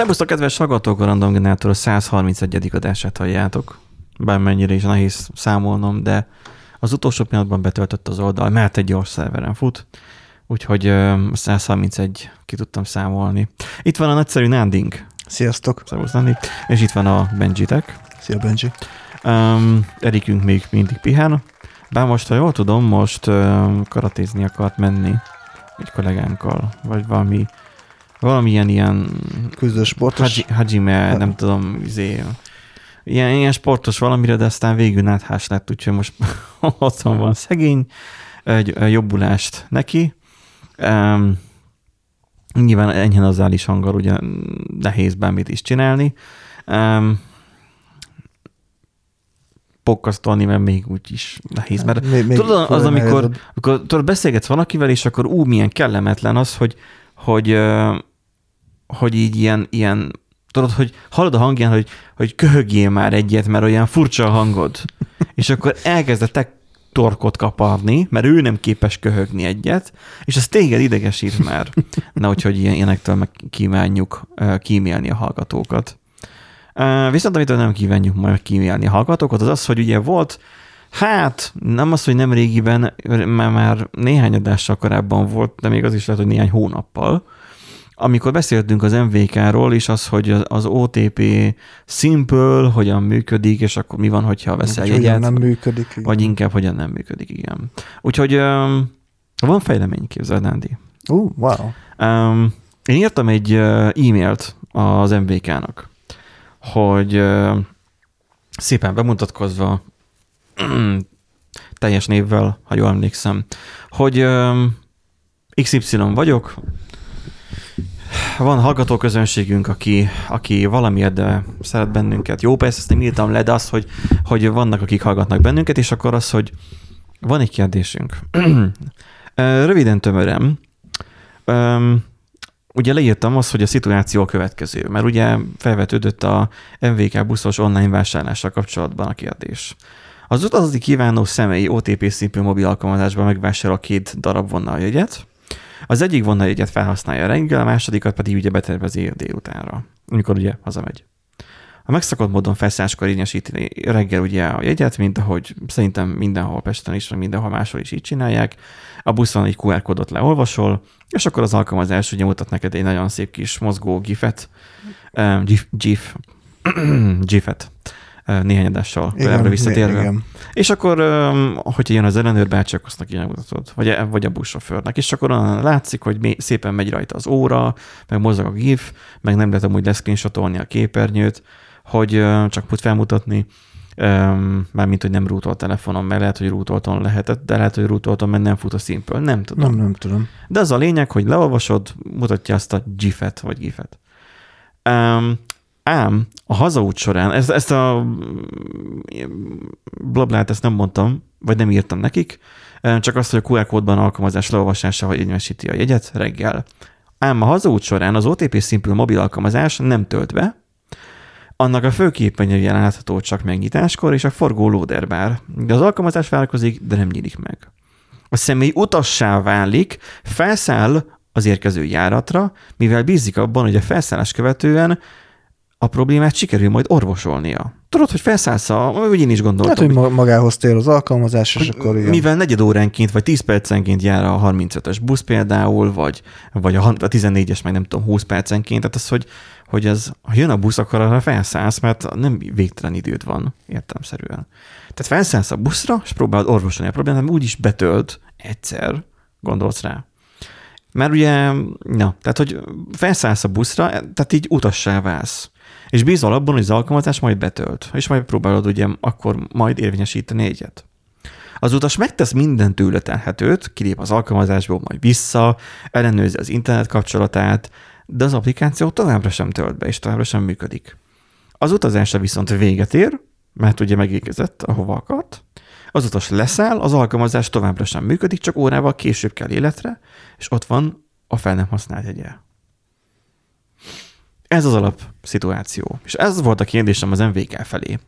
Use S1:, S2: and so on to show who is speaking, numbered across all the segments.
S1: Szerbusztok, kedves hallgatók, a Random Generator 131. adását halljátok. Bármennyire is nehéz számolnom, de az utolsó pillanatban betöltött az oldal, mert egy gyors szerveren fut, úgyhogy ö, 131 ki tudtam számolni. Itt van a nagyszerű Nánding.
S2: Sziasztok!
S1: Szervusz, Nandi. És itt van a Benjitek.
S2: Szia, Benji!
S1: Um, Erikünk még mindig pihen. Bár most, ha jól tudom, most um, karatézni akart menni egy kollégánkkal, vagy valami valamilyen ilyen
S2: Küzdő sportos.
S1: haji, hajime, nem tudom, izé, ilyen, ilyen sportos valamire, de aztán végül náthás lett, úgyhogy most otthon van szegény, egy, jobbulást neki. Um, nyilván enyhen az áll is hangar, ugye nehéz bármit is csinálni. Um, pokkasztolni, mert még úgy is nehéz. Mert
S2: Még- még
S1: tudod, az, amikor, amikor tudod, beszélgetsz valakivel, és akkor ú, milyen kellemetlen az, hogy, hogy, hogy így ilyen, ilyen tudod, hogy hallod a hangján, hogy, hogy köhögjél már egyet, mert olyan furcsa a hangod. és akkor elkezdett torkot kaparni, mert ő nem képes köhögni egyet, és az téged idegesít már. Na, úgyhogy ilyen, ilyenektől meg kívánjuk ö, kímélni a hallgatókat. Viszont amitől nem kívánjuk majd kímélni a hallgatókat, az az, hogy ugye volt, hát nem az, hogy nem régiben, mert már néhány adással korábban volt, de még az is lehet, hogy néhány hónappal, amikor beszéltünk az MVK-ról, és az, hogy az- OTP Simple hogyan működik, és akkor mi van, hogyha veszel
S2: hogyan
S1: jegyet,
S2: nem működik. igen.
S1: vagy inkább hogyan nem működik, igen. Úgyhogy van fejlemény, képzeld, Nándi.
S2: Ú, wow.
S1: Um, én írtam egy uh, e-mailt az MVK-nak, hogy uh, szépen bemutatkozva, teljes névvel, ha jól emlékszem, hogy um, XY vagyok, van hallgatóközönségünk, aki, aki valamiért szeret bennünket. Jó, persze ezt nem írtam le, de az, hogy, hogy vannak, akik hallgatnak bennünket, és akkor az, hogy van egy kérdésünk. Röviden, tömören, Öm, ugye leírtam azt, hogy a szituáció a következő, mert ugye felvetődött a MVK buszos online vásárlással kapcsolatban a kérdés. Az utazni kívánó személy OTP szintű mobil alkalmazásban megvásárol két darab vonaljegyet, az egyik vonaljegyet felhasználja reggel, a másodikat pedig ugye betervezi délutánra, amikor ugye hazamegy. A megszokott módon felszálláskor érvényesíteni reggel ugye a jegyet, mint ahogy szerintem mindenhol Pesten is, meg mindenhol máshol is így csinálják. A buszon egy QR kódot leolvasol, és akkor az alkalmazás ugye mutat neked egy nagyon szép kis mozgó gifet, gif, gif, gifet, néhány adással korábbra visszatérve.
S2: Igen.
S1: És akkor, hogyha jön az ellenőr, bácsi, akkor azt neki elmutatod, vagy, vagy a buszsofőrnek, és akkor onnan látszik, hogy mi, szépen megy rajta az óra, meg mozog a gif, meg nem lehet amúgy leszcreenshotolni a képernyőt, hogy csak put felmutatni, mármint, hogy nem rútolt telefonon, mert lehet, hogy rútolton lehetett, de lehet, hogy rútolton, mert nem fut a Simple, nem tudom.
S2: Nem, nem tudom.
S1: De az a lényeg, hogy leolvasod, mutatja azt a gifet, vagy gifet. Um, ám a hazaút során, ezt, ezt a blablát ezt nem mondtam, vagy nem írtam nekik, em, csak azt, hogy a QR kódban alkalmazás leolvasása, hogy érvényesíti a jegyet reggel. Ám a hazaút során az OTP Simple mobil alkalmazás nem tölt be, annak a főképernyője látható csak megnyitáskor és a forgó loaderbár. De az alkalmazás vállalkozik, de nem nyílik meg. A személy utassá válik, felszáll az érkező járatra, mivel bízik abban, hogy a felszállás követően a problémát sikerül majd orvosolnia. Tudod, hogy felszállsz a... Úgy én is
S2: Hát,
S1: gondoltam.
S2: hogy ma- magához tér az alkalmazás, és akkor igen.
S1: Mivel negyed óránként vagy 10 percenként jár a 35-ös busz például, vagy, vagy a 14-es meg nem tudom, 20 percenként, tehát az, hogy, hogy ez, ha jön a busz, akkor arra felszállsz, mert nem végtelen időd van, értelmszerűen. Tehát felszállsz a buszra, és próbálod orvosolni a problémát, mert úgyis betölt egyszer, gondolsz rá. Mert ugye, na, tehát, hogy felszállsz a buszra, tehát így utassá válsz. És bízol abban, hogy az alkalmazás majd betölt, és majd próbálod ugye akkor majd érvényesíteni egyet. Az utas megtesz minden tőle telhetőt, kilép az alkalmazásból, majd vissza, ellenőrzi az internet kapcsolatát, de az applikáció továbbra sem tölt be, és továbbra sem működik. Az utazásra viszont véget ér, mert ugye megérkezett, ahova akart, az utas leszáll, az alkalmazás továbbra sem működik, csak órával később kell életre, és ott van a fel nem használt jegye. Ez az alap szituáció. És ez volt a kérdésem az MVK felé.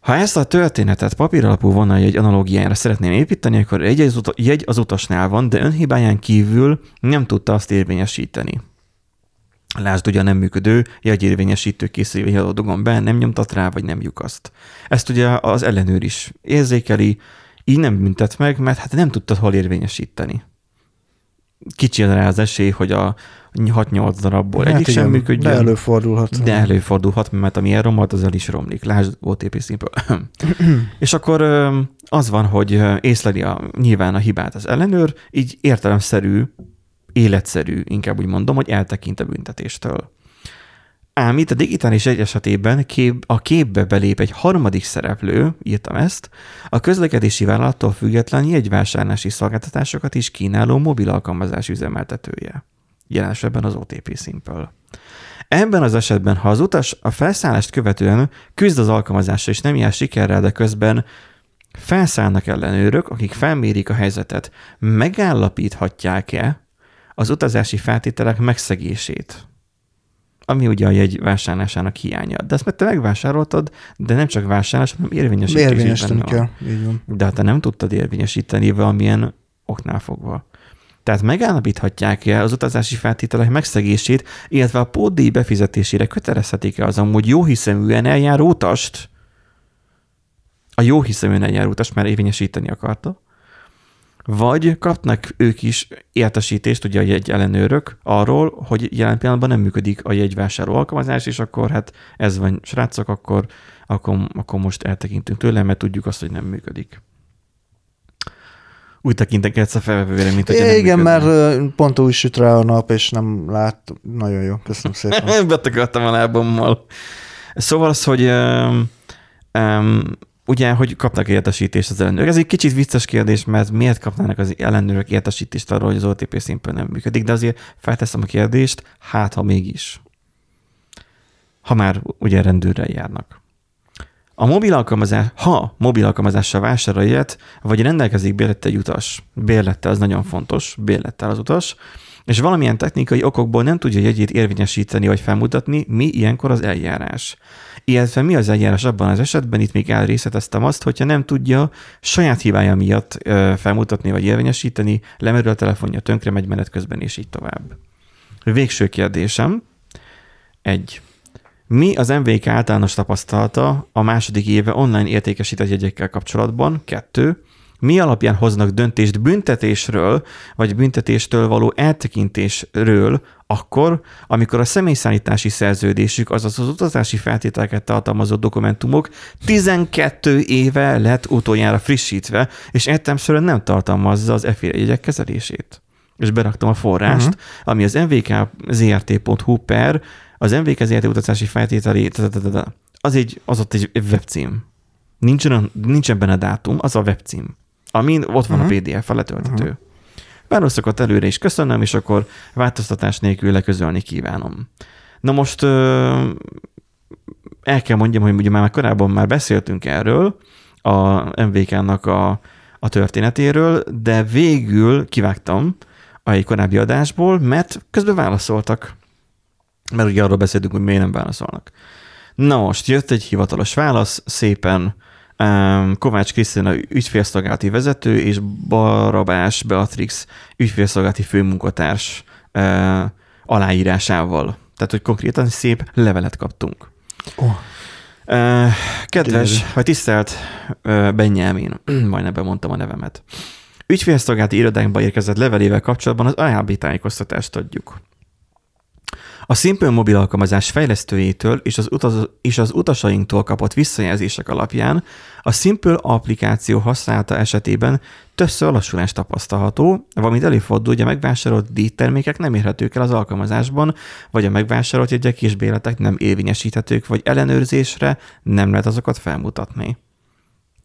S1: Ha ezt a történetet papíralapú vonaljegy analógiájára szeretném építeni, akkor egy az, uta- jegy az utasnál van, de önhibáján kívül nem tudta azt érvényesíteni. Lásd ugye a nem működő jegyérvényesítő készülékvel dugom be, nem nyomtat rá, vagy nem lyukaszt. Ezt ugye az ellenőr is érzékeli, így nem büntet meg, mert hát nem tudtad hol érvényesíteni. Kicsi rá az esély, hogy a 6-8 darabból hát egyik igen, sem működjön.
S2: De előfordulhat.
S1: De előfordulhat, mert ami elromolt, az el is romlik. Lásd OTP Simple. és akkor az van, hogy észleli a, nyilván a hibát az ellenőr, így értelemszerű, életszerű, inkább úgy mondom, hogy eltekint a büntetéstől. Ám itt a digitális egy esetében kép, a képbe belép egy harmadik szereplő, írtam ezt, a közlekedési vállalattól független jegyvásárlási szolgáltatásokat is kínáló mobil alkalmazás üzemeltetője. Jelen esetben az OTP Simple. Ebben az esetben, ha az utas a felszállást követően küzd az alkalmazásra és nem jár sikerrel, de közben felszállnak ellenőrök, akik felmérik a helyzetet, megállapíthatják-e az utazási feltételek megszegését? ami ugye a jegy vásárlásának hiánya. De ezt mert te megvásároltad, de nem csak vásárlás, hanem érvényesítés.
S2: Érvényesíteni kell, így van.
S1: De hát te nem tudtad érvényesíteni valamilyen oknál fogva. Tehát megállapíthatják-e az utazási feltételek megszegését, illetve a pótdíj befizetésére kötelezhetik-e az amúgy jó hiszeműen eljáró utast, a jó hiszeműen eljáró utast már érvényesíteni akarta, vagy kapnak ők is értesítést, ugye a jegy ellenőrök arról, hogy jelen pillanatban nem működik a jegyvásárló alkalmazás, és akkor hát ez van, srácok, akkor, akkor, akkor most eltekintünk tőle, mert tudjuk azt, hogy nem működik. Úgy tekintek ezt a felvevőre, mint hogy
S2: nem Igen, működne. mert pont úgy süt rá a nap, és nem lát. Nagyon jó, köszönöm szépen.
S1: Betegöltem a lábommal. Szóval az, hogy um, um, ugye, hogy kapnak értesítést az ellenőrök. Ez egy kicsit vicces kérdés, mert miért kapnának az ellenőrök értesítést arról, hogy az OTP szimplán nem működik, de azért felteszem a kérdést, hát ha mégis. Ha már ugye rendőrrel járnak. A mobil alkalmazás, ha mobil alkalmazással vásárol ilyet, vagy rendelkezik bérlettel egy utas, bérlettel az nagyon fontos, bérlettel az utas, és valamilyen technikai okokból nem tudja jegyét érvényesíteni vagy felmutatni, mi ilyenkor az eljárás. Illetve mi az eljárás abban az esetben, itt még elrészeteztem azt, hogyha nem tudja saját hibája miatt felmutatni vagy érvényesíteni, lemerül a telefonja, tönkre megy menet közben, és így tovább. Végső kérdésem. Egy. Mi az MVK általános tapasztalata a második éve online értékesített jegyekkel kapcsolatban? Kettő. Mi alapján hoznak döntést büntetésről, vagy büntetéstől való eltekintésről akkor, amikor a személyszállítási szerződésük, azaz az utazási feltételeket tartalmazó dokumentumok 12 éve lett utoljára frissítve, és értelmszerűen nem tartalmazza az EFI jegyek kezelését. És beraktam a forrást, uh-huh. ami az mvkzrt.hu per az ZRT utazási feltételi, az, egy, az ott egy webcím. Nincsen, nincsen benne dátum, az a webcím, amin ott van uh-huh. a mhm. PDF, a letöltető. Uh-huh. Válaszokat előre is köszönöm, és akkor változtatás nélkül leközölni kívánom. Na most el kell mondjam, hogy ugye már korábban már beszéltünk erről, a MVK-nak a, a történetéről, de végül kivágtam a egy korábbi adásból, mert közben válaszoltak. Mert ugye arról beszéltünk, hogy miért nem válaszolnak. Na most jött egy hivatalos válasz, szépen um, Kovács Krisztina ügyfélszolgálati vezető és Barabás Beatrix ügyfélszolgálati főmunkatárs uh, aláírásával. Tehát, hogy konkrétan szép levelet kaptunk. Oh. Uh, kedves, vagy tisztelt uh, Benyámin, majdnem bemondtam a nevemet. Ügyfélszolgálati irodánkba érkezett levelével kapcsolatban az alábbi tájékoztatást adjuk. A Simple mobil alkalmazás fejlesztőjétől és az, utaz, és az utasainktól kapott visszajelzések alapján a Simple applikáció használata esetében többször lassulás tapasztalható, valamint előfordul, hogy a megvásárolt díjtermékek nem érhetők el az alkalmazásban, vagy a megvásárolt jegyek és béletek nem érvényesíthetők, vagy ellenőrzésre nem lehet azokat felmutatni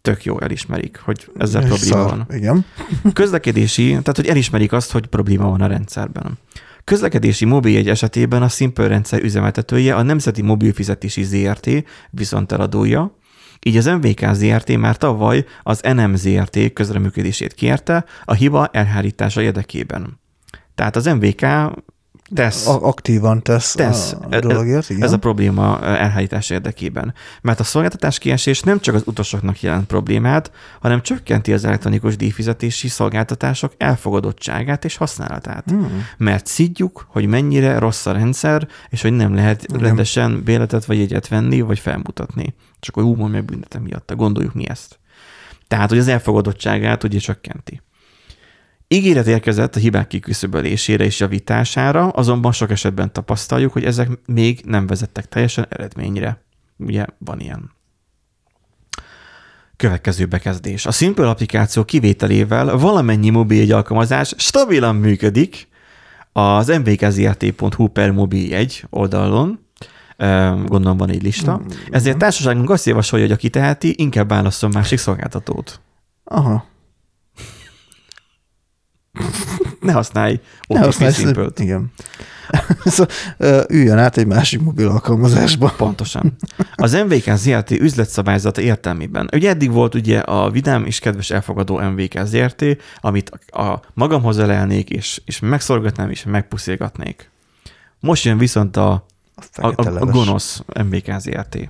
S1: tök jó elismerik, hogy ezzel Ez probléma szar. van.
S2: Igen.
S1: Közlekedési, tehát hogy elismerik azt, hogy probléma van a rendszerben. Közlekedési mobiljegy esetében a Simple rendszer üzemeltetője a Nemzeti Mobilfizetési ZRT. viszont eladója, így az MVK ZRT. már tavaly az NM ZRT. közreműködését kérte a hiba elhárítása érdekében. Tehát az MVK Tesz.
S2: a- aktívan tesz,
S1: Tesz.
S2: a
S1: E- e-
S2: dologért. Igen.
S1: Ez a probléma ö, elhárítás érdekében. Mert a szolgáltatás kiesés nem csak az utasoknak jelent problémát, hanem csökkenti az elektronikus díjfizetési szolgáltatások elfogadottságát és használatát.
S2: Hmm.
S1: Mert szidjuk, hogy mennyire rossz a rendszer, és hogy nem lehet
S2: Igen.
S1: rendesen béletet vagy jegyet venni, vagy felmutatni. Csak hogy úgymond megbüntetem miatta. Gondoljuk mi ezt. Tehát, hogy az elfogadottságát ugye csökkenti. Ígéret érkezett a hibák kiküszöbölésére és javítására, azonban sok esetben tapasztaljuk, hogy ezek még nem vezettek teljesen eredményre. Ugye van ilyen. Következő bekezdés. A Simple applikáció kivételével valamennyi mobil alkalmazás stabilan működik az mvkzrt.hu per mobiljegy oldalon, Ö, gondolom van egy lista.
S2: Mm,
S1: Ezért társaságunk azt javasolja, hogy aki teheti, inkább válasszon másik szolgáltatót.
S2: Aha.
S1: Ne használj
S2: Ne
S1: OTP
S2: használj,
S1: Simple-t.
S2: Igen. szóval, üljön át egy másik mobil alkalmazásba.
S1: Pontosan. Az MVK ZRT üzletszabályzata értelmében. Ugye eddig volt ugye a vidám és kedves elfogadó MVK ZRT, amit a magamhoz elelnék, és, és megszorgatnám, és megpuszilgatnék. Most jön viszont a,
S2: A
S1: a, a, a gonosz MVK ZRT.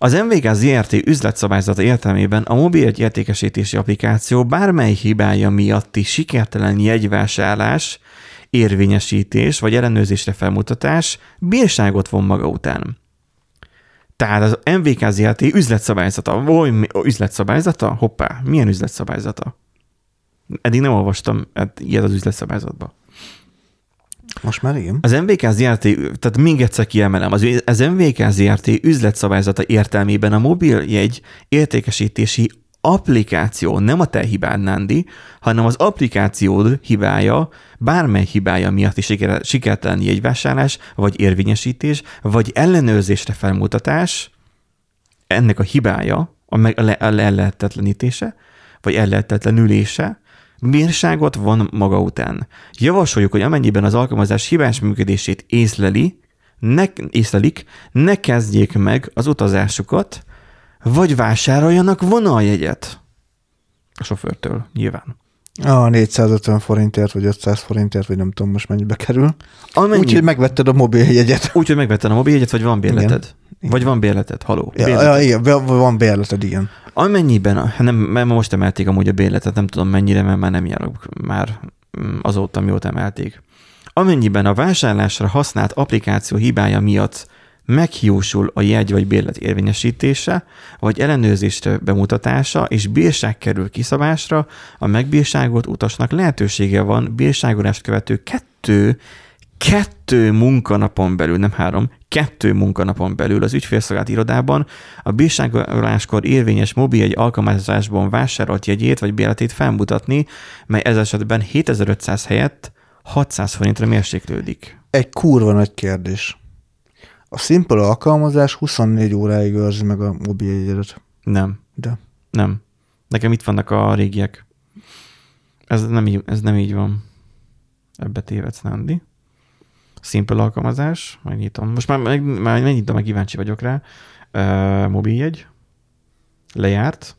S1: Az MVK ZRT üzletszabályzata értelmében a mobil értékesítési applikáció bármely hibája miatti sikertelen jegyvásárlás, érvényesítés vagy ellenőrzésre felmutatás bírságot von maga után. Tehát az MVK ZRT üzletszabályzata. Oly, üzletszabályzata? Hoppá, milyen üzletszabályzata? Eddig nem olvastam hát ilyet az üzletszabályzatba.
S2: Most már igen.
S1: Az MVK ZRT, tehát még egyszer kiemelem, az, az MVK ZRT üzletszabályzata értelmében a mobiljegy értékesítési applikáció, nem a te hibád, Nándi, hanem az applikációd hibája, bármely hibája miatt is siker- sikertelen jegyvásárlás, vagy érvényesítés, vagy ellenőrzésre felmutatás, ennek a hibája, a, meg, a, le, lehetetlenítése, vagy ellehetetlenülése, bírságot von maga után. Javasoljuk, hogy amennyiben az alkalmazás hibás működését észleli, ne, észlelik, ne kezdjék meg az utazásukat, vagy vásároljanak vonaljegyet. A sofőrtől, nyilván.
S2: A 450 forintért, vagy 500 forintért, vagy nem tudom most mennyibe kerül.
S1: Amennyi,
S2: Úgyhogy megvetted a mobiljegyet.
S1: úgy, hogy megvetted a mobiljegyet, vagy van bérleted.
S2: Igen.
S1: Vagy van bérleted, haló.
S2: Ja,
S1: Bérleted.
S2: ja, igen, van bérleted, igen.
S1: Amennyiben, nem, mert most emelték amúgy a bérletet, nem tudom mennyire, mert már nem járok már mm, azóta, mióta emelték. Amennyiben a vásárlásra használt applikáció hibája miatt meghiúsul a jegy vagy bérlet érvényesítése, vagy ellenőrzésre bemutatása, és bírság kerül kiszabásra, a megbírságolt utasnak lehetősége van bírságolást követő kettő kettő munkanapon belül, nem három, kettő munkanapon belül az ügyfélszolgált irodában a bírságoláskor érvényes mobiljegy alkalmazásban vásárolt jegyét vagy bérletét felmutatni, mely ez esetben 7500 helyett 600 forintra mérséklődik.
S2: Egy kurva nagy kérdés. A Simple alkalmazás 24 óráig őrzi meg a mobiljegyedet.
S1: Nem,
S2: De
S1: nem. Nekem itt vannak a régiek. Ez nem így, ez nem így van. Ebbe tévedsz, Nandi. Simple alkalmazás, megnyitom. Most már, meg, már megnyitom, meg kíváncsi vagyok rá. Uh, mobiljegy. Lejárt.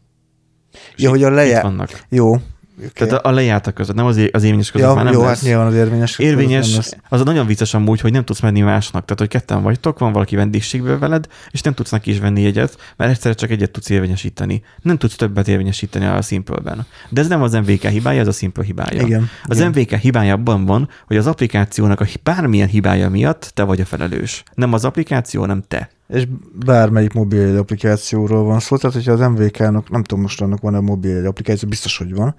S2: Ja, hogy a
S1: itt
S2: lejár-
S1: vannak.
S2: jó. Okay.
S1: Tehát a, a lejártak között, nem az, é- az érvényes között
S2: ja,
S1: már nem
S2: jó,
S1: lesz.
S2: hát nyilván az érvényes. nem
S1: Érvényes, az nagyon vicces amúgy, hogy nem tudsz menni másnak. Tehát, hogy ketten vagytok, van valaki vendégségből veled, és nem tudsz neki is venni jegyet, mert egyszerre csak egyet tudsz érvényesíteni. Nem tudsz többet érvényesíteni a Simple-ben. De ez nem az MVK hibája, ez a Simple hibája.
S2: Igen.
S1: Az
S2: igen.
S1: MVK hibája abban van, hogy az applikációnak a bármilyen hibája miatt te vagy a felelős. Nem az applikáció, hanem te.
S2: És bármelyik mobil applikációról van szó, tehát hogyha az MVK-nak, nem tudom most annak van-e mobil applikáció, biztos, hogy van.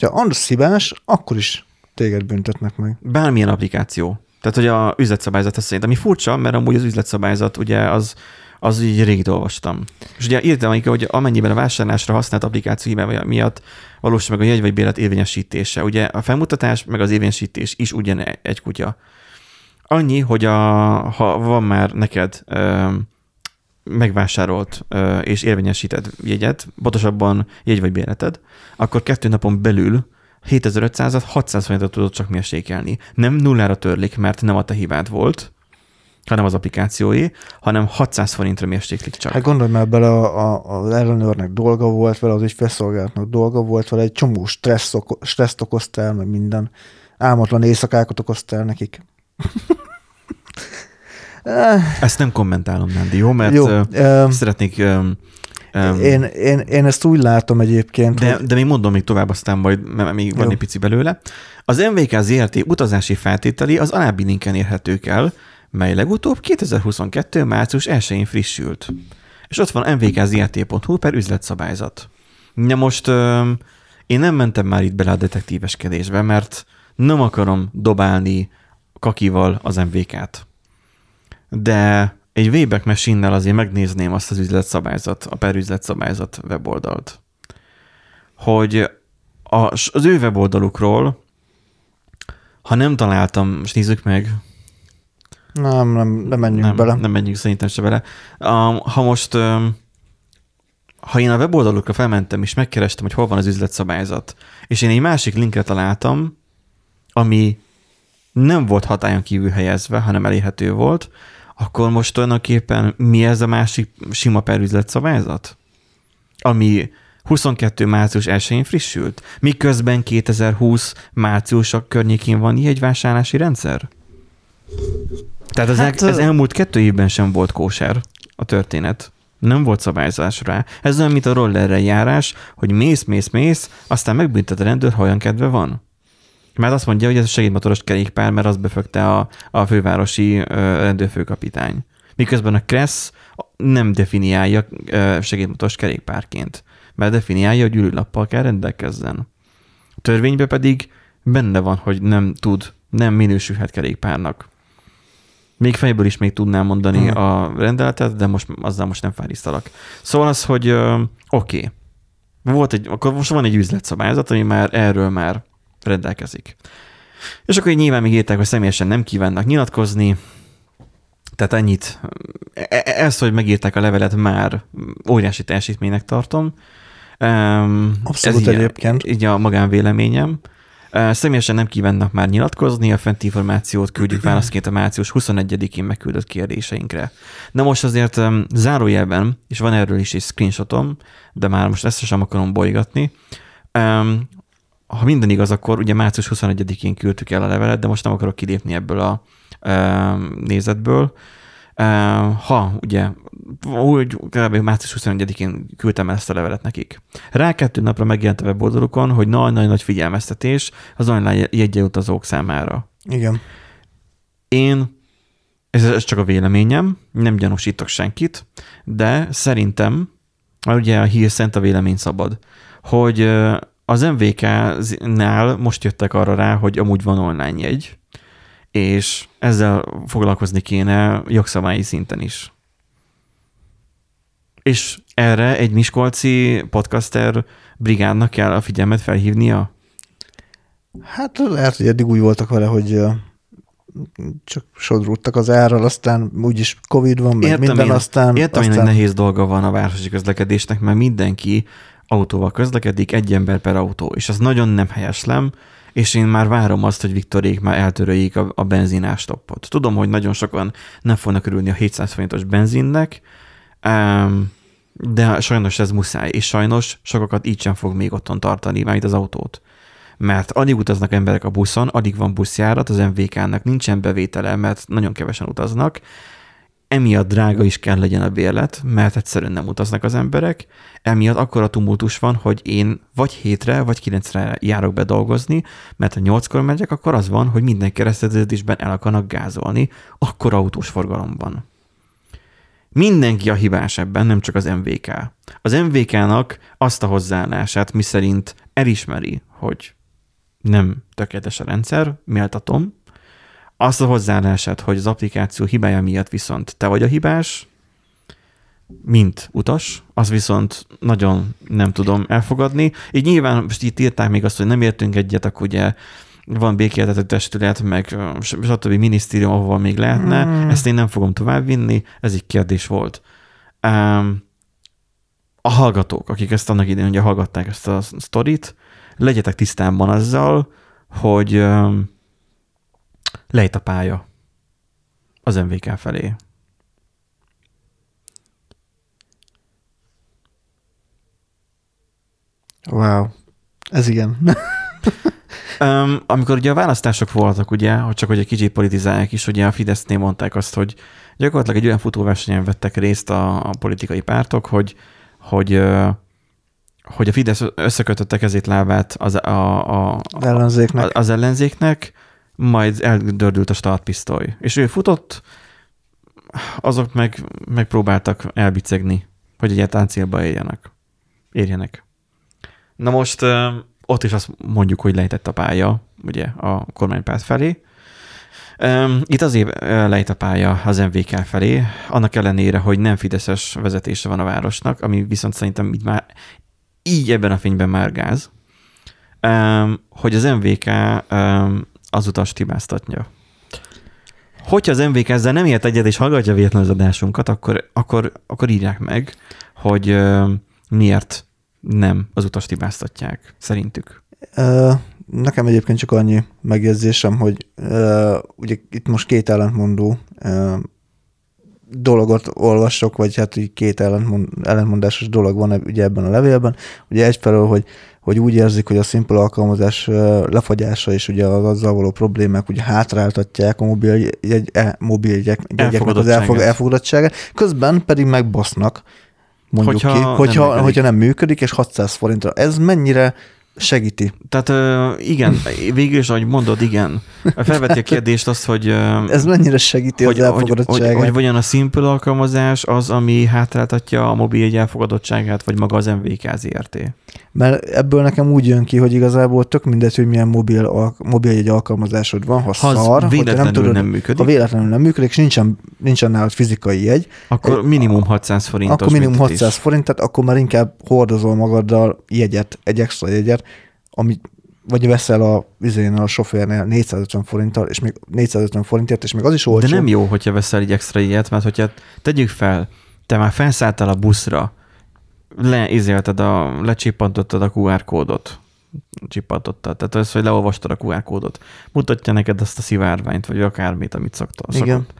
S2: Ha az hibás, akkor is téged büntetnek meg.
S1: Bármilyen applikáció. Tehát, hogy a üzletszabályzat ez szerint, ami furcsa, mert amúgy az üzletszabályzat ugye az, az így rég olvastam. És ugye írtam, hogy amennyiben a vásárlásra használt applikáció miatt valósul meg a jegy vagy bélet érvényesítése. Ugye a felmutatás meg az érvényesítés is ugyan egy kutya. Annyi, hogy a, ha van már neked ö, megvásárolt és érvényesített jegyet, pontosabban jegy vagy béleted, akkor kettő napon belül 7500-at 600 forintot tudod csak mérsékelni. Nem nullára törlik, mert nem a te hibád volt, hanem az applikációé, hanem 600 forintra mérséklik csak.
S2: Hát gondolj már bele, a, a, az ellenőrnek dolga volt vele, az ügyfélszolgálatnak dolga volt vele, egy csomó stressz oko, stresszt okoztál, meg minden. álmatlan éjszakákat okoztál nekik.
S1: Ezt nem kommentálom, Nandi, jó? Mert
S2: Jó, ö,
S1: szeretnék... Um,
S2: én, én, én ezt úgy látom egyébként,
S1: de,
S2: hogy
S1: de még mondom még tovább, aztán majd mert még van
S2: Jó.
S1: egy pici belőle. Az MVK ZRT utazási feltételi az alábbi linken érhetők el, mely legutóbb 2022. március 1-én frissült. És ott van mvkzrt.hu per üzletszabályzat. Na most öm, én nem mentem már itt bele a detektíveskedésbe, mert nem akarom dobálni kakival az MVK-t. De egy Wayback Machine-nel azért megnézném azt az üzletszabályzat, a per üzletszabályzat weboldalt. Hogy a, az ő weboldalukról, ha nem találtam, most nézzük meg,
S2: nem, nem, nem menjünk
S1: nem,
S2: bele.
S1: nem menjünk szerintem se bele. Um, ha most, um, ha én a weboldalukra felmentem, és megkerestem, hogy hol van az üzletszabályzat, és én egy másik linkre találtam, ami nem volt hatályon kívül helyezve, hanem elérhető volt, akkor most tulajdonképpen mi ez a másik sima per üzletszabályzat? Ami 22. március 1-én frissült, miközben 2020 március környékén van jegyvásárlási rendszer? Tehát az
S2: Hát,
S1: hát, ez elmúlt kettő évben sem volt kóser a történet. Nem volt szabályzás rá. Ez olyan, mint a rollerre járás, hogy mész, mész, mész, aztán megbüntet a rendőr, ha olyan kedve van. Mert azt mondja, hogy ez a segédmotoros kerékpár, mert az befögte a, a fővárosi ö, rendőrfőkapitány. Miközben a Kressz nem definiálja ö, segédmotoros kerékpárként, mert definiálja, hogy ülőlappal kell rendelkezzen. A törvényben pedig benne van, hogy nem tud, nem minősülhet kerékpárnak. Még fejből is még tudnám mondani
S2: Hmm.
S1: a rendeletet, de most azzal most nem fárisztalak. Szóval az, hogy oké, okay. volt egy, akkor most van egy üzletszabályzat, ami már erről már rendelkezik. És akkor így nyilván még írták, hogy személyesen nem kívánnak nyilatkozni, tehát ennyit. E- e- Ezt, hogy megírták a levelet, már óriási teljesítménynek tartom. Um,
S2: Abszolút
S1: így,
S2: egyébként.
S1: Így a magánvéleményem. Uh, Személyesen nem kívánnak már nyilatkozni, a fent információt küldjük válaszként a március 21-én megküldött kérdéseinkre. Na most azért um, zárójelben, és van erről is egy screenshotom, de már most ezt sem akarom bolygatni. Um, ha minden igaz, akkor ugye március 21-én küldtük el a levelet, de most nem akarok kilépni ebből a um, nézetből. Um, ha ugye úgy kb. március 21-én küldtem ezt a levelet nekik. Rá kettő napra megjelent a weboldalukon, hogy nagy-nagy nagy figyelmeztetés az online jegye utazók számára.
S2: Igen.
S1: Én, ez, ez csak a véleményem, nem gyanúsítok senkit, de szerintem, ugye a hír szent a vélemény szabad, hogy az MVK-nál most jöttek arra rá, hogy amúgy van online jegy, és ezzel foglalkozni kéne jogszabályi szinten is. És erre egy miskolci podcaster brigádnak kell a figyelmet felhívnia?
S2: Hát lehet, hogy eddig úgy voltak vele, hogy csak sodródtak az árral, aztán úgyis Covid van, meg
S1: Értem
S2: minden,
S1: én,
S2: aztán...
S1: Értem,
S2: aztán...
S1: hogy nehéz dolga van a városi közlekedésnek, mert mindenki autóval közlekedik, egy ember per autó, és az nagyon nem helyeslem, és én már várom azt, hogy Viktorék már eltöröljék a, a benzinástoppot. Tudom, hogy nagyon sokan nem fognak örülni a 700 forintos benzinnek, de sajnos ez muszáj, és sajnos sokakat így sem fog még otthon tartani, már itt az autót. Mert alig utaznak emberek a buszon, alig van buszjárat, az MVK-nak nincsen bevétele, mert nagyon kevesen utaznak, emiatt drága is kell legyen a bérlet, mert egyszerűen nem utaznak az emberek, emiatt akkora tumultus van, hogy én vagy hétre, vagy kilencre járok be dolgozni, mert ha nyolckor megyek, akkor az van, hogy minden kereszteződésben el akarnak gázolni, akkor autós forgalom van. Mindenki a hibás ebben, nem csak az MVK. Az MVK-nak azt a hozzáállását, miszerint elismeri, hogy nem tökéletes a rendszer, méltatom, azt a hozzáállását, hogy az applikáció hibája miatt viszont te vagy a hibás, mint utas, az viszont nagyon nem tudom elfogadni. Így nyilván most itt írták még azt, hogy nem értünk egyet, akkor ugye van békéltető testület, meg stb. minisztérium, ahol még lehetne.
S2: Hmm.
S1: Ezt én nem fogom továbbvinni, ez egy kérdés volt. Um, a hallgatók, akik ezt annak idején ugye hallgatták ezt a sztorit, legyetek tisztában azzal, hogy um, lejt a pálya az MVK felé.
S2: Wow. Ez igen.
S1: Um, amikor ugye a választások voltak, ugye, hogy csak hogy egy kicsit politizálják is, ugye a Fidesznél mondták azt, hogy gyakorlatilag egy olyan futóversenyen vettek részt a, a politikai pártok, hogy, hogy hogy a Fidesz összekötötte kezét lábát az, a, a,
S2: Az ellenzéknek.
S1: az ellenzéknek, majd eldördült a startpisztoly. És ő futott, azok meg megpróbáltak elbicegni, hogy egyáltalán célba érjenek. érjenek. Na most ott is azt mondjuk, hogy lejtett a pálya, ugye, a kormánypárt felé. Itt azért lejt a pálya az MVK felé, annak ellenére, hogy nem fideszes vezetése van a városnak, ami viszont szerintem így már így ebben a fényben már gáz, hogy az MVK az utast hibáztatja. Hogyha az MVK ezzel nem ért egyet és hallgatja véletlenül az adásunkat, akkor, akkor, akkor írják meg, hogy ö, miért nem az utast hibáztatják, szerintük.
S2: Ö, Nekem egyébként csak annyi megjegyzésem, hogy ö, ugye itt most két ellentmondó ö, dologot olvasok, vagy hát így két ellentmond, ellentmondásos dolog van ugye ebben a levélben. Ugye egyfelől, hogy, hogy úgy érzik, hogy a Simple alkalmazás lefagyása és ugye az azzal való problémák ugye hátráltatják a mobil, jegy, e, mobil jegy, jegyeknek az elfog, elfogadottságát, közben pedig megbasznak, mondjuk
S1: Hogyha
S2: ki,
S1: nem
S2: hogyha,
S1: működik.
S2: hogyha nem működik, és 600 forintra. Ez mennyire segíti?
S1: Tehát igen, végül is, ahogy mondod, igen. Felveti a kérdést azt, hogy,
S2: Ez mennyire segíti
S1: hogy,
S2: az
S1: hogy, hogy,
S2: elfogadottságát?
S1: hogy vajon a Simple alkalmazás az, ami hátráltatja a mobil egy elfogadottságát, vagy maga az MVK ZRT?
S2: Mert ebből nekem úgy jön ki, hogy igazából tök mindegy, hogy milyen mobil, al- mobil egy alkalmazásod van, ha,
S1: Ha
S2: szar,
S1: véletlenül
S2: nem tudod,
S1: nem működik.
S2: ha véletlenül nem működik, és nincsen, nincsen nálad fizikai jegy,
S1: Akkor minimum 600 forintos
S2: akkor minimum
S1: büntetés.
S2: 600 forint, tehát akkor már inkább hordozol magaddal jegyet, egy extra jegyet, amit vagy veszel a vizénél, a sofőrnél 450 forinttal, és még 450 forintért, és még az is olcsó.
S1: De nem jó, hogyha veszel egy extra ilyet, mert hogyha tegyük fel, te már felszálltál a buszra, leizélted a, lecsippantottad a QR kódot, csippantottad, tehát az, hogy leolvastad a QR kódot, mutatja neked azt a szivárványt, vagy akármit, amit szokta.
S2: Igen.
S1: Szokott.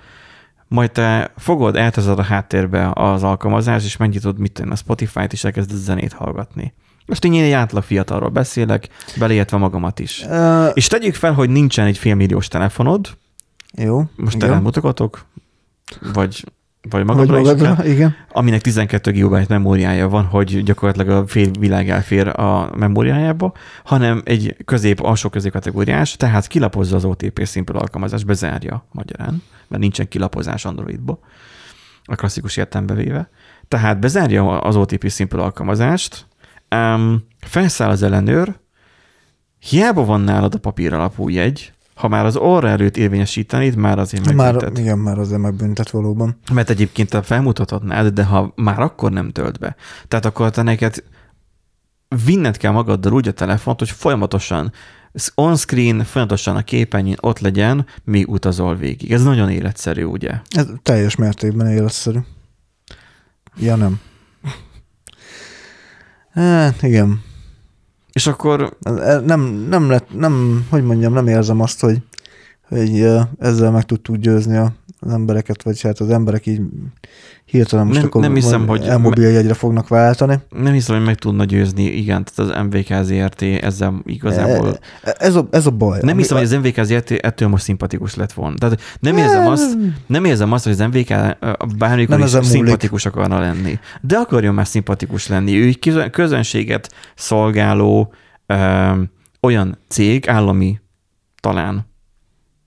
S1: Majd te fogod, eltezed a háttérbe az alkalmazást, és megnyitod, mit tenni a Spotify-t, és elkezded zenét hallgatni. Most én egy átlag fiatalról beszélek, beleértve magamat is.
S2: Uh,
S1: És tegyük fel, hogy nincsen egy félmilliós telefonod,
S2: jó.
S1: most te mutogatok, vagy, vagy
S2: Vagy
S1: magadra, is
S2: magadra,
S1: akár,
S2: igen.
S1: aminek 12 GB memóriája van, hogy gyakorlatilag a fél világ elfér a memóriájába, hanem egy közép, alsó középkategóriás, tehát kilapozza az OTP Simple alkalmazást, bezárja magyarán, mert nincsen kilapozás Androidba, a klasszikus értelembe véve. Tehát bezárja az OTP Simple alkalmazást, um, felszáll az ellenőr, hiába van nálad a papír alapú jegy, ha már az orra előtt érvényesítenéd, már azért
S2: Már,
S1: megbüntet.
S2: igen, már azért megbüntet valóban.
S1: Mert egyébként te felmutathatnád, de ha már akkor nem tölt be. Tehát akkor te neked vinned kell magaddal úgy a telefont, hogy folyamatosan on-screen, folyamatosan a képernyőn ott legyen, míg utazol végig. Ez nagyon életszerű, ugye?
S2: Ez teljes mértékben életszerű. Ja, nem. Hát, igen.
S1: És akkor
S2: ez Nem, nem lett, nem, hogy mondjam, nem érzem azt, hogy, hogy ezzel meg tudtuk győzni a- az embereket, vagy hát az emberek így hirtelen most
S1: Nem-
S2: akkor
S1: nem hiszem, hogy-
S2: elmobiljegyre fognak váltani.
S1: nem hiszem, hogy meg tudna győzni, igen, tehát az MVK ZRT ezzel igazából...
S2: E- Ez a, ez a baj.
S1: Nem hiszem, hogy az MVK ZRT ettől most szimpatikus lett volna. Tehát nem érzem azt, nem érzem azt, hogy az MVK bármikor
S2: Nem
S1: is szimpatikus akarna lenni. De akarjon már szimpatikus lenni. Ő egy közön- közönséget szolgáló ö, olyan cég, állami talán,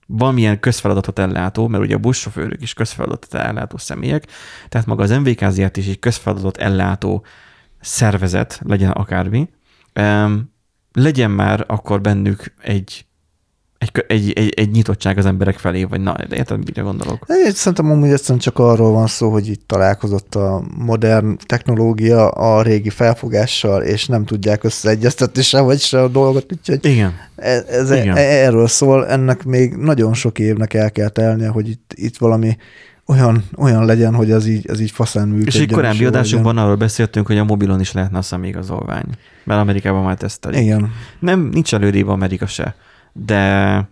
S1: valamilyen közfeladatot ellátó, mert ugye a buszsofőrök is közfeladatot ellátó személyek, tehát maga az MVK ZRT is egy közfeladatot ellátó szervezet, legyen akármi, legyen már akkor bennük egy, egy, egy, egy, egy nyitottság az emberek felé, vagy na, de érted, mire gondolok?
S2: Én szerintem amúgy egyszerűen csak arról van szó, hogy itt találkozott a modern technológia a régi felfogással, és nem tudják összeegyeztetni se vagy se a dolgot, úgyhogy
S1: Igen.
S2: ez, ez
S1: Igen.
S2: erről szól, ennek még nagyon sok évnek el kell telnie, hogy itt, itt valami olyan, olyan legyen, hogy az így, az így faszán működjön.
S1: És egy korábbi adásunkban arról beszéltünk, hogy a mobilon is lehetne a személyigazolvány, mert Amerikában már tesztelik.
S2: Igen.
S1: Nem, nincs előrébb Amerika se, de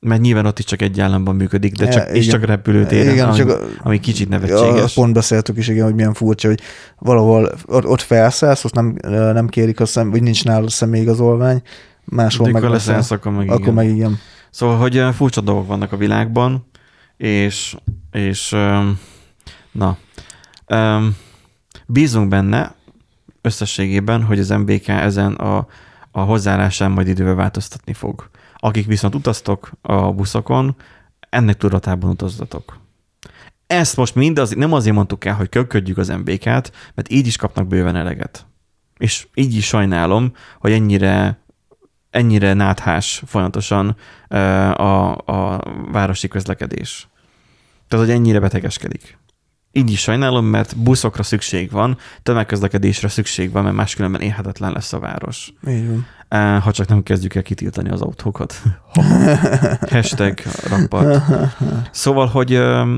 S1: mert nyilván ott is csak egy államban működik, de csak,
S2: E,
S1: és csak repülőtéren,
S2: Igen,
S1: ami,
S2: csak a-
S1: ami kicsit
S2: Ja,
S1: nevetséges.
S2: pont beszéltük is, igen, hogy milyen furcsa, hogy valahol ott, felszállsz, ott nem, nem kérik a szem, vagy nincs nálad személyigazolvány, máshol meg
S1: Mikor lesz
S2: leszel,
S1: ENSZ, akkor meg
S2: akkor
S1: igen.
S2: meg igen.
S1: Szóval, hogy furcsa dolgok vannak a világban, és, és na, bízunk benne összességében, hogy az MBK ezen a, a hozzáállásán majd idővel változtatni fog. Akik viszont utaztok a buszokon, ennek tudatában utazzatok. Ezt most mind az, nem azért mondtuk el, hogy köködjük az MBK-t, mert így is kapnak bőven eleget. És így is sajnálom, hogy ennyire ennyire náthás folyamatosan a, a városi közlekedés. Tehát, hogy ennyire betegeskedik. Így is sajnálom, mert buszokra szükség van, tömegközlekedésre szükség van, mert máskülönben élhetetlen lesz a város.
S2: Így van.
S1: Ha csak nem kezdjük el kitiltani az autókat. Hashtag rappat. Szóval, hogy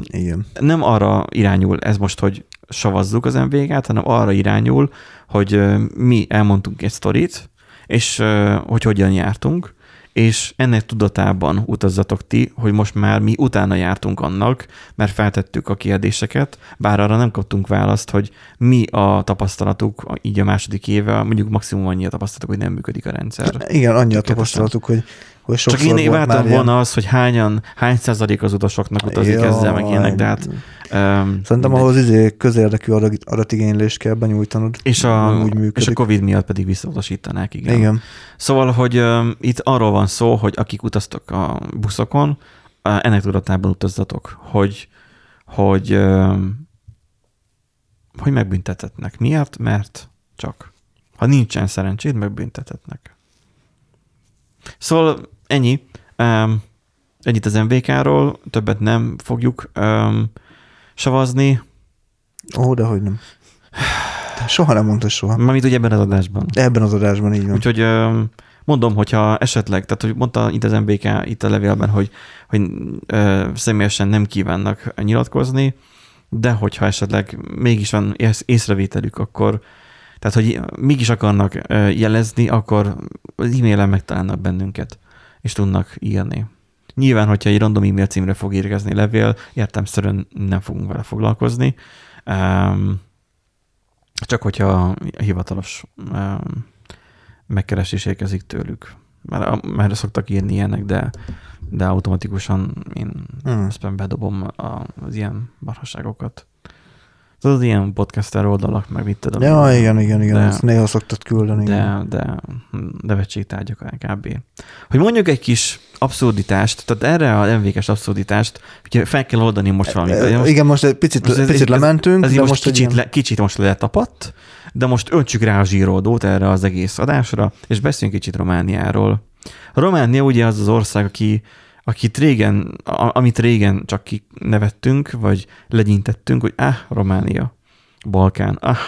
S2: Igen.
S1: nem arra irányul ez most, hogy savazzuk az MVG-t, hanem arra irányul, hogy mi elmondtunk egy sztorit, és hogy hogyan jártunk, és ennek tudatában utazzatok ti, hogy most már mi utána jártunk annak, mert feltettük a kérdéseket, bár arra nem kaptunk választ, hogy mi a tapasztalatuk így a második éve, mondjuk maximum annyi a tapasztalatuk, hogy nem működik a rendszer.
S2: Igen, annyi a tapasztalatuk, hogy, hogy
S1: Csak én
S2: volt
S1: vártam
S2: ilyen-
S1: volna az, hogy hányan, hány százalék az utasoknak utazik
S2: Jaj.
S1: ezzel, meg ilyenek, de hát... Um,
S2: Szerintem ahhoz izé közérdekű adat- adatigénylést kell benyújtanod.
S1: és a,
S2: úgy
S1: és a
S2: működik.
S1: Covid miatt pedig visszautasítanák, igen.
S2: Igen.
S1: Szóval, hogy um, itt arról van szó, hogy akik utaztok a buszokon, ennek tudatában utazzatok, hogy, hogy, um, hogy megbüntetetnek. Miért? Mert csak. Ha nincsen szerencséd, megbüntetetnek. Szóval ennyi. Um, ennyit az MVK-ról, többet nem fogjuk um, savazni,
S2: Ó, de hogy nem. De soha nem mondta soha.
S1: mármint ugye ebben az adásban.
S2: Ebben az adásban így van.
S1: Úgyhogy ö, mondom, hogyha esetleg, tehát hogy mondta itt az MBK itt a levélben, hogy, hogy ö, személyesen nem kívánnak nyilatkozni, de hogyha esetleg mégis van ész- észrevételük, akkor tehát, hogy mégis akarnak jelezni, akkor az e-mailen megtalálnak bennünket, és tudnak írni. Nyilván, hogyha egy random e-mail címre fog érkezni levél, értelmszerűen nem fogunk vele foglalkozni. Um, csak hogyha hivatalos um, megkeresés érkezik tőlük. Már, már szoktak írni ilyenek, de, de automatikusan én
S2: Hmm.
S1: bedobom az ilyen marhaságokat. Tudod, ilyen podcaster oldalak, meg mit tudom.
S2: Ja,
S1: én.
S2: igen, igen, igen.
S1: De-
S2: Ezt néha szoktad küldeni. igen.
S1: De, de nevetségtárgyak kb. Hogy mondjuk egy kis abszurditást, tehát erre a MVK-s abszurditást, ugye fel kell oldani most valamit.
S2: E,
S1: Most-
S2: Igen, most egy picit,
S1: most ez-
S2: picit
S1: ez-
S2: lementünk,
S1: ez
S2: de
S1: így most,
S2: most
S1: kicsit,
S2: ilyen-
S1: le, kicsit most letapadt, de most öltsük rá a zsíroldót erre az egész adásra, és beszéljünk kicsit Romániáról. Románia ugye az az ország, aki, akit régen, amit régen csak nevettünk, vagy legyintettünk, hogy ah, Románia, Balkán, ah.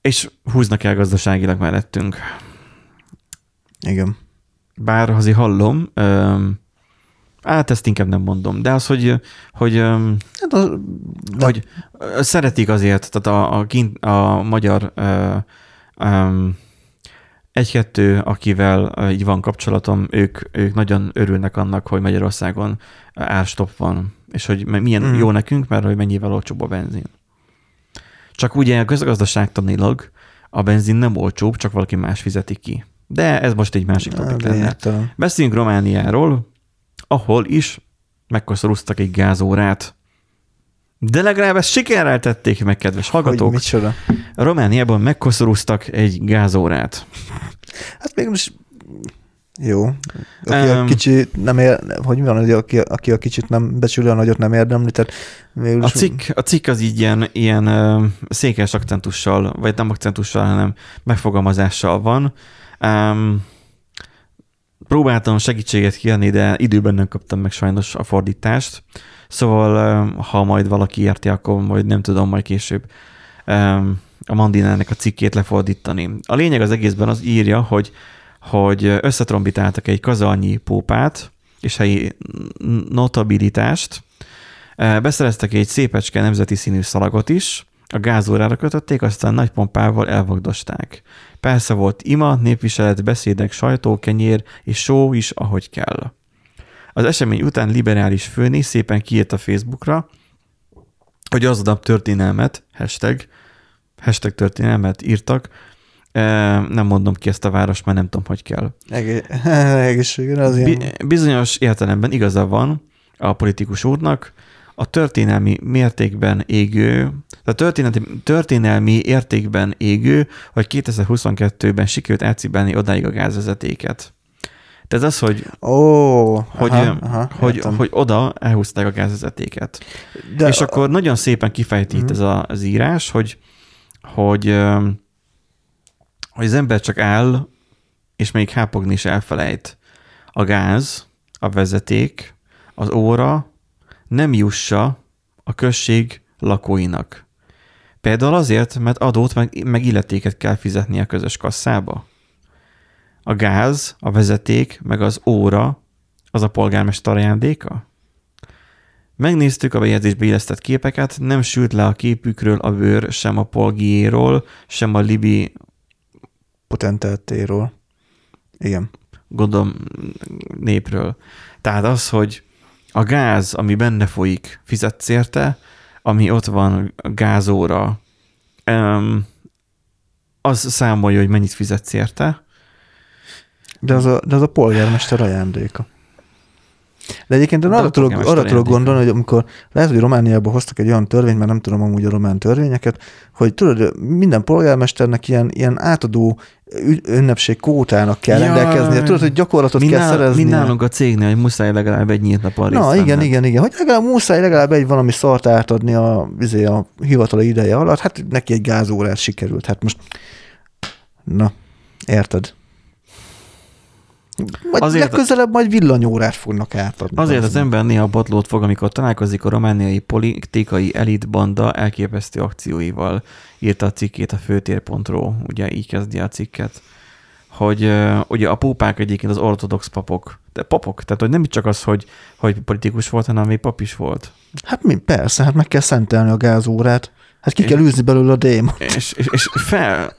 S1: És húznak el gazdaságilag mellettünk.
S2: Igen.
S1: Bár azért hallom, öm, hát ezt inkább nem mondom, de az, hogy, hogy
S2: Hát az, de,
S1: hogy ö, szeretik azért, tehát a, a, kint, a magyar ö, öm, egy-kettő, akivel így van kapcsolatom, ők, ők nagyon örülnek annak, hogy Magyarországon árstop van, és hogy milyen
S2: Mm.
S1: jó nekünk, mert hogy mennyivel olcsóbb a benzin. Csak ugye közgazdaságtanilag a benzin nem olcsóbb, csak valaki más fizeti ki. De ez most egy másik topik lenne.
S2: értelem.
S1: Beszéljünk Romániáról, ahol is megkoszorúztak egy gázórát. De legalább ezt sikerrel tették meg, kedves
S2: Hogy
S1: hallgatók.
S2: micsoda.
S1: Romániában megkoszorúztak egy gázórát.
S2: Hát mégis jó. Aki a
S1: Em.
S2: kicsi nem ér, hogy mi van, hogy aki, aki a kicsit nem becsüli, a nagyot nem érdemli, tehát végül
S1: A cikk, a cikk az így ilyen, ilyen székes akcentussal, vagy nem akcentussal, hanem megfogalmazással van. Um, próbáltam segítséget kérni, de időben nem kaptam meg sajnos a fordítást. Szóval, ha majd valaki érti, akkor majd nem tudom majd később a Mandinának a cikkét lefordítani. A lényeg az egészben az írja, hogy, hogy összetrombitáltak egy kazalnyi pópát és helyi notabilitást, Beszereztek egy szépecske nemzeti színű szalagot is, a gázórára kötötték, aztán nagy pompával elvagdosták. Persze volt ima, népviselet, beszédek, sajtó, kenyér és só is, ahogy kell. Az esemény után liberális főné szépen kiírt a Facebookra, hogy az adap történelmet, hashtag, hashtag történelmet írtak, Nem mondom ki ezt a város, mert nem tudom, hogy kell.
S2: Egészségre az ilyen...
S1: Bizonyos értelemben igaza van a politikus úrnak, a történelmi mértékben égő, a történelmi, történelmi értékben égő, hogy 2022-ben sikerült elcibálni odáig a gázvezetéket. Tehát az, hogy,
S2: oh,
S1: hogy, aha, aha, hogy, hogy oda elhúzták a gázvezetéket. De És akkor nagyon szépen kifejti uh-huh. ez a, az írás, hogy, hogy, hogy az ember csak áll, és még hápogni is elfelejt. A gáz, a vezeték, az óra nem jussa a község lakóinak. Például azért, mert adót meg, meg illetéket kell fizetni a közös kasszába. A gáz, a vezeték, meg az óra az a polgármester ajándéka? Megnéztük a bejegyzésbe illesztett képeket, nem sült le a képükről a bőr sem a polgiéról, sem a libi
S2: potentátéről. Igen.
S1: Gondolom népről. Tehát az, hogy a gáz, ami benne folyik, fizetsz érte, ami ott van gázóra, az számolja, hogy mennyit fizetsz érte,
S2: de az a, de az a polgármester ajándéka. De egyébként én arra tudok, arra tudok gondolni, hogy amikor lehet, hogy Romániában hoztak egy olyan törvényt, mert nem tudom amúgy a román törvényeket, hogy tudod, minden polgármesternek ilyen, ilyen átadó ünnepség kótának kell ja, rendelkeznie. Tudod, hogy gyakorlatot mi kell nál, szerezni.
S1: Mi nálunk a cégnél, hogy muszáj legalább egy nyílt nap
S2: Na, igen, igen, igen, igen. Hogy legalább muszáj legalább egy valami szart átadni a, izé, a hivatali ideje alatt. Hát neki egy gázórát sikerült. Hát most, na, érted? Majd azért, legközelebb majd villanyórát fognak átadni.
S1: Azért az, az ember néha botlót fog, amikor találkozik a romániai politikai elitbanda elképesztő akcióival. Írta a cikkét a főtér.ro, ugye így kezdi a cikket hogy ugye a pópák egyébként az ortodox papok, de papok, tehát hogy nem csak az, hogy, hogy politikus volt, hanem még pap is volt.
S2: Hát mi, persze, hát meg kell szentelni a gázórát. Hát ki kell űzni belőle a démot.
S1: És, és, és, fel,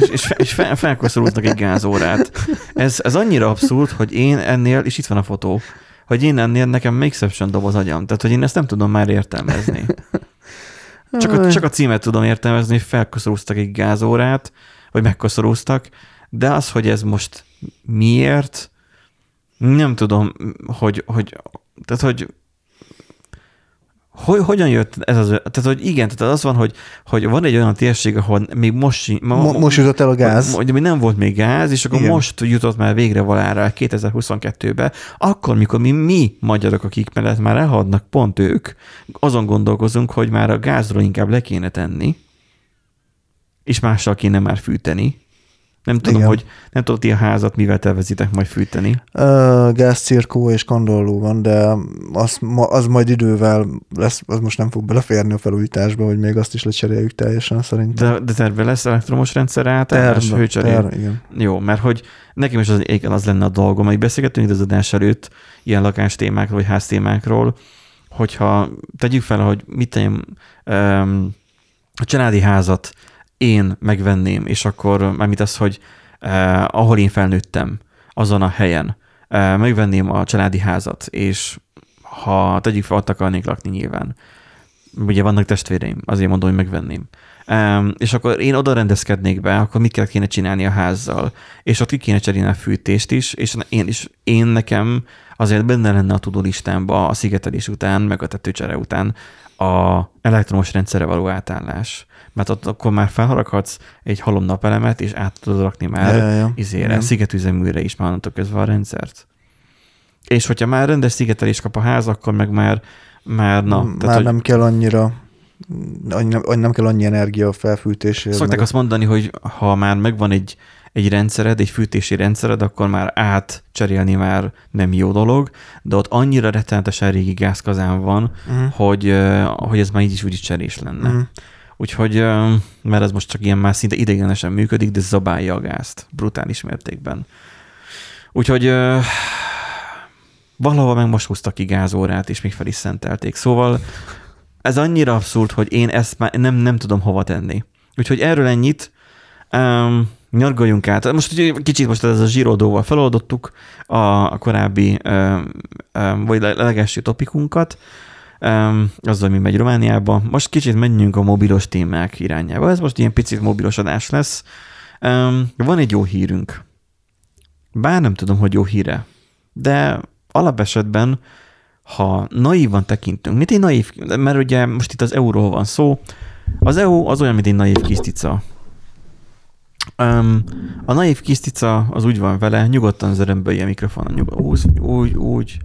S1: és, és, fel, és fel, felkoszorúznak egy gázórát. Ez, ez annyira abszurd, hogy én ennél, és itt van a fotó, hogy én ennél nekem még szebb sem dob az agyam. Tehát, hogy én ezt nem tudom már értelmezni. Csak a, csak a címet tudom értelmezni, hogy felkoszorúztak egy gázórát, vagy megkoszorúztak, de az, hogy ez most miért, nem tudom, hogy, hogy tehát, hogy hogy, hogyan jött ez az, tehát hogy igen, tehát az van, hogy, hogy van egy olyan térség, ahol még most,
S2: ma, mo, most jutott el a gáz.
S1: Hogy még nem volt még gáz, és akkor igen. most jutott már végre valára 2022-be, akkor, mikor mi, mi magyarok, akik mellett már elhadnak pont ők, azon gondolkozunk, hogy már a gázról inkább le kéne tenni, és mással kéne már fűteni, nem tudom, Igen. hogy nem tudom, ti a házat mivel tervezitek majd fűteni.
S2: Uh, gázcirkó és kandalló van, de az, az majd idővel lesz, az most nem fog beleférni a felújításba, hogy még azt is lecseréljük teljesen szerintem.
S1: De, de terve lesz elektromos rendszer átállás, igen. Jó, mert hogy nekem is az, az lenne a dolgom, hogy beszélgetünk az adás előtt ilyen lakástémákról, vagy háztémákról, hogyha tegyük fel, hogy mit tegyem, um, a családi házat én megvenném, és akkor mármint az, hogy eh, ahol én felnőttem, azon a helyen eh, megvenném a családi házat, és ha tegyük fel, ott akarnék lakni nyilván. Ugye vannak testvéreim, azért mondom, hogy megvenném. Um, és akkor én oda rendezkednék be, akkor mit kell kéne csinálni a házzal, és ott ki kéne cserélni a fűtést is, és én is, én nekem azért benne lenne a tudolistámba a szigetelés után, meg a tetőcsere után a elektromos rendszerre való átállás mert ott akkor már felharaghatsz egy halom napelemet, és át tudod rakni már ja, ja, ja. izére, ja. szigetüzeműre is már közben a rendszert. És hogyha már rendes szigetelés kap a ház, akkor meg már, már na.
S2: Már tehát, nem hogy... kell annyira annyi, nem kell annyi energia a felfűtésére.
S1: Szokták meg... azt mondani, hogy ha már megvan egy, egy rendszered, egy fűtési rendszered, akkor már átcserélni már nem jó dolog, de ott annyira rettenetesen régi gázkazán van, uh-huh. hogy, hogy ez már így is úgy is cserés lenne. Uh-huh. Úgyhogy, mert ez most csak ilyen már szinte idegenesen működik, de zabálja a gázt brutális mértékben. Úgyhogy valahol meg most húztak ki gázórát, és még fel is szentelték. Szóval ez annyira abszurd, hogy én ezt már nem, nem tudom hova tenni. Úgyhogy erről ennyit. Um, nyargaljunk át. Most kicsit most ez a zsírodóval feloldottuk a, a korábbi, vagy legelső topikunkat um, azzal, mi megy Romániába. Most kicsit menjünk a mobilos témák irányába. Ez most ilyen picit mobilos adás lesz. Van egy jó hírünk. Bár nem tudom, hogy jó híre, de alapesetben, ha naívan tekintünk, mint egy naív, mert ugye most itt az euróról van szó, az EU az olyan, mint egy naív kis cica. Um, a naív kis cica az úgy van vele, nyugodtan zörömbölje a mikrofonon, nyugod, úgy, úgy, úgy,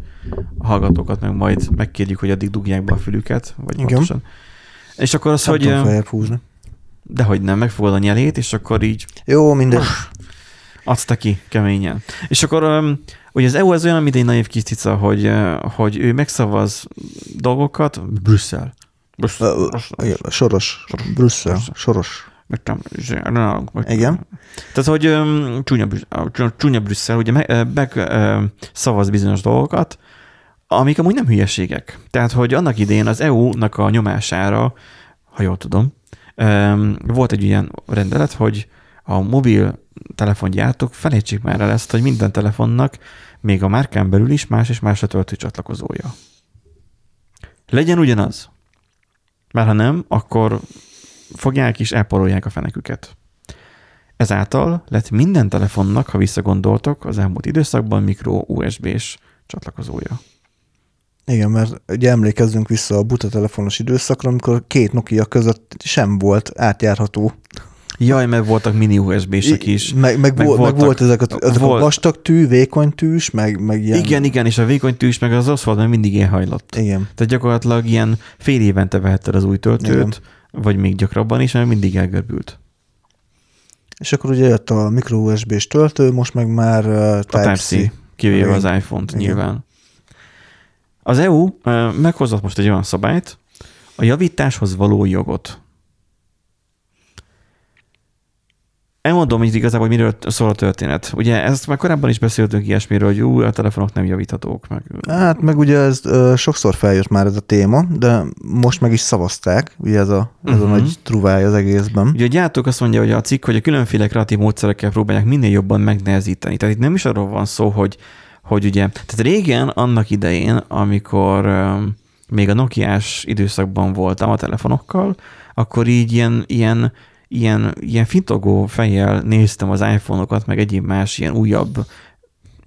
S1: a hallgatókat meg majd megkérjük, hogy addig dugják be a fülüket, vagy
S2: Igen.
S1: pontosan. És akkor az,
S2: Nem
S1: hogy...
S2: feljebb húzni.
S1: Dehogy nem, megfogod a nyelét, és akkor így
S2: Jó, mindegy.
S1: adta ki keményen. És akkor ugye az EU az olyan, mint egy naív kis cica, hogy, hogy ő megszavaz dolgokat, Brüsszel. Brüsszel. Brüsszel.
S2: Soros. Brüsszel.
S1: Brüsszel.
S2: Soros.
S1: Meg-
S2: Igen.
S1: Tehát, hogy csúnya, Brüsszel, csúnya- Brüsszel, ugye meg, meg szavaz bizonyos dolgokat, amik amúgy nem hülyeségek. Tehát, hogy annak idén az EU-nak a nyomására, ha jól tudom, volt egy ilyen rendelet, hogy a mobil telefongyártók felejtsék már el ezt, hogy minden telefonnak, még a márkán belül is más és más a töltőcsatlakozója. Legyen ugyanaz. Mert ha nem, akkor fogják és elporolják a feneküket. Ezáltal lett minden telefonnak, ha visszagondoltok, az elmúlt időszakban mikro USB-s csatlakozója.
S2: Igen, mert ugye emlékezzünk vissza a buta telefonos időszakra, amikor két Nokia között sem volt átjárható.
S1: Jaj, meg voltak mini USB-sek is.
S2: Meg, meg,
S1: Meg
S2: meg, volt,
S1: voltak-
S2: meg volt ezek, a, ezek
S1: volt-
S2: a vastag tű, vékony tűs, meg, meg ilyen...
S1: Igen, igen, és a vékony tűs, meg az volt, mert mindig elhajlott.
S2: Igen.
S1: Tehát gyakorlatilag ilyen fél évente vehetted az új töltőt,
S2: Igen.
S1: vagy még gyakrabban is, mert mindig elgörbült.
S2: És akkor ugye jött a micro USB-s töltő, most meg már uh,
S1: A
S2: Type-C.
S1: Type-C, kivéve
S2: Igen.
S1: az iPhone-t
S2: Igen.
S1: nyilván. Az EU ö, meghozott most egy olyan szabályt, a javításhoz való jogot. Elmondom így igazából, hogy miről szól a történet. Ugye ezt már korábban is beszéltünk ilyesmiről, hogy ú, a telefonok nem javíthatók. Meg.
S2: Hát meg ugye ez uh, sokszor feljött már ez a téma, de most meg is szavazták, ugye ez a, ez
S1: Mhm.
S2: a nagy truváj az egészben.
S1: Ugye a gyártók azt mondja, hogy a cikk, hogy a különféle kreatív módszerekkel próbálják minél jobban megnehezíteni. Tehát itt nem is arról van szó, hogy, hogy ugye, tehát régen, annak idején, amikor még a Nokiás időszakban voltam a telefonokkal, akkor így ilyen, ilyen, ilyen, ilyen fintogó fejjel néztem az iPhone-okat, meg egyéb más ilyen újabb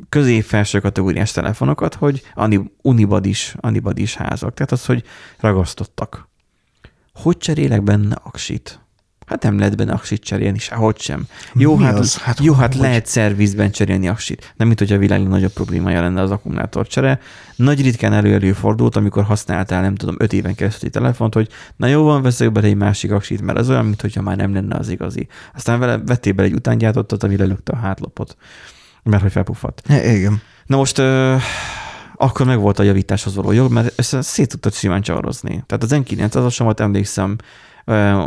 S1: közép-felső kategóriás telefonokat, hogy unibadis, unibadis házak. Tehát az, hogy ragasztottak. Hogy cserélek benne aksit? Hát nem lehet benne aksit cserélni, sehogy sem. Jó,
S2: Mi
S1: hát,
S2: az? Hát
S1: jó, hát
S2: hogy?
S1: lehet szervizben cserélni aksit. Nem, mint hogy a világ nagyobb problémája lenne az akkumulátorcsere. Nagy ritkán elő fordult, amikor használtál, nem tudom, öt éven keresztül egy telefont, hogy na jó van, veszek bele egy másik aksit, mert az olyan, mintha már nem lenne az igazi. Aztán vele vettél bele egy utángyártottat, ami lelökte a hátlapot, mert hogy felpuffadt.
S2: Igen.
S1: Na most ö, akkor meg volt a javításhoz való jog, mert ezt szét tudtad simán csavarozni. Tehát az N900-asomat emlékszem, ö,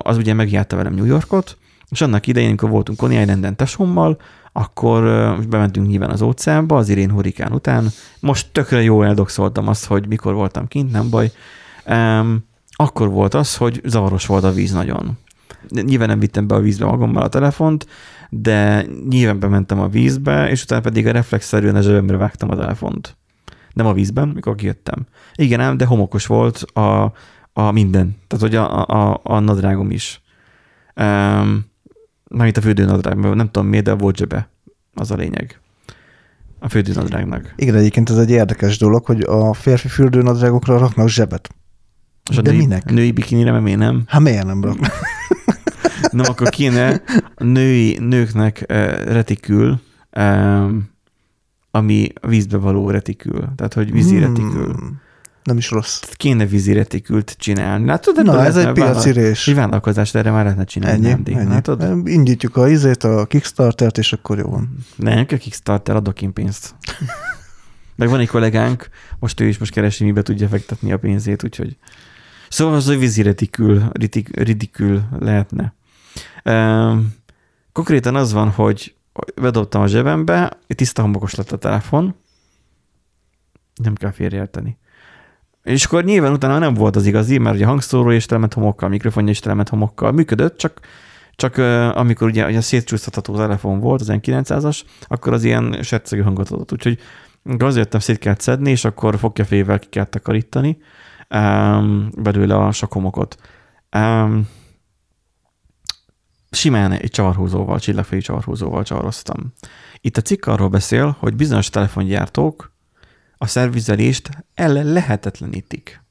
S1: az ugye megjárta velem New Yorkot, és annak idején, amikor voltunk Coney Islanden tesommal, akkor ö, bementünk nyilván az óceánba, az Irén hurikán után. Most tökre jó eldokszoltam azt, hogy mikor voltam kint, nem baj. Um, akkor volt az, hogy zavaros volt a víz nagyon. Nyilván nem vittem be a vízbe magammal a telefont, de nyilván bementem a vízbe, és utána pedig a reflexzerűen a zsebemre vágtam a telefont. Nem a vízben, mikor kijöttem. Igen ám, de homokos volt a, a minden. Tehát, hogy a, a, a nadrágom is. Um, Mármint a fürdőnadrág, nem tudom miért, de volt zsebe. Az a lényeg. A fürdőnadrágnak.
S2: Igen, egyébként ez egy érdekes dolog, hogy a férfi fürdőnadrágokra raknak zsebet.
S1: És a
S2: De
S1: női,
S2: minek?
S1: női bikinire, mert miért nem?
S2: Hát miért nem raknak?
S1: Nem, akkor kéne a női, nőknek uh, retikül, um, ami vízbe való retikül. Tehát, hogy vízi
S2: Hmm,
S1: retikül.
S2: Nem is rossz.
S1: Kéne vízi retikült csinálni. Látod, ebből
S2: Na, ez egy piacirés.
S1: Egy vállalkozást erre már lehetne csinálni.
S2: Ennyi,
S1: Ennyi,
S2: ennyi.
S1: Látod?
S2: Indítjuk a izét, a Kickstartert, és akkor jó van.
S1: Nem, kell Kickstarter, adok én pénzt. Meg van egy kollégánk, most ő is most keresi, mibe tudja fektetni a pénzét, úgyhogy... Szóval az, hogy vízi retikül, ritik, ridikül lehetne. Um, konkrétan az van, hogy bedobtam a zsebembe, tiszta homokos lett a telefon, nem kell félreérteni. És akkor nyilván utána nem volt az igazi, mert ugye hangszóró és telement homokkal, mikrofonja és telement homokkal működött, csak csak amikor ugye, ugye szétcsúsztatható telefon volt, az N900-as, akkor az ilyen sercegő hangot adott. Úgyhogy azért jöttem, szét kellett szedni, és akkor fogkefével ki kellett takarítani um, belőle a sakomokot. Um, simán egy csavarhúzóval, csillagfejű csavarhúzóval csavaroztam. Itt a cikk arról beszél, hogy bizonyos telefongyártók a szervizelést el lehetetlenítik,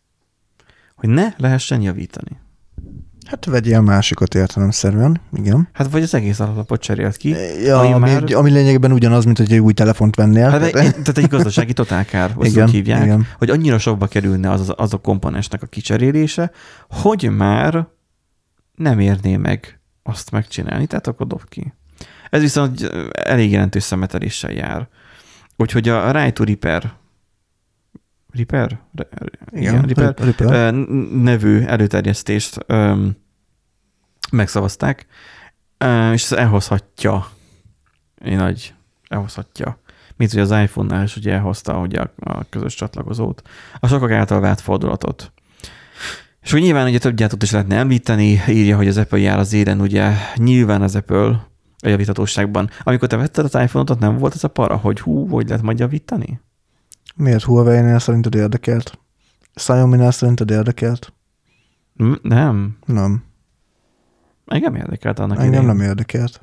S1: hogy ne lehessen javítani.
S2: Hát vegyél másikat értelemszerűen, igen.
S1: Hát vagy az egész alapot cserélt ki.
S2: Ja, ami, már... ami lényegében ugyanaz, mint hogy egy új telefont vennél.
S1: Hát, tehát egy gazdasági totálkár, azt igen, hívják, igen. hogy annyira sokba kerülne az, az a komponensnek a kicserélése, hogy már nem érné meg azt megcsinálni, tehát akkor dob ki. Ez viszont elég jelentős szemeteléssel jár. Úgyhogy a Right to Repair Repair? Igen, Repair, Repair. nevű előterjesztést um, megszavazták, um, és ez elhozhatja, nagy, elhozhatja, mint hogy az iPhone-nál is ugye elhozta ugye a, a közös csatlakozót, a sokak által vált fordulatot. És hogy nyilván ugye több gyártót is lehetne említeni, írja, hogy az Apple jár az élen, ugye nyilván az Apple a javíthatóságban. Amikor te vetted az iPhone-ot, nem volt ez a para, hogy hú, hogy lehet majd javítani?
S2: Miért Huawei-nél szerinted érdekelt? Xiaomi-nál szerinted érdekelt?
S1: Nem.
S2: Nem.
S1: Engem érdekelt annak
S2: Engem idején. nem érdekelt.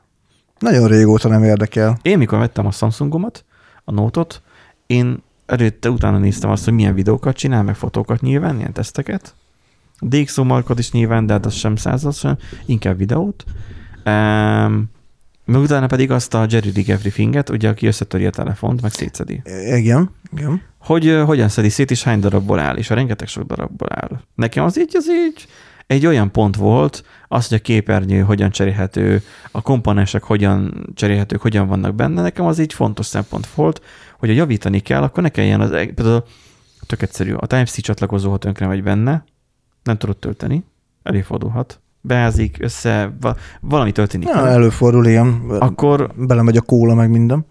S2: Nagyon régóta nem érdekel.
S1: Én mikor vettem a Samsungomat, a Note-ot, én előtte utána néztem azt, hogy milyen videókat csinál, meg fotókat nyilván, ilyen teszteket. DxO markot is nyilván, de hát az sem század sem, inkább videót. Um, meg utána pedig azt a Jerry Dig Everything-et, ugye, aki összetöri a telefont, meg szétszedi.
S2: Igen, igen.
S1: Hogy hogyan szedi szét, és hány darabból áll, és a rengeteg sok darabból áll. Nekem az így, az így egy olyan pont volt, az, hogy a képernyő hogyan cserélhető, a komponensek hogyan cserélhetők, hogyan vannak benne, nekem az így fontos szempont volt, hogy a javítani kell, akkor ne kelljen az, például tök egyszerű, a Type-C csatlakozó, ha tönkre vagy benne, nem tudod tölteni, előfordulhat beázik, össze, valami történik.
S2: Ja, előfordul ilyen. Akkor belemegy a kóla meg minden.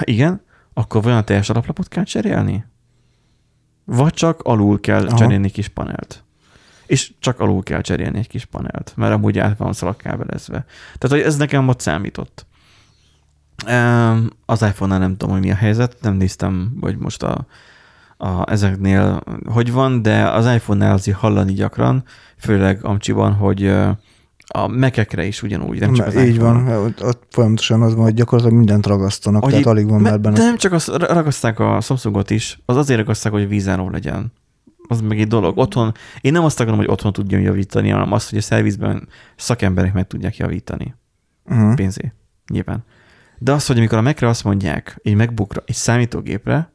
S1: Igen, akkor vajon a teljes alaplapot kell cserélni? Vagy csak alul kell Aha. cserélni kis panelt? És csak alul kell cserélni egy kis panelt, mert amúgy át van szalagkábelezve. Tehát, hogy ez nekem ott számított. Az iPhone-nál nem tudom, hogy mi a helyzet, nem néztem, hogy most a, a, ezeknél hogy van, de az iPhone-nál azért hallani gyakran, főleg Amcsiban, hogy a mekekre is ugyanúgy, nem csak az
S2: Így van, ott, ott folyamatosan az van, hogy gyakorlatilag mindent ragasztanak, hogy tehát alig van már benne.
S1: De nem csak azt ragaszták a Samsungot is, az azért ragaszták, hogy vízáró legyen. Az meg egy dolog. Otthon, én nem azt akarom, hogy otthon tudjam javítani, hanem azt, hogy a szervizben szakemberek meg tudják javítani. Uh-huh. Pénzé, nyilván. De az, hogy amikor a Mac-re azt mondják, egy MacBookra, egy számítógépre,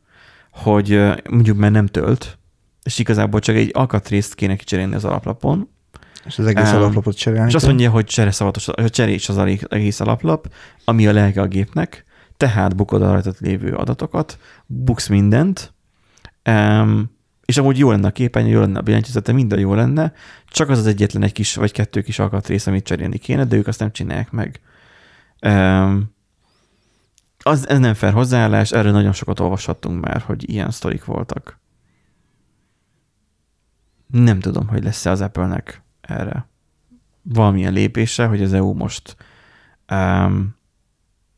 S1: hogy mondjuk már nem tölt, és igazából csak egy alkatrészt kéne kicserélni az alaplapon.
S2: És az egész um, alaplapot cserélni.
S1: És azt mondja, hogy csereszavatos, cserés az egész alaplap, ami a lelke a gépnek, tehát bukod a rajta lévő adatokat, buksz mindent, um, és amúgy jó lenne a képernyő, jó lenne a billentyűzete, minden jó lenne, csak az az egyetlen egy kis, vagy kettő kis alkatrész, amit cserélni kéne, de ők azt nem csinálják meg. Um, az, ez nem fair hozzáállás, erről nagyon sokat olvashattunk már, hogy ilyen sztorik voltak. Nem tudom, hogy lesz-e az Apple-nek erre valamilyen lépése, hogy az EU most um,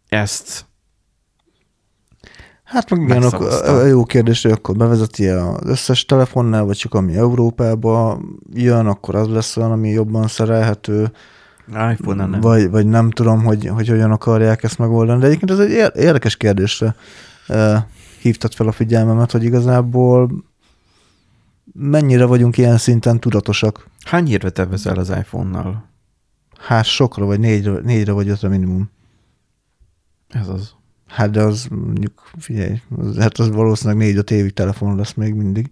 S1: ezt
S2: Hát meg igen, akkor, jó kérdés, hogy akkor bevezeti az összes telefonnál, vagy csak ami Európába jön, akkor az lesz olyan, ami jobban szerelhető
S1: iPhone nem.
S2: Vagy, vagy nem tudom, hogy, hogy hogyan akarják ezt megoldani. De egyébként ez egy érdekes kérdésre hívtad fel a figyelmemet, hogy igazából mennyire vagyunk ilyen szinten tudatosak.
S1: Hány érve tervezel az iPhone-nal?
S2: Hát sokra, vagy négyre, négyre vagy ötre minimum.
S1: Ez az.
S2: Hát de az mondjuk, figyelj, az, hát az valószínűleg négy-öt évig telefon lesz még mindig.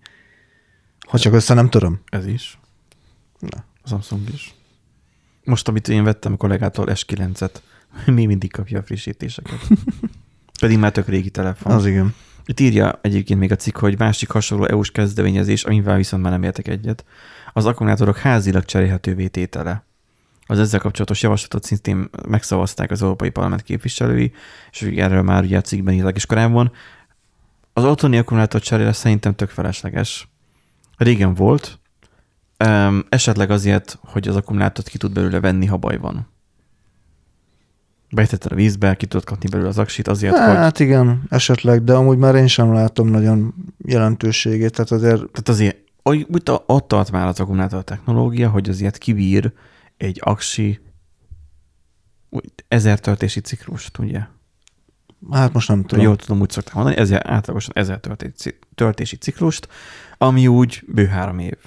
S2: Ha csak össze nem töröm.
S1: Ez is. Na. Samsung is. Most, amit én vettem a kollégától S9-et, mi mindig kapja a frissítéseket. Pedig már tök régi telefon.
S2: Az igen.
S1: Itt írja egyébként még a cikk, hogy másik hasonló EU-s kezdeményezés, amivel viszont már nem értek egyet, az akkumulátorok házilag cserélhetővé tétele. Az ezzel kapcsolatos javaslatot szintén megszavazták az Európai Parlament képviselői, és erről már ugye a cikkben írtak is korábban. Az otthoni akkumulátor cserére szerintem tök felesleges. Régen volt, Um, esetleg azért, hogy az akkumulátort ki tud belőle venni, ha baj van. Betetted a vízbe, ki tudod kapni belőle az aksit azért,
S2: hát, hogy... Hát igen, esetleg, de amúgy már én sem látom nagyon jelentőségét, tehát azért...
S1: Tehát azért ott tart már az akkumulátor technológia, hogy azért kibír egy aksi ezer töltési ciklust, ugye?
S2: Hát most nem tudom.
S1: Jól tudom, úgy szoktam mondani, ezer, átlagosan ezer töltési, töltési ciklust, ami úgy bő három év.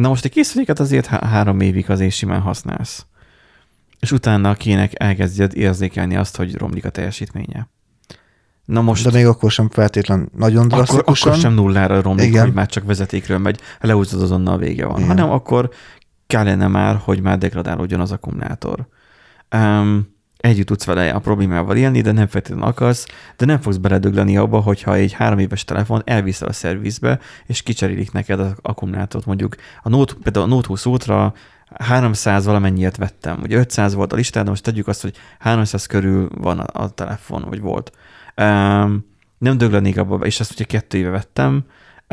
S1: Na most egy készüléket azért há- három évig azért simán használsz. És utána kéne elkezdjed érzékelni azt, hogy romlik a teljesítménye. Na most
S2: De még akkor sem feltétlen nagyon
S1: akkor,
S2: drasztikusan.
S1: akkor sem nullára romlik,
S2: Igen.
S1: hogy már csak vezetékről megy, lehúzod azonnal vége van.
S2: Igen.
S1: Hanem akkor kellene már, hogy már degradálódjon az akkumulátor. Um, együtt tudsz vele a problémával élni, de nem feltétlenül akarsz, de nem fogsz beledögleni abba, hogyha egy három éves telefon elviszel a szervizbe, és kicserélik neked az akkumulátort. Mondjuk a Note, például a Note 20 Ultra 300 valamennyiért vettem. Ugye 500 volt a listán, de most tegyük azt, hogy 300 körül van a, a telefon, vagy volt. Um, nem döglenék abba, és ezt ugye kettő éve vettem,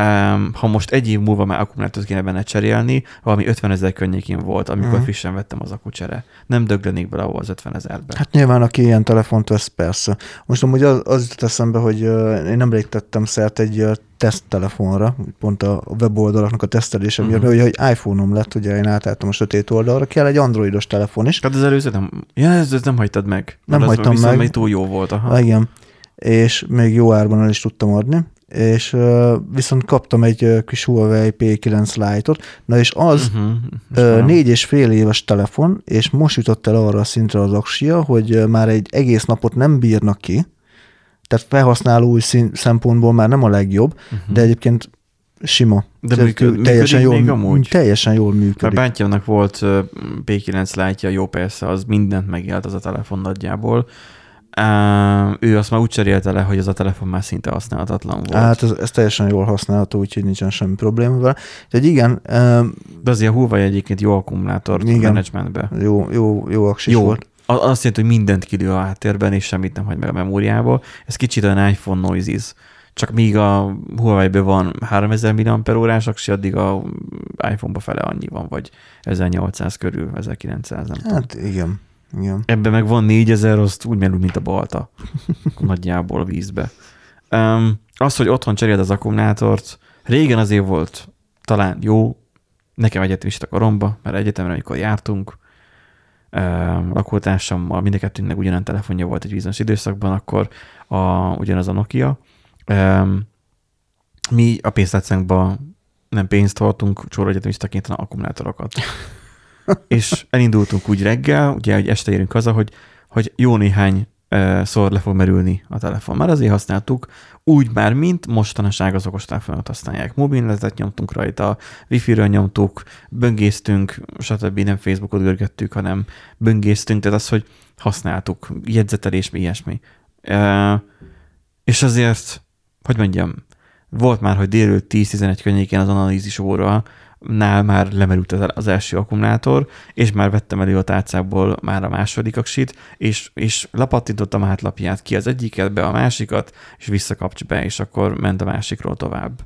S1: Um, ha most egy év múlva már akkumulátort kéne benne cserélni, valami 50 ezer környékén volt, amikor
S2: Mhm.
S1: frissen vettem az akucsere. Nem döglenék bele ahol az 50 ezerbe.
S2: Hát nyilván, aki ilyen telefont vesz, persze. Most amúgy az, az jutott eszembe, hogy uh, én nemrég tettem szert egy uh, teszttelefonra, pont a weboldalaknak a tesztelése miatt, uh-huh. hogy iPhone-om lett, ugye én átálltam a sötét oldalra, kell egy androidos telefon is.
S1: Tehát az előző nem, ja, ez, ez nem hagytad meg.
S2: Nem hagytam
S1: viszont
S2: meg.
S1: még túl jó volt. Aha.
S2: Ah, igen. És még jó árban el is tudtam adni, és uh, viszont kaptam egy uh, kis Huawei P9 Lite-ot, na és az
S1: Uh-huh.
S2: Négy és fél éves telefon, és most jutott el arra a szintre az aksia, hogy már egy egész napot nem bírnak ki, tehát felhasználói szempontból már nem a legjobb, uh-huh. de egyébként sima.
S1: De
S2: Tehát
S1: működ-
S2: teljesen jól,
S1: még amúgy?
S2: Teljesen jól
S1: Mert
S2: működik.
S1: bátyámnak volt ö, P9 látja, jó persze, az mindent megélt az a telefon nagyjából. Ő azt már úgy cserélte le, hogy az a telefon már szinte használhatatlan volt.
S2: Hát ez, ez teljesen jól használható, úgyhogy nincsen semmi probléma vele. Úgyhogy igen, ö,
S1: De azért a Huawei egyébként jó akkumulátor
S2: Igen.
S1: menedzsmentbe.
S2: jó, jó, jó aksis
S1: Jó.
S2: volt.
S1: Azt jelenti, hogy mindent kilő a háttérben, és semmit nem hagy meg a memóriából. Ez kicsit olyan iPhone noises. Csak míg a Huawei-ben van 3000 mAh aksi, addig a iPhone-ba fele annyi van, vagy 1800 körül, 1900, nem tudom.
S2: Hát igen, igen.
S1: Ebben meg van 4000, azt úgy merül, mint a balta. Nagyjából vízbe. Um, az, hogy otthon cseréld az akkumulátort, régen azért volt talán jó, nekem egyetemista koromba, mert egyetemre, amikor jártunk, um, lakótársammal, mind a kettőnknek ugyanolyan telefonja volt egy bizonyos időszakban, akkor a, ugyanaz a Nokia. Um, mi a pénztárcánkba nem pénzt hordtunk, csóra egyetemistaként, hanem akkumulátorokat. És elindultunk úgy reggel, ugye, hogy este érünk haza, hogy, hogy jó néhány szor le fog merülni a telefon. Már azért használtuk, úgy már, mint mostanság az okostelefonokat használják. Mobilnetet nyomtunk rajta, wifi-ről nyomtuk, böngésztünk, stb. nem Facebookot görgettük, hanem böngésztünk, tehát az, hogy használtuk, jegyzetelés, mi ilyesmi. Uh, és azért, hogy mondjam, volt már, hogy délőtt 10-11 környékén az analízis óra, nál már lemerült az- első akkumulátor, és már vettem elő a tárcából már a második aksit, és, és lepattintottam a hátlapját ki az egyiket, be a másikat, és visszakapcs be, és akkor ment a másikról tovább.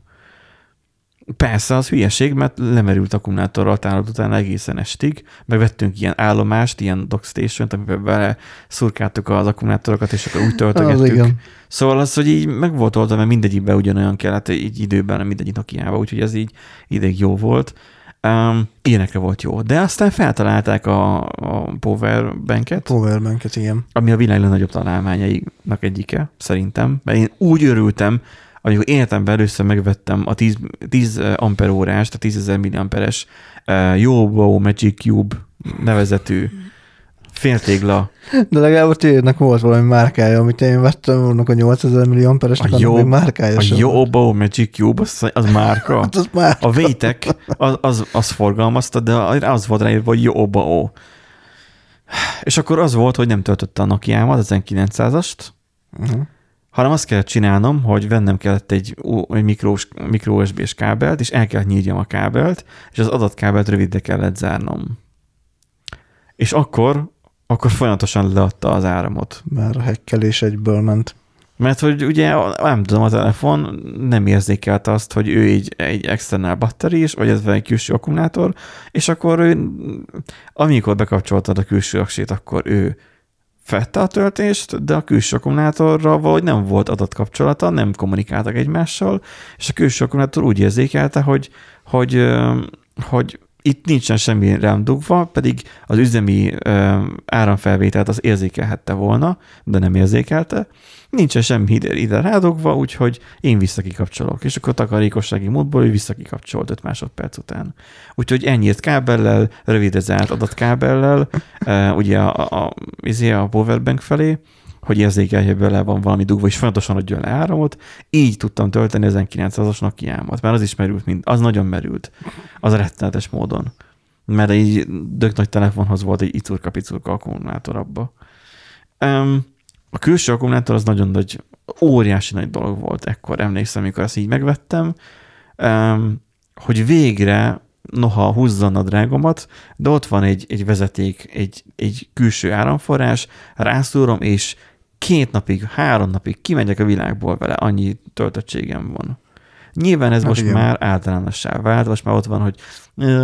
S1: Persze, az hülyeség, mert lemerült akkumulátorral tárolod utána egészen estig, meg vettünk ilyen állomást, ilyen dockstation-t, amiben bele szurkáltuk az akkumulátorokat, és akkor úgy
S2: Az
S1: töltögettük.
S2: igen.
S1: Szóval az, hogy így meg volt oldva, mert mindegyikben ugyanolyan kellett, így időben, mindegyik Nokia-ba, úgyhogy ez így ideig jó volt. Um, ilyenekre volt jó. De aztán feltalálták a, a powerbanket,
S2: Powerbanket, igen.
S1: ami a világ legnagyobb találmányainak egyike, szerintem. Mert én úgy örültem, amikor életemben először megvettem a 10, 10 amperórást, a 10.000 milliamperes uh, Yobo Magic Cube nevezetű féltégla
S2: De legalább a tiédnek volt valami márkája, amit én vettem, annak a 8000 milliamperesnek,
S1: A jó-
S2: még márkája
S1: A. Yobo Magic Cube, az, az márka.
S2: Hát az már...
S1: A Vétek az, az, az forgalmazta, de az volt ráírva, hogy Yobo. És akkor az volt, hogy nem töltötte a Nokia-mat, az N900-ast,
S2: Uh-huh.
S1: Hanem azt kellett csinálnom, hogy vennem kellett egy, egy mikrós, mikro USB-s kábelt, és el kellett nyírjam a kábelt, és az adatkábelt rövidre kellett zárnom. És akkor, akkor folyamatosan leadta az áramot.
S2: Már a hekkelés egyből ment.
S1: Mert hogy ugye, nem tudom, a telefon nem érzékelte azt, hogy ő egy, egy external batteri is, vagy ez egy külső akkumulátor, és akkor ő, amikor bekapcsoltad a külső aksét, akkor ő fette a töltést, de a külső akkumulátorral valahogy nem volt adatkapcsolata, nem kommunikáltak egymással, és a külső akkumulátor úgy érzékelte, hogy, hogy, hogy itt nincsen semmi rám dugva, pedig az üzemi áramfelvételt az érzékelhette volna, de nem érzékelte. Nincsen semmi ide, ide rádugva, úgyhogy én visszakikapcsolok. És akkor takarékossági módból ő visszakikapcsolt 5 másodperc után. Úgyhogy ennyit kábellel, rövidezált adatkábellel, ö, ugye a, a, a, izé a powerbank felé, hogy érzékelje bele van valami dugva, és folyamatosan adja le áramot. Így tudtam tölteni ezen 900-as Nokia-mat, mert az is merült, mind, az nagyon merült. Az rettenetes módon. Mert egy dög nagy telefonhoz volt egy icurka-picurka akkumulátor abba. Um, a külső akkumulátor az nagyon nagy, óriási nagy dolog volt ekkor, emlékszem, amikor ezt így megvettem, hogy végre noha húzzon a drágomat, de ott van egy, egy vezeték, egy, egy külső áramforrás, rászúrom, és két napig, három napig kimegyek a világból vele, annyi töltöttségem van. Nyilván ez hát most igen. már általánossá vált, most már ott van, hogy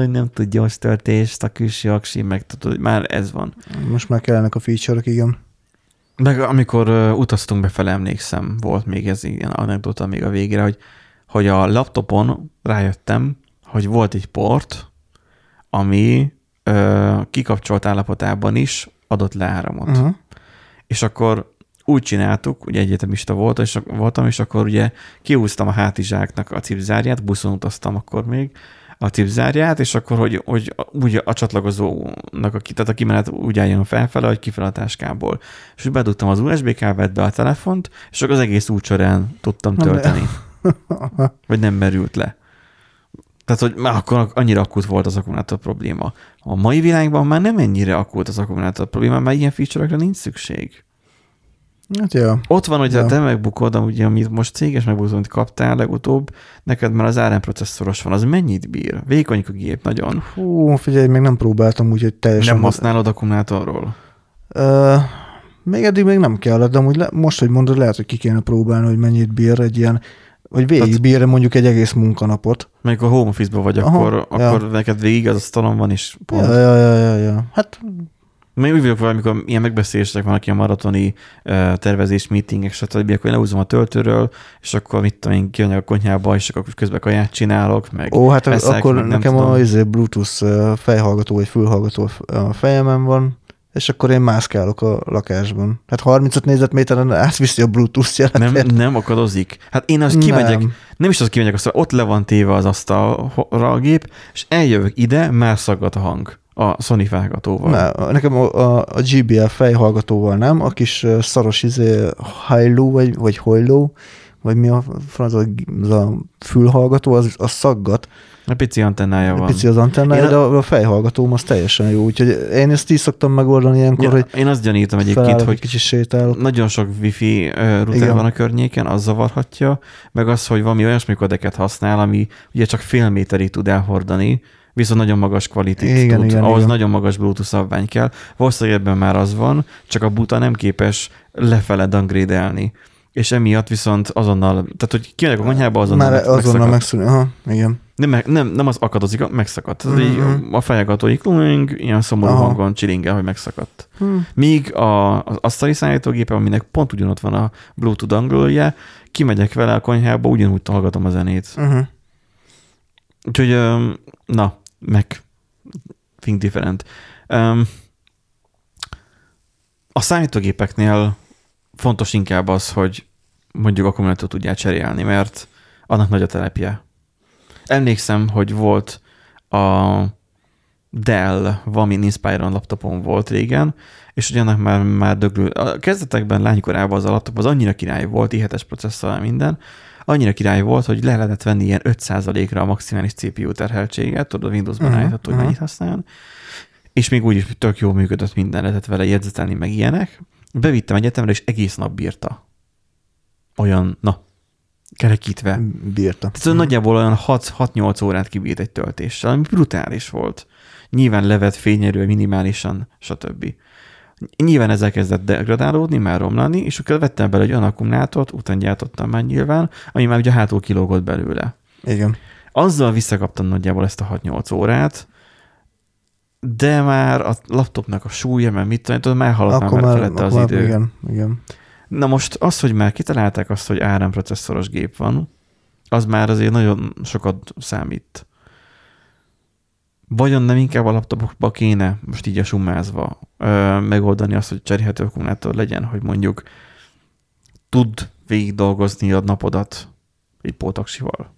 S1: nem tud gyors töltést, a külső aksi, meg tudod, már ez van.
S2: Most már kellenek a feature igen.
S1: Meg amikor utaztunk befele, emlékszem, volt még ez ilyen anekdota még a végére, hogy, hogy a laptopon rájöttem, hogy volt egy port, ami uh, kikapcsolt állapotában is adott le áramot. Uh-huh. És akkor úgy csináltuk, ugye egyetemista volt, és voltam, és akkor ugye kihúztam a hátizsáknak a cipzárját, buszon utaztam akkor még, a cipzárját, és akkor, hogy, hogy úgy a csatlakozónak, a, tehát a kimenet úgy álljon felfele, hogy kifele a táskából. És úgy bedugtam az USB kábelt be a telefont, és akkor az egész út során tudtam tölteni. Vagy nem merült le. Tehát, hogy már akkor annyira akut volt az akkumulátor probléma. A mai világban már nem ennyire akut az akkumulátor probléma, mert ilyen feature nincs szükség.
S2: Hát ja.
S1: Ott van, hogy ja. te megbukod, ugye, amit most céges megbukod, kaptál legutóbb, neked már az ARM processzoros van, az mennyit bír? Vékony a gép nagyon.
S2: Hú, figyelj, még nem próbáltam, úgyhogy teljesen...
S1: Nem használod akkumulátorról?
S2: Uh, még eddig még nem kellett, de amúgy le, most, hogy mondod, lehet, hogy ki kéne próbálni, hogy mennyit bír egy ilyen, vagy végig bír mondjuk egy egész munkanapot.
S1: Még a home office vagy, Aha, akkor, ja. akkor neked végig az asztalon van, és
S2: pont. Ja, ja, ja, ja, ja. Hát
S1: még úgy vagyok amikor ilyen megbeszélések vannak, ilyen maratoni uh, tervezés, meetingek, stb., akkor én leúzom a töltőről, és akkor mit tudom én, kijönnek a konyhába, és akkor közben kaját csinálok, meg
S2: Ó, hát eszek, akkor meg nekem tudom. a izé, Bluetooth fejhallgató vagy fülhallgató a fejemen van, és akkor én mászkálok a lakásban. Hát 35 négyzetméteren átviszi a Bluetooth
S1: jelentet. Nem, nem akadozik. Hát én az kimegyek, nem, nem is az kimegyek, azt ott le van téve az asztalra a gép, és eljövök ide, már szaggat a hang a Sony felhallgatóval.
S2: Ne, nekem a, a, a GBL fejhallgatóval nem, a kis szaros izé, hajló, vagy, vagy hojló, vagy mi a franc, az a fülhallgató, az, az szaggat.
S1: A pici antennája van. A
S2: pici az antennája, én de a, a fejhallgatóm az teljesen jó. Úgyhogy én ezt így szoktam megoldani ilyenkor, ja, hogy
S1: Én azt gyanítom egyébként, hogy
S2: kicsit sétálok.
S1: nagyon sok wifi router van a környéken, az zavarhatja, meg az, hogy valami olyasmi kodeket használ, ami ugye csak fél méterig tud elhordani, viszont nagyon magas kvalitét igen, tud. Igen, Ahhoz igen. nagyon magas Bluetooth szabvány kell. Valószínűleg ebben már az van, csak a buta nem képes lefele downgrade és emiatt viszont azonnal, tehát hogy kijönnek a konyhába, azonnal
S2: Már meg, azonnal megszűnik, aha, igen.
S1: Nem, nem, nem az akadozik, megszakadt. Tehát mm-hmm. így mhm. a fejagatói klung, ilyen szomorú Aha. hangon csilingel, hogy megszakadt. Hmm. Míg a, az asztali szállítógépe, aminek pont ugyanott van a Bluetooth anglója, kimegyek vele a konyhába, ugyanúgy hallgatom a zenét. Uh-huh. Úgyhogy, na, meg think different. Um, a számítógépeknél fontos inkább az, hogy mondjuk akkumulátort tudják cserélni, mert annak nagy a telepje. Emlékszem, hogy volt a Dell Vamin Inspiron laptopon volt régen, és ugyanak már, már döglő. A kezdetekben lánykorában az a laptop az annyira király volt, i7-es processzor minden, annyira király volt, hogy le lehetett venni ilyen 5%-ra a maximális CPU terheltséget, tudod, a Windows-ban uh-huh, állítható, hogy uh-huh. mennyit használjon, és még úgy is tök jól működött minden, lehetett vele jegyzetelni, meg ilyenek. Bevittem egyetemre, és egész nap bírta. Olyan, na, kerekítve.
S2: Bírta.
S1: Tehát uh-huh. nagyjából olyan 6-8 órát kibírt egy töltéssel, ami brutális volt. Nyilván levet fényerő minimálisan, stb. Nyilván ezzel kezdett degradálódni, már romlani, és akkor vettem bele egy olyan akkumulátort, utána gyártottam már nyilván, ami már ugye hátul kilógott belőle.
S2: Igen.
S1: Azzal visszakaptam nagyjából ezt a 6-8 órát, de már a laptopnak a súlya, mert mit tudom, már halott már, felette az idő.
S2: Igen, igen.
S1: Na most az, hogy már kitalálták azt, hogy ARM processzoros gép van, az már azért nagyon sokat számít. Vajon nem inkább a laptopokba kéne, most így a summázva, ö, megoldani azt, hogy cserélhető akkumulátor legyen, hogy mondjuk tud végig dolgozni a napodat egy pótaksival.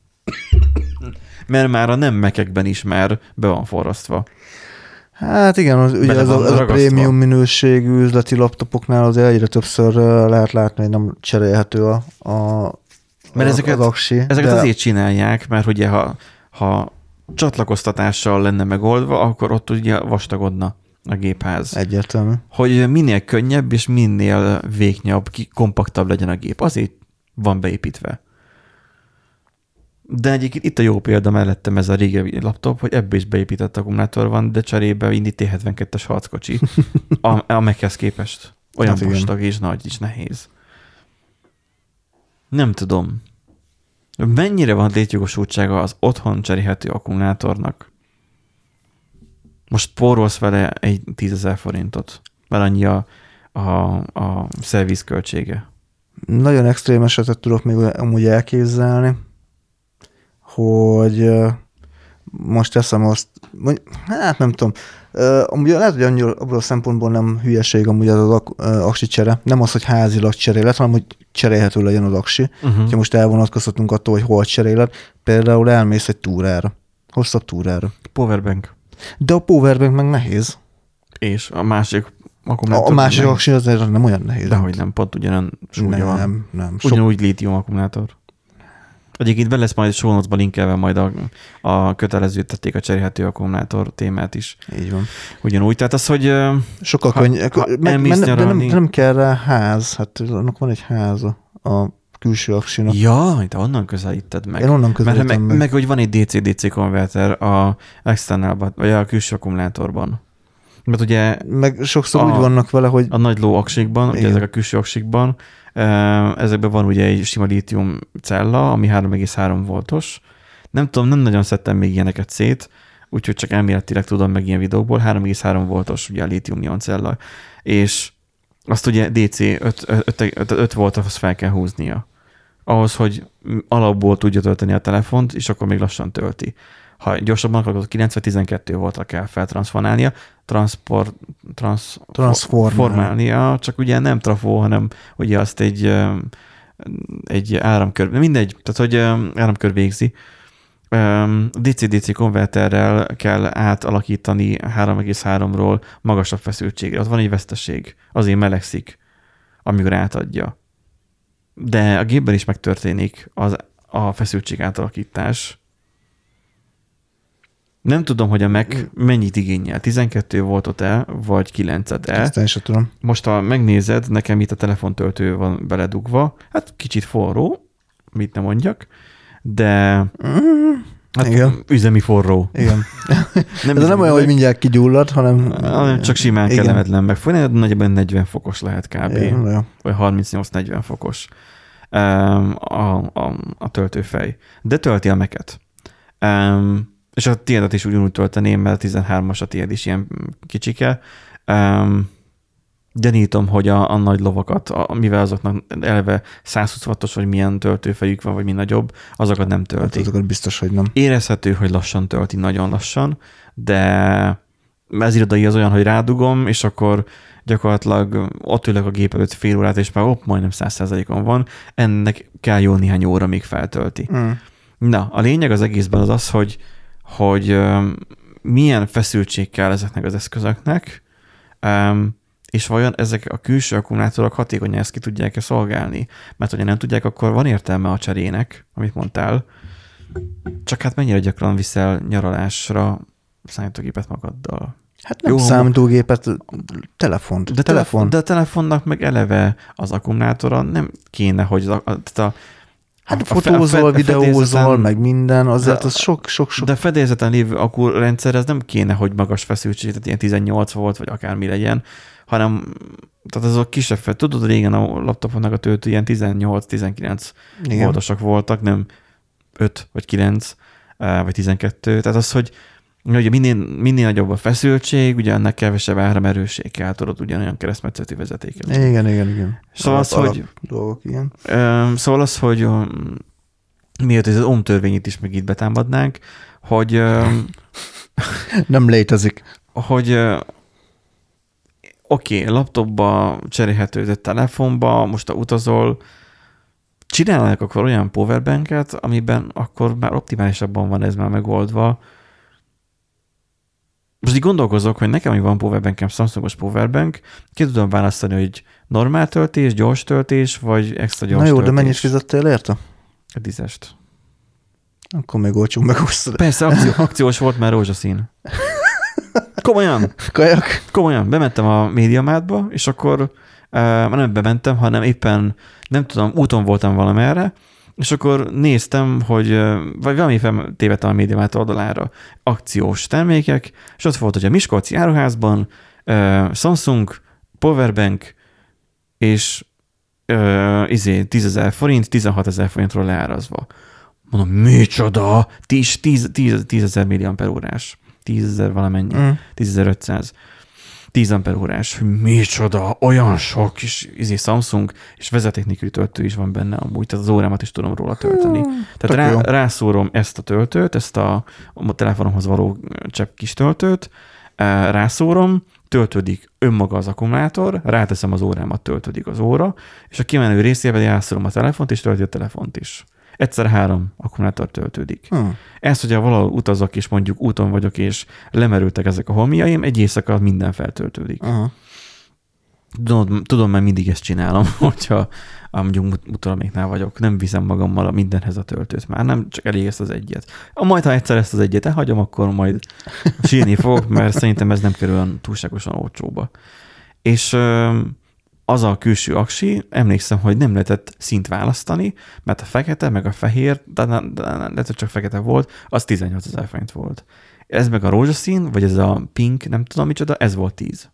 S1: Mert már a nem mekekben is már be van forrasztva.
S2: Hát igen, az, ugye ez a, ez a prémium minőségű üzleti laptopoknál azért egyre többször lehet látni, hogy nem cserélhető a, a,
S1: Mert ezeket-
S2: az aksi.
S1: Ezeket
S2: de-
S1: azért csinálják, mert ugye ha, ha csatlakoztatással lenne megoldva, akkor ott ugye vastagodna a gépház.
S2: Egyértelmű.
S1: Hogy minél könnyebb és minél végnyabb, ki- kompaktabb legyen a gép. Azért van beépítve. De egyébként itt a jó példa mellettem ez a régebbi laptop, hogy ebbe is beépített akkumulátor van, de cserébe indi T72-es harckocsi a, a képest. Olyan
S2: Hát
S1: vastag és nagy és nehéz. Nem tudom. Mennyire van létjogosultsága az otthon cserélhető akkumulátornak? Most spórolsz vele egy 10 forintot, mert annyi a, a, a szerviz költsége.
S2: Nagyon extrém esetet tudok még amúgy elképzelni, hogy most teszem azt, mondj- hát nem tudom, Ö, amúgy lehet, hogy annyira abból a szempontból nem hülyeség amúgy az, az aksi csere. Nem az, hogy házilag cserélet, hanem hogy cserélhető legyen az aksi.
S1: Uh-huh.
S2: Ha most elvonatkozhatunk attól, hogy hol cserélet, például elmész egy túrára, hosszabb túrára.
S1: Powerbank.
S2: De a powerbank meg nehéz.
S1: És a másik akkumulátor.
S2: a másik aksi azért nem olyan nehéz.
S1: Dehogy nem, pont ugyanen súlya van.
S2: nem, nem. Sok,
S1: Ugyanúgy lítium akkumulátor. Egyébként be lesz majd show linkelve majd a, a kötelező tették a cserélhető akkumulátor témát is.
S2: így van.
S1: Ugyanúgy, tehát az, hogy
S2: Sokkal
S1: ha
S2: Meg, meg, de nem, nem kell rá ház. Hát annak van egy háza a külső aksinak.
S1: jaj, te onnan közelíted meg.
S2: Én onnan
S1: Mert
S2: közelítem
S1: meg,
S2: meg.
S1: meg, meg, hogy van egy DC-DC konverter a externalban, vagy a külső akkumulátorban. Mert ugye
S2: meg sokszor
S1: a-
S2: úgy vannak vele, hogy
S1: a nagy ló aksikban, ugye ezek a külső aksikban, ezekben van ugye egy sima lítium cella, ami 3,3 voltos. Nem tudom, nem nagyon szedtem még ilyeneket szét, úgyhogy csak elméletileg tudom meg ilyen videókból, 3,3 voltos ugye a lítium ion cella, és azt ugye DC 5, 5, 5, 5 volt, azt fel kell húznia. Ahhoz, hogy alapból tudja tölteni a telefont, és akkor még lassan tölti. Ha gyorsabban akarod, 9 vagy 12 voltra kell feltransformálnia, transport, trans,
S2: Transformálni.
S1: formálnia, csak ugye nem trafó, hanem ugye azt egy, ö, egy áramkör, mindegy, tehát hogy ö, áramkör végzi. DC-DC konverterrel kell átalakítani 3,3-ról magasabb feszültségre. Az van egy veszteség, azért melegszik, amikor átadja. De a gépben is megtörténik az, a feszültség átalakítás. Nem tudom, hogy a Mac mennyit igényel. 12 voltot-e, vagy 9-et-e.
S2: ezt én sem tudom.
S1: Most ha megnézed, nekem itt a telefontöltő van beledugva, hát kicsit forró, mit nem mondjak, de hát
S2: Igen.
S1: üzemi forró.
S2: Igen.
S1: Nem,
S2: Ez nem olyan, hogy mindjárt kigyullad, hanem...
S1: hanem csak simán
S2: Igen.
S1: kellemetlen megfogni, nagyjából 40 fokos lehet kb.
S2: Igen,
S1: vagy 38-40 fokos um, a, a, a töltőfej. De tölti a meket. Um, és a tiédet is ugyanúgy tölteném, mert a 13-as a tiéd is ilyen kicsike. Um, gyanítom, hogy a, a nagy lovakat, a, mivel azoknak eleve 120 wattos, vagy milyen töltőfejük van, vagy mi nagyobb, azokat nem
S2: Hát
S1: tölti.
S2: azokat biztos, hogy nem.
S1: Érezhető, hogy lassan tölti, nagyon lassan, de ez irodai az olyan, hogy rádugom, és akkor gyakorlatilag ott ülök a gép előtt fél órát, és már ott majdnem 100%-on van, ennek kell jó néhány óra, még feltölti.
S2: Mm.
S1: Na, a lényeg az egészben az az, hogy, hogy milyen feszültség kell ezeknek az eszközöknek, és vajon ezek a külső akkumulátorok hatékonyan ezt ki tudják-e szolgálni? Mert hogyha nem tudják, akkor van értelme a cserének, amit mondtál. Csak hát mennyire gyakran viszel nyaralásra számítógépet magaddal?
S2: Hát nem
S1: Jó,
S2: számítógépet, telefont.
S1: De,
S2: telefon.
S1: de a telefonnak meg eleve az akkumulátora nem kéne, hogy a, tehát a,
S2: Hát
S1: a- a
S2: fotózol,
S1: a
S2: videózol, meg minden, azért az sok, sok, sok.
S1: De fedélzeten lévő akkurendszer, ez nem kéne, hogy magas feszültség, tehát ilyen 18 volt, vagy akármi legyen, hanem tehát azok kisebb fel. Tudod, régen a laptopoknak a töltő ilyen 18-19
S2: Igen.
S1: voltosak voltak, nem 5 vagy 9 eh, vagy 12. Tehát az, hogy ugye minél, minél nagyobb a feszültség, ugye ennek kevesebb áramerőség kell, tudod, ugyanolyan keresztmetszetű vezetéket.
S2: Igen, igen, igen.
S1: Szóval az, hogy-
S2: Dolgok, igen.
S1: Szóval az, hogy miért ez az OM törvényét is meg itt betámadnánk, hogy
S2: Nem létezik.
S1: hogy oké, okay, laptopba cserélhető, de telefonba, most a utazol, csinálnak akkor olyan powerbanket, amiben akkor már optimálisabban van ez már megoldva. Most így gondolkozok, hogy nekem, hogy van powerbankem, Samsungos powerbank, ki tudom választani, hogy normál töltés, gyors töltés, vagy extra gyors
S2: Na jó,
S1: töltés.
S2: de mennyit fizettél érte?
S1: A tízest.
S2: Akkor még olcsó megosztod.
S1: Persze, akció, akciós volt, mert rózsaszín. Komolyan,
S2: Kajak?
S1: komolyan. Bementem a médiamátba, és akkor uh, nem bementem, hanem éppen, nem tudom, úton voltam valamerre, és akkor néztem, hogy, vagy valami fel tévedtem a médiamát oldalára, akciós termékek, és ott volt, hogy a Miskolci áruházban uh, Samsung, Powerbank, és uh, izé, 10 ezer forint, 16 ezer forintról leárazva. Mondom, micsoda? 10, 10, 10, 10 ezer milliamper órás. 10 ezer valamennyi.
S2: Mm.
S1: 10.500. 10 amper órás. Hogy Micsoda, olyan sok is izé Samsung, és vezeték nélküli töltő is van benne amúgy, tehát az órámat is tudom róla tölteni.
S2: tök
S1: Tehát rá, rászórom ezt a töltőt, ezt a, a telefonomhoz való csepp kis töltőt, rászórom, töltődik önmaga az akkumulátor, ráteszem az órámat, töltődik az óra, és a kimenő részében rászórom a telefont, és tölti a telefont is. Egyszer három akkumulátor töltődik.
S2: Hm.
S1: Ezt, hogyha valahol utazok, és mondjuk úton vagyok, és lemerültek ezek a holmiaim, egy éjszaka minden feltöltődik.
S2: Aha.
S1: Tudom, tudom, mert mindig ezt csinálom, hogyha ah, mondjuk mut- mutalamiknál vagyok, nem viszem magammal a mindenhez a töltőt már, nem csak elég ezt az egyet. A majd, ha egyszer ezt az egyet elhagyom, akkor majd sírni fogok, mert szerintem ez nem kerül olyan túlságosan olcsóba. És az a külső aksi, emlékszem, hogy nem lehetett szint választani, mert a fekete, meg a fehér, de, de, de lehet, hogy csak fekete volt, az 18 ezer forint volt. Ez meg a rózsaszín, vagy ez a pink, nem tudom micsoda, ez volt 10.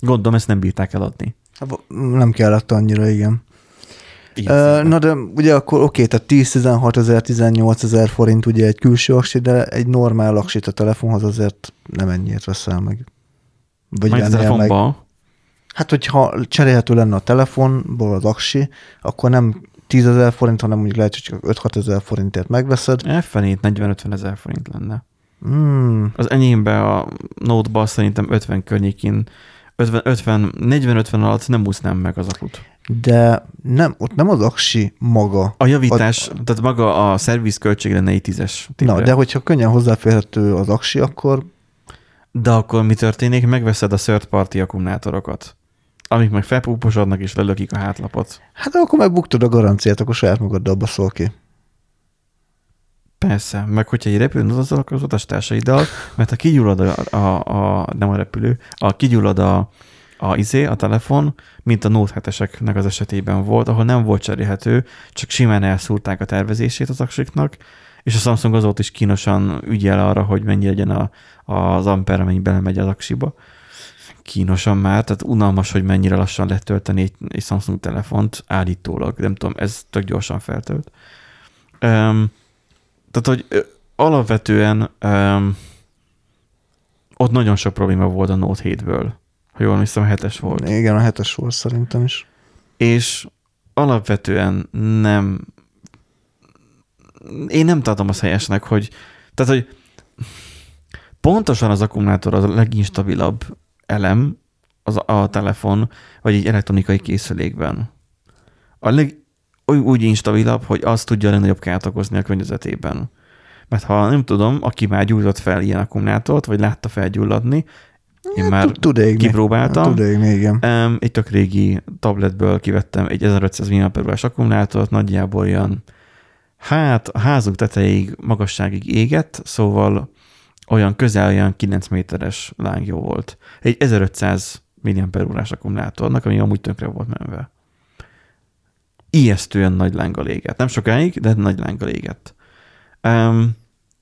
S1: Gondolom, ezt nem bírták eladni.
S2: Hát, Nem kellett annyira, igen.
S1: Igen,
S2: Uh, na de ugye akkor oké, tehát 10-16 ezer, 18 ezer forint ugye egy külső aksi, de egy normál aksit a telefonhoz azért nem ennyiért veszel meg. Vagy
S1: a
S2: vennél meg. Hát, hogyha cserélhető lenne a telefonból az aksi, akkor nem 10 ezer forint, hanem mondjuk lehet, hogy csak 5-6 ezer forintért megveszed.
S1: elfenét 40-50 ezer forint lenne.
S2: Mm,
S1: Az enyémbe a Note-ba szerintem 50 környékén, 50, 50, 40-50 alatt nem úsznám meg az akut.
S2: de nem, ott nem az aksi maga.
S1: A javítás, a, tehát maga a szerviz költség lenne egy tízes.
S2: Na, de hogyha könnyen hozzáférhető az aksi, akkor
S1: de akkor mi történik? Megveszed a third party akkumulátorokat, amik meg felpúposodnak és lelökik a hátlapot.
S2: hát akkor megbuktad a garanciát, akkor saját magaddal baszol ki.
S1: Persze, meg hogyha egy repülőn utazol az utastársaiddal, mert ha kigyullad a, a, a, nem a repülő, a kigyullad a, a izé, a telefon, mint a Note 7-eseknek az esetében volt, ahol nem volt cserélhető, csak simán elszúrták a tervezését az aksiknak, és a Samsung azóta is kínosan ügyel arra, hogy mennyi legyen a, az amper, amennyi belemegy az aksiba. Kínosan már, tehát unalmas, hogy mennyire lassan lehet tölteni egy, egy Samsung telefont, állítólag, nem tudom, ez tök gyorsan feltölt. Um, tehát, hogy alapvetően um, ott nagyon sok probléma volt a Note 7-ből. Ha jól hiszem, a 7-es volt.
S2: Igen, a hetes volt szerintem is.
S1: És alapvetően nem én nem tartom azt helyesnek, hogy tehát, hogy pontosan az akkumulátor az a leginstabilabb elem az a, telefon, vagy egy elektronikai készülékben. A leg, úgy, instabilabb, hogy az tudja a legnagyobb kárt okozni a környezetében. Mert ha nem tudom, aki már gyújtott fel ilyen akkumulátort, vagy látta felgyulladni, én már
S2: Tud- égni.
S1: kipróbáltam.
S2: Tud égni, igen.
S1: Um, egy tök régi tabletből kivettem egy 1500 mAh akkumulátort, nagyjából olyan, hát a házunk tetejéig, magasságig égett, szóval olyan közel olyan 9 méteres lángjó volt. Egy 1500 mAh akkumulátornak, ami amúgy tönkre volt menve. Ijesztően nagy lánggal égett. Nem sokáig, de nagy lánggal égett. Um,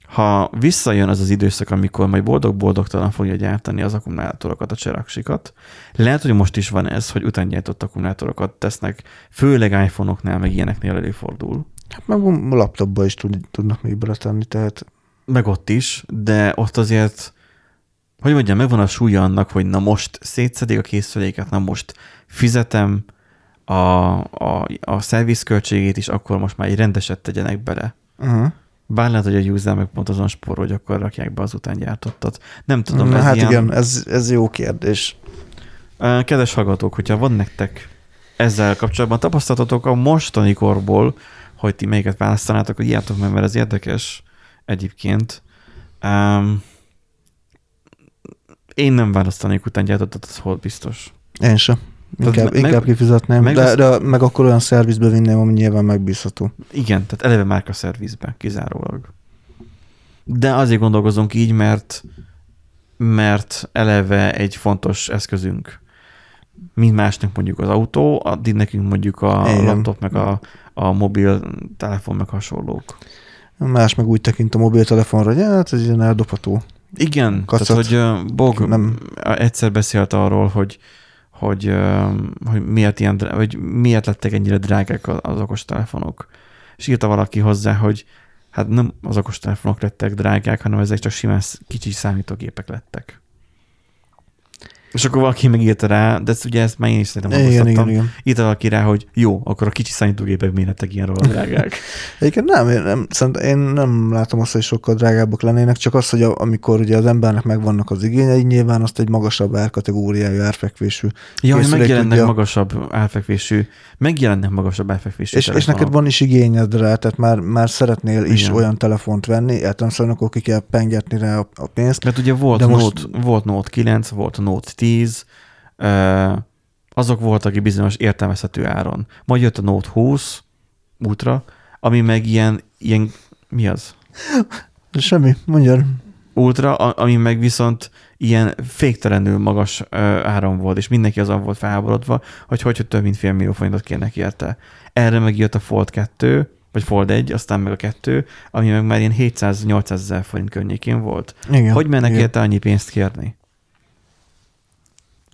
S1: ha visszajön az az időszak, amikor majd boldog-boldogtalan fogja gyártani az akkumulátorokat, a cseraksikat, lehet, hogy most is van ez, hogy utángyártott akkumulátorokat tesznek, főleg iPhone-oknál, meg ilyeneknél előfordul.
S2: Hát meg a laptopba is tud, tudnak még beletenni, tehát
S1: Meg ott is, de ott azért, hogy mondjam, megvan a súlya annak, hogy na most szétszedik a készüléket, na most fizetem a, a, a szervizköltségét is, akkor most már egy rendeset tegyenek bele.
S2: uh-huh.
S1: Bár lehet, hogy a user meg pont azon spórol, hogy akkor rakják be az után gyártottat. Nem tudom,
S2: Na,
S1: ez
S2: hát
S1: ilyen...
S2: igen, ez, ez jó kérdés.
S1: Kedves hallgatók, hogyha van nektek ezzel kapcsolatban tapasztalatotok a mostani korból, hogy ti melyiket választanátok, hogy írjátok meg, mert ez érdekes egyébként. Um, én nem választanék utángyártottat, az hol biztos.
S2: Én sem. Inkább,
S1: meg-
S2: inkább kifizetném,
S1: meg
S2: de, de meg akkor olyan szervizbe vinném, ami nyilván megbízható.
S1: Igen, tehát eleve márka szervizbe, kizárólag. De azért gondolkozunk így, mert mert eleve egy fontos eszközünk. Mint másnak mondjuk az autó, addig nekünk mondjuk a
S2: Igen.
S1: laptop, meg a, a mobil telefon, meg hasonlók.
S2: Más meg úgy tekint a mobiltelefonra, hogy hát ez ilyen eldobható.
S1: Igen,
S2: Kacat.
S1: tehát hogy Bog
S2: Nem.
S1: egyszer beszélt arról, hogy hogy, hogy miért, ilyen, hogy miért lettek ennyire drágák az okostelefonok. És írta valaki hozzá, hogy hát nem az okostelefonok lettek drágák, hanem ezek csak simán kicsi számítógépek lettek. És akkor valaki megírta rá, de ezt ugye ezt már én is szerintem
S2: Igen, igen, igen.
S1: Írta valaki rá, hogy jó, akkor a kicsi számítógépek miért lettek ilyen rohadt drágák.
S2: Egyébként nem, én nem, szerintem én nem látom azt, hogy sokkal drágábbak lennének, csak az, hogy a, amikor ugye az embernek megvannak az igényei, nyilván azt egy magasabb árkategóriájú árfekvésű.
S1: Ja, hogy megjelennek
S2: tudja-
S1: magasabb árfekvésű, megjelennek magasabb árfekvésű
S2: És, és neked van is igényed rá, tehát már, már szeretnél is
S1: Igen.
S2: olyan telefont venni, értelemszerűen akkor ki kell pengetni rá a, a pénzt.
S1: Mert ugye volt,
S2: De
S1: Note,
S2: most-
S1: volt Note 9, volt Note 10, ö, azok voltak egy bizonyos értelmezhető áron. Majd jött a Note 20 Ultra, ami meg ilyen, ilyen mi az?
S2: Semmi, mondjad.
S1: Ultra, ami meg viszont ilyen féktelenül magas áron volt, és mindenki azon volt felháborodva, hogy hogy, hogy több mint fél millió forintot kérnek érte. Erre meg jött a Fold 2, vagy Fold 1, aztán meg a 2, ami meg már ilyen 700-800 ezer forint környékén volt.
S2: Igen,
S1: Hogy mennek
S2: igen.
S1: érte annyi pénzt kérni?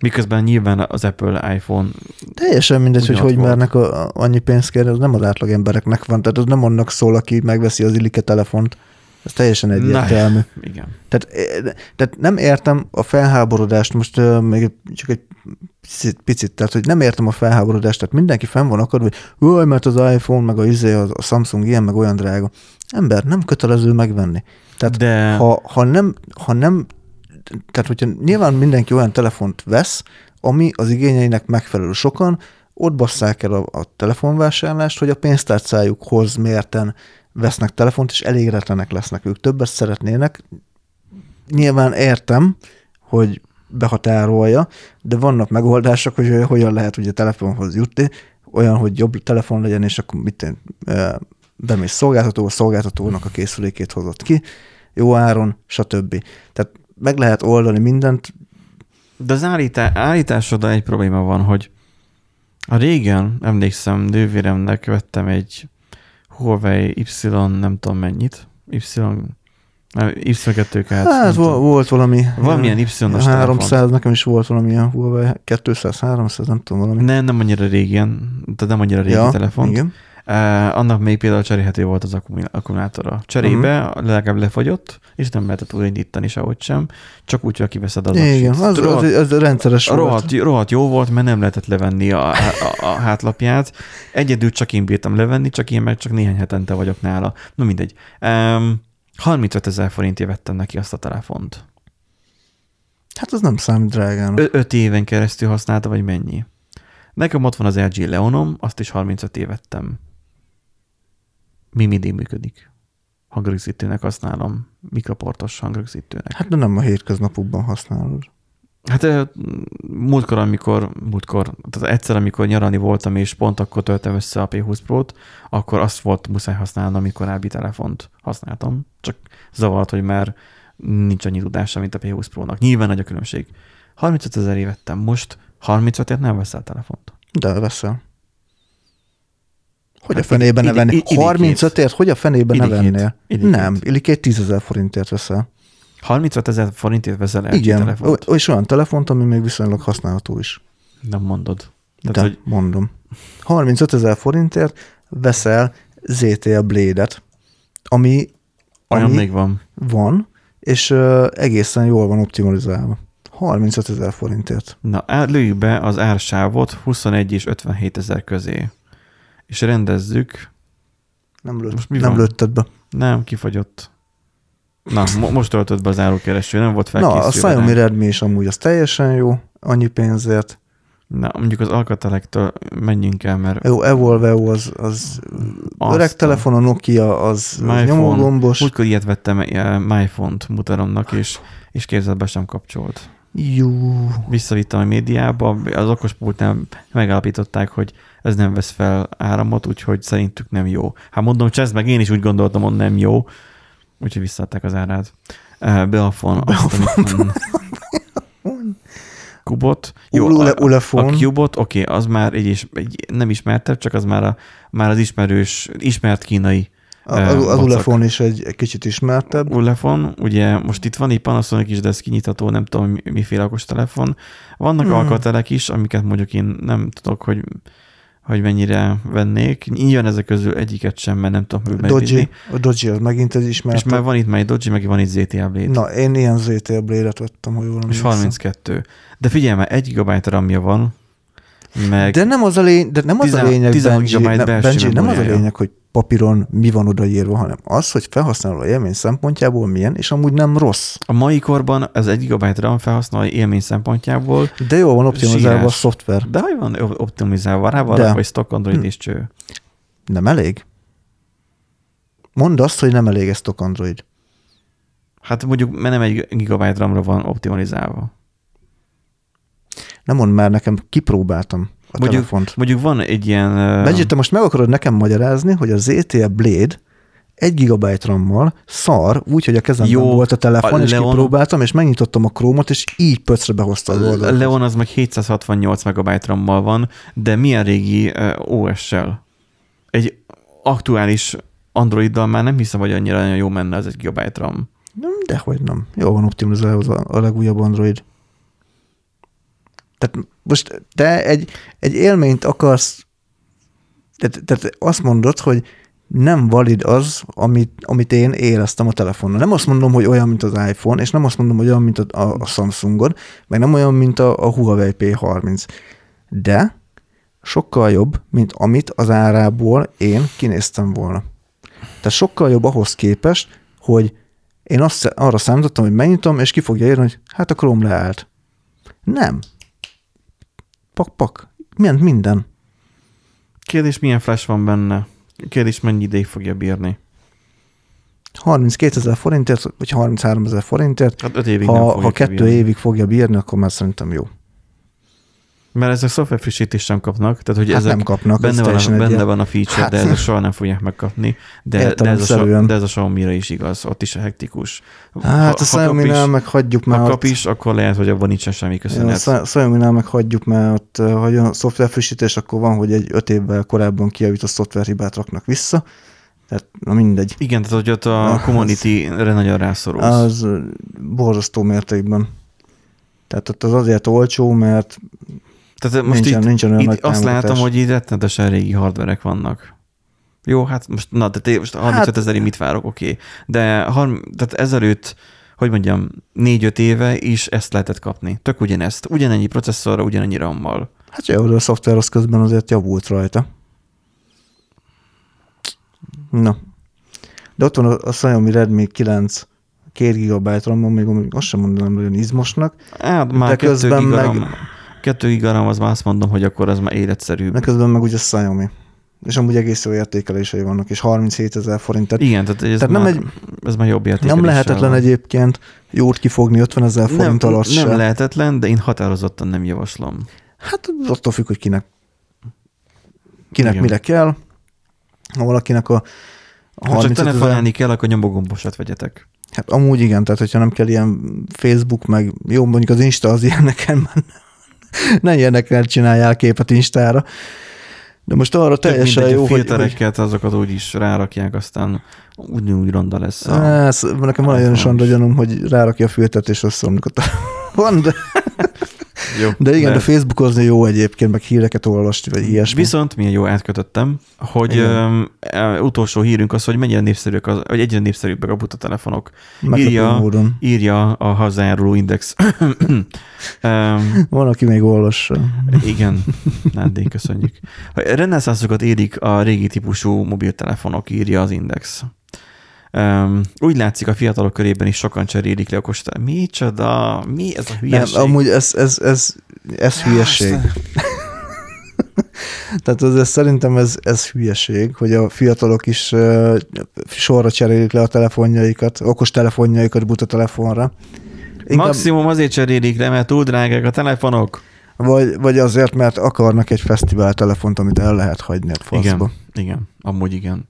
S1: Miközben nyilván az Apple iPhone,
S2: Teljesen mindegy, hogy hogy mernek a, a, annyi pénzt kérni, az nem az átlag embereknek van, tehát az nem annak szól, aki megveszi az illike telefont. Ez teljesen egyértelmű.
S1: igen.
S2: Tehát, eh, tehát nem értem a felháborodást, most uh, még csak egy picit, picit, tehát hogy nem értem a felháborodást, tehát mindenki fenn van akar, hogy Jaj, mert az iPhone, meg a, izé, a Samsung ilyen, meg olyan drága. Ember, nem kötelező megvenni. Tehát
S1: De
S2: ha, ha, nem, ha nem, tehát hogyha nyilván mindenki olyan telefont vesz, ami az igényeinek megfelelő. Sokan ott basszák el a, a telefonvásárlást, hogy a pénztárcájukhoz mérten vesznek telefont, és elégedetlenek lesznek ők. Többet szeretnének. Nyilván értem, hogy behatárolja, de vannak megoldások, hogy hogyan lehet ugye telefonhoz jutni, olyan, hogy jobb telefon legyen, és akkor mit bemész szolgáltató, a szolgáltatónak a készülékét hozott ki, jó áron, stb. Tehát meg lehet oldani mindent,
S1: De az állítá, állításoddal egy probléma van, hogy a régen, emlékszem, nővéremnek vettem egy Huawei Y, nem tudom mennyit, Y, nem, Y2 hát,
S2: hát vol- volt valami...
S1: Valamilyen Y-os
S2: 300, nekem is volt valamilyen Huawei 200, 300, nem tudom valami.
S1: Ne, nem annyira régen, tehát nem annyira régi
S2: ja,
S1: telefon.
S2: Igen.
S1: Uh, annak még például cserélhető volt az akkumul- akkumulátora. Cserébe uh-huh. legalább lefagyott, és nem lehetett újraindítani sehogy sem, csak úgy, hogy kiveszed az
S2: Igen, az, az,
S1: rohadt,
S2: az, rendszeres volt.
S1: rohadt, rohadt jó volt, mert nem lehetett levenni a, a, a hátlapját. Egyedül csak én bírtam levenni, csak én meg csak néhány hetente vagyok nála. No mindegy. Um, 35 ezer forintért vettem neki azt a telefont.
S2: Hát az nem számít drágának.
S1: Ö- öt éven keresztül használta, vagy mennyi? Nekem ott van az LG Leonom, azt is 35 év vettem. Mi mindig működik. Hangrögzítőnek használom, mikroportos hangrögzítőnek.
S2: Hát de nem a hétköznapokban használod.
S1: Hát múltkor, amikor, múltkor, tehát egyszer, amikor nyaralni voltam, és pont akkor töltem össze a P20 Pro-t, akkor azt volt muszáj használnom, amikor korábbi telefont használtam. Csak zavart, hogy már nincs annyi tudása, mint a P20 Pro-nak. Nyilván nagy a különbség. 35 ezer vettem, most 35-ért nem veszel telefont.
S2: De veszel. Hogy
S1: Hát
S2: a fenébe ne
S1: idi-
S2: 35-ért, hogy a fenébe ne vennél? Nem, illikét 10 ezer forintért veszel.
S1: 35 ezer forintért veszel LG
S2: Igen,
S1: telefont?
S2: és olyan telefont, ami még viszonylag használható is.
S1: Nem mondod.
S2: De,
S1: Tehát, hogy
S2: mondom. 35 ezer forintért veszel ZTE Blade-et, ami,
S1: olyan
S2: ami
S1: még van.
S2: van, és uh, egészen jól van optimalizálva. 35 ezer forintért.
S1: Na, lőjük be az ársávot 21 és 57 ezer közé. És rendezzük.
S2: Nem, lőtt,
S1: Most mi
S2: nem
S1: van?
S2: lőtted be.
S1: Nem, kifagyott. Na, mo- most töltött be a zárókereső, nem volt
S2: Na,
S1: felkészülve.
S2: a Xiaomi. Redmi is amúgy az teljesen jó, annyi pénzért.
S1: Na, mondjuk az alkatelektől menjünk el, mert
S2: Jó, Evolve az, az
S1: Azt
S2: öreg telefon, a Nokia az, az
S1: MyPhone.
S2: nyomógombos.
S1: múltkor ilyet vettem eh, MyPhone-t mutaromnak, és, és képzeld be sem kapcsolt.
S2: Jó.
S1: Visszavittem a médiába, az okospultnál megállapították, hogy ez nem vesz fel áramot, úgyhogy szerintük nem jó. Hát mondom, csezd meg, én is úgy gondoltam, hogy nem jó, úgyhogy visszaadták az árát. Beafon, amit Kubot. Jó,
S2: Ule-
S1: a, a Cubot, oké, okay, az már egy, is, egy nem ismertebb, csak az már, a, már az ismerős, ismert kínai
S2: A,
S1: eh,
S2: az. Ulefone is egy, egy kicsit ismertebb.
S1: Ulefon, ugye most itt van egy Panasonic is, de ez kinyitható, nem tudom, mi- miféle okos telefon. Vannak
S2: hmm.
S1: alkatelek is, amiket mondjuk én nem tudok, hogy, hogy mennyire vennék. Nyilván ezek közül egyiket sem, mert nem tudom, hogy megbízni.
S2: a Doji az megint egy
S1: És
S2: ismertebb.
S1: már van itt már egy Doji, meg van itt ZTE Blade.
S2: Na, én ilyen ZTL Blade-et vettem, ha jól
S1: és
S2: emlékszem.
S1: 32. De figyelj már, 1 GB RAM-ja van, meg
S2: De nem az a, lény, de nem az a
S1: 16
S2: lényeg,
S1: 16
S2: Benji,
S1: belső
S2: Benji, nem az a lényeg, hogy papíron mi van odaírva, hanem az, hogy felhasználó élmény szempontjából milyen, és amúgy nem rossz.
S1: a mai korban az 1 GB RAM felhasználói élmény szempontjából,
S2: De jól van optimalizálva a
S1: Sírás.
S2: szoftver.
S1: de hogy van optimizálva rá, van egy stock Android
S2: Hm.
S1: és cső.
S2: Nem elég? Mondd azt, hogy nem elég ez stock Android.
S1: Hát mondjuk, nem egy gigabyte RAM-ra van optimalizálva.
S2: Nem mondd már nekem, kipróbáltam a
S1: Mondjuk-
S2: telefont.
S1: Mondjuk van egy ilyen...
S2: Benji, te most meg akarod nekem magyarázni, hogy a ZTE Blade egy gigabyte RAM-mal szar, úgy, hogy a kezemben
S1: Jó,
S2: volt a telefon,
S1: a
S2: és
S1: Leon-
S2: kipróbáltam, és megnyitottam a Chrome-ot, és így pöcre behozta az oldalt.
S1: Leon az meg 768 megabyte RAM-mal van, de milyen régi OS-sel? Egy aktuális Androiddal már nem hiszem, hogy annyira nagyon jó menne az egy gigabyte RAM.
S2: Nem, dehogy nem. Jó van optimalizálva az a legújabb Android. Tehát most te egy, egy élményt akarsz, tehát, tehát azt mondod, hogy nem valid az, amit, amit én éreztem a telefonon. Nem azt mondom, hogy olyan, mint az iPhone, és nem azt mondom, hogy olyan, mint a, a, a Samsungod, meg nem olyan, mint a, a Huawei P30. De sokkal jobb, mint amit az árából én kinéztem volna. Tehát sokkal jobb ahhoz képest, hogy én azt, arra számítottam, hogy megnyitom, és ki fogja írni, hogy hát a Chrome leállt. Nem. Pak, pak. Milyen minden.
S1: Kérdés, milyen flash van benne? Kérdés, mennyi ideig fogja bírni?
S2: 32 ezer forintért, vagy 33 ezer forintért.
S1: Hát 5 évig nem
S2: Ha,
S1: fogja
S2: ha kettő
S1: kibírni.
S2: évig fogja bírni, akkor már szerintem jó.
S1: Mert ezek szoftver frissítést sem kapnak, tehát hogy
S2: Hát
S1: ezek
S2: nem kapnak,
S1: benne, van a, benne
S2: egyet-
S1: van a feature,
S2: Hát-
S1: de ezek soha nem fogják megkapni. De, de, ez, a, de ez a Xiaomi-ra is igaz, ott is hektikus.
S2: Hát a Xiaomi-nál meg hagyjuk már
S1: ha kap is, akkor lehet, hogy abban nincsen semmi
S2: a
S1: köszönet.
S2: Xi- Xiaomi-nál meg hagyjuk, ott, eh, ha jön a szoftverfrissítés, akkor van, hogy egy öt évvel korábban kijavít a szoftverhibát raknak vissza. Tehát, na mindegy.
S1: Igen, tehát hogy ott a
S2: Na,
S1: community-re nagyon rászorulsz.
S2: Az borzasztó mértékben. Tehát ott az azért olcsó, mert
S1: Tehát most
S2: nincsen,
S1: itt,
S2: nincsen olyan nagy
S1: itt azt látom, hogy így rettenetesen régi hardverek vannak. Jó, hát most, na, de most 35
S2: Hát-
S1: ezerig mit várok, oké. Okay. De har- tehát ezelőtt, hogy mondjam, négy-öt éve is ezt lehetett kapni. Tök ugyanezt. Ugyanennyi processzorra, ugyanennyi RAM-mal.
S2: hát jó, de a szoftver az közben azért javult rajta. Na. De ott van a, a Xiaomi Redmi 9 2 GB RAM-on, még amúgy azt sem mondanám nagyon izmosnak,
S1: Hát már
S2: De
S1: 2
S2: közben meg-
S1: RAM, 2 giga RAM, az már azt mondom, hogy akkor az már életszerűbb.
S2: de közben meg ugye Xiaomi. És amúgy egész jó értékelései vannak, és 37 ezer forint. Tehát
S1: Igen, tehát ez,
S2: Tehát
S1: már,
S2: nem
S1: egy, ez már jobb értékeléssel
S2: nem lehetetlen
S1: van.
S2: egyébként jót kifogni 50 ezer forint
S1: nem,
S2: alatt
S1: nem
S2: se.
S1: lehetetlen, de én határozottan nem javaslom.
S2: Hát attól függ, hogy kinek, kinek
S1: Igen.
S2: mire kell. Ha valakinek a a
S1: Ha csak
S2: 35 ezer,
S1: telefonálni kell, akkor nyomogombosat vegyetek.
S2: hát amúgy igen, tehát hogyha nem kell ilyen Facebook, meg jó, mondjuk az Insta az ilyen nekem, már ne ilyenekkel csináljál képet Instára. De most arra teljesen jó,
S1: a
S2: hogy, hogy
S1: filtereket, azokat úgy is rárakják, aztán ugyanúgy ronda lesz. A...
S2: Ez, nekem van olyan
S1: is.
S2: gyanúm, hogy rárakja a filtert, és összeomlik a telefon, de,
S1: Jó,
S2: de igen, de Facebookozni jó egyébként, meg híreket olvasni, vagy ilyesmi.
S1: Viszont milyen jó átkötöttem, hogy e, utolsó hírünk az, hogy mennyire népszerűek, az, vagy egyre népszerűbbek a buta telefonok.
S2: Meglepő
S1: írja-
S2: módon.
S1: Írja a hozzájáruló index. um,
S2: Van, aki még olvassa.
S1: igen, Nándék, köszönjük. Reneszánszokat érik a régi típusú mobiltelefonok, írja az index. Um, úgy látszik a fiatalok körében is sokan cserélik le okos Micsoda? Mi ez a hülyeség?
S2: Nem, amúgy ez, ez, ez, ez hülyeség. Tehát ez, ez, szerintem ez, ez hülyeség, hogy a fiatalok is uh, sorra cserélik le a telefonjaikat, okos telefonjaikat buta telefonra.
S1: Inkább, Maximum azért cserélik le, mert túl drágák a telefonok.
S2: Vagy, vagy azért, mert akarnak egy fesztivál telefont, amit el lehet hagyni a faszba.
S1: Igen, igen, amúgy igen.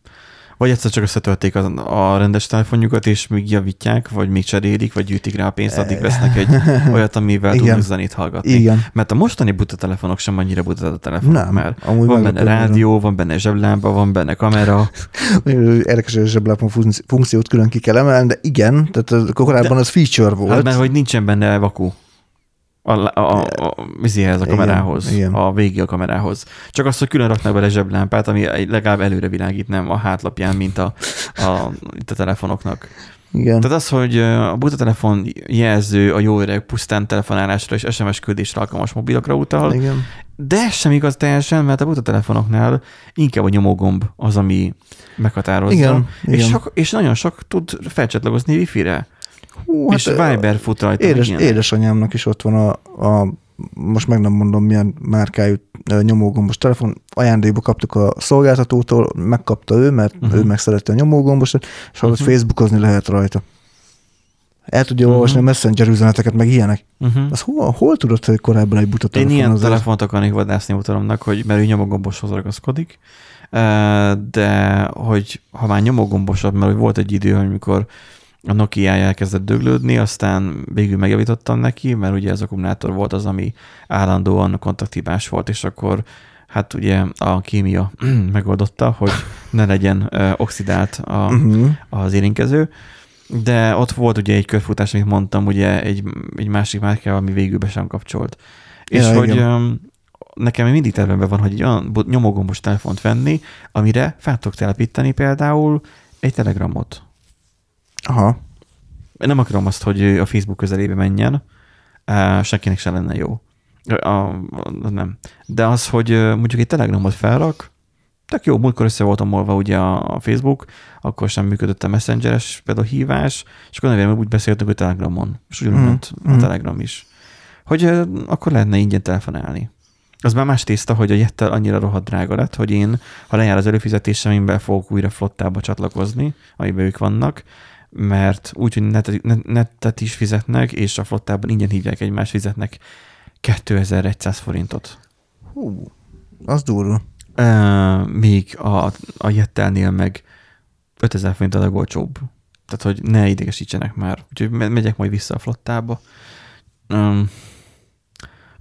S1: Vagy egyszer csak összetölték a, a rendes telefonjukat, és még javítják, vagy még cserélik, vagy gyűjtik rá a pénzt, addig vesznek egy olyat, amivel tudnak zenét hallgatni.
S2: Igen.
S1: Mert a mostani buta telefonok sem annyira buta a telefonok,
S2: Nem,
S1: mert
S2: amúgy
S1: van benne rádió, van benne zseblámpa, van benne kamera.
S2: Érdekes, hogy a funkci- funkciót külön ki kell emelni, de igen, tehát korábban az feature volt.
S1: Hát mert hogy nincsen benne vaku. A, a, a, a, vizihez, a
S2: Igen,
S1: kamerához,
S2: igen.
S1: a végi a kamerához. Csak azt, hogy külön raknak bele zseblámpát, ami legalább előre világít, nem a hátlapján, mint a, a, itt a telefonoknak.
S2: igen.
S1: Tehát az, hogy a buta telefon jelző a jó öreg pusztán telefonálásra és SMS küldésre alkalmas mobilokra utal,
S2: igen.
S1: de ez sem igaz teljesen, mert a buta telefonoknál inkább a nyomógomb az, ami meghatározza.
S2: Igen,
S1: és,
S2: igen.
S1: Sok, és nagyon sok tud felcsatlakozni wifi-re.
S2: Hú,
S1: és Viber fut rajta.
S2: Édes, édesanyámnak is ott van a, a, most meg nem mondom milyen márkájú nyomógombos telefon, ajándékba kaptuk a szolgáltatótól, megkapta ő, mert uh-huh. ő megszerette a nyomógombos, és ahogy
S1: Mhm.
S2: Facebookozni lehet rajta. El tudja
S1: Mhm.
S2: olvasni a messenger üzeneteket, meg ilyenek.
S1: Uh-huh.
S2: Az hol, hol tudod, hogy korábban egy buta
S1: Én
S2: telefon
S1: ilyen
S2: azért?
S1: telefont akarnék vadászni utalomnak, hogy mert ő nyomogomboshoz ragaszkodik, de hogy ha már nyomogombosabb, mert hogy volt egy idő, amikor a Nokia elkezdett döglődni, aztán végül megjavítottam neki, mert ugye ez akkumulátor volt az, ami állandóan kontakthibás volt, és akkor hát ugye a kémia megoldotta, hogy ne legyen oxidált a,
S2: Uh-huh.
S1: az érinkező, de ott volt ugye egy körfutás, amit mondtam, ugye egy, egy másik márkával, ami végül be sem kapcsolt. És
S2: Ja,
S1: hogy
S2: igen.
S1: um, nekem mindig tervemben van, hogy egy olyan bo- nyomógombos telefont venni, amire fel tudok telepíteni például egy telegramot.
S2: Aha.
S1: Nem akarom azt, hogy a Facebook közelébe menjen, senkinek se lenne jó. A, a, nem. De az, hogy mondjuk egy telegramot felrak, tök jó, múltkor össze voltam molva ugye a Facebook, akkor sem működött a messengeres például hívás, és akkor nevében úgy beszéltünk, hogy Telegramon, és ugyanúgy ment a
S2: mhm.
S1: Telegram is. Hogy akkor lehetne ingyen telefonálni. Az már más tészta, hogy a jettel annyira rohadt drága lett, hogy én, ha lejár az előfizetésem, én be fogok újra flottába csatlakozni, amiben ők vannak, mert úgy, hogy netet, net- netet is fizetnek, és a flottában ingyen hívják egymást, fizetnek 2100 forintot.
S2: Hú, az durva.
S1: Uh, még a, a Jettelnél meg 5000 forint a legolcsóbb. Tehát, hogy ne idegesítsenek már. Úgyhogy me- megyek majd vissza a flottába. Um,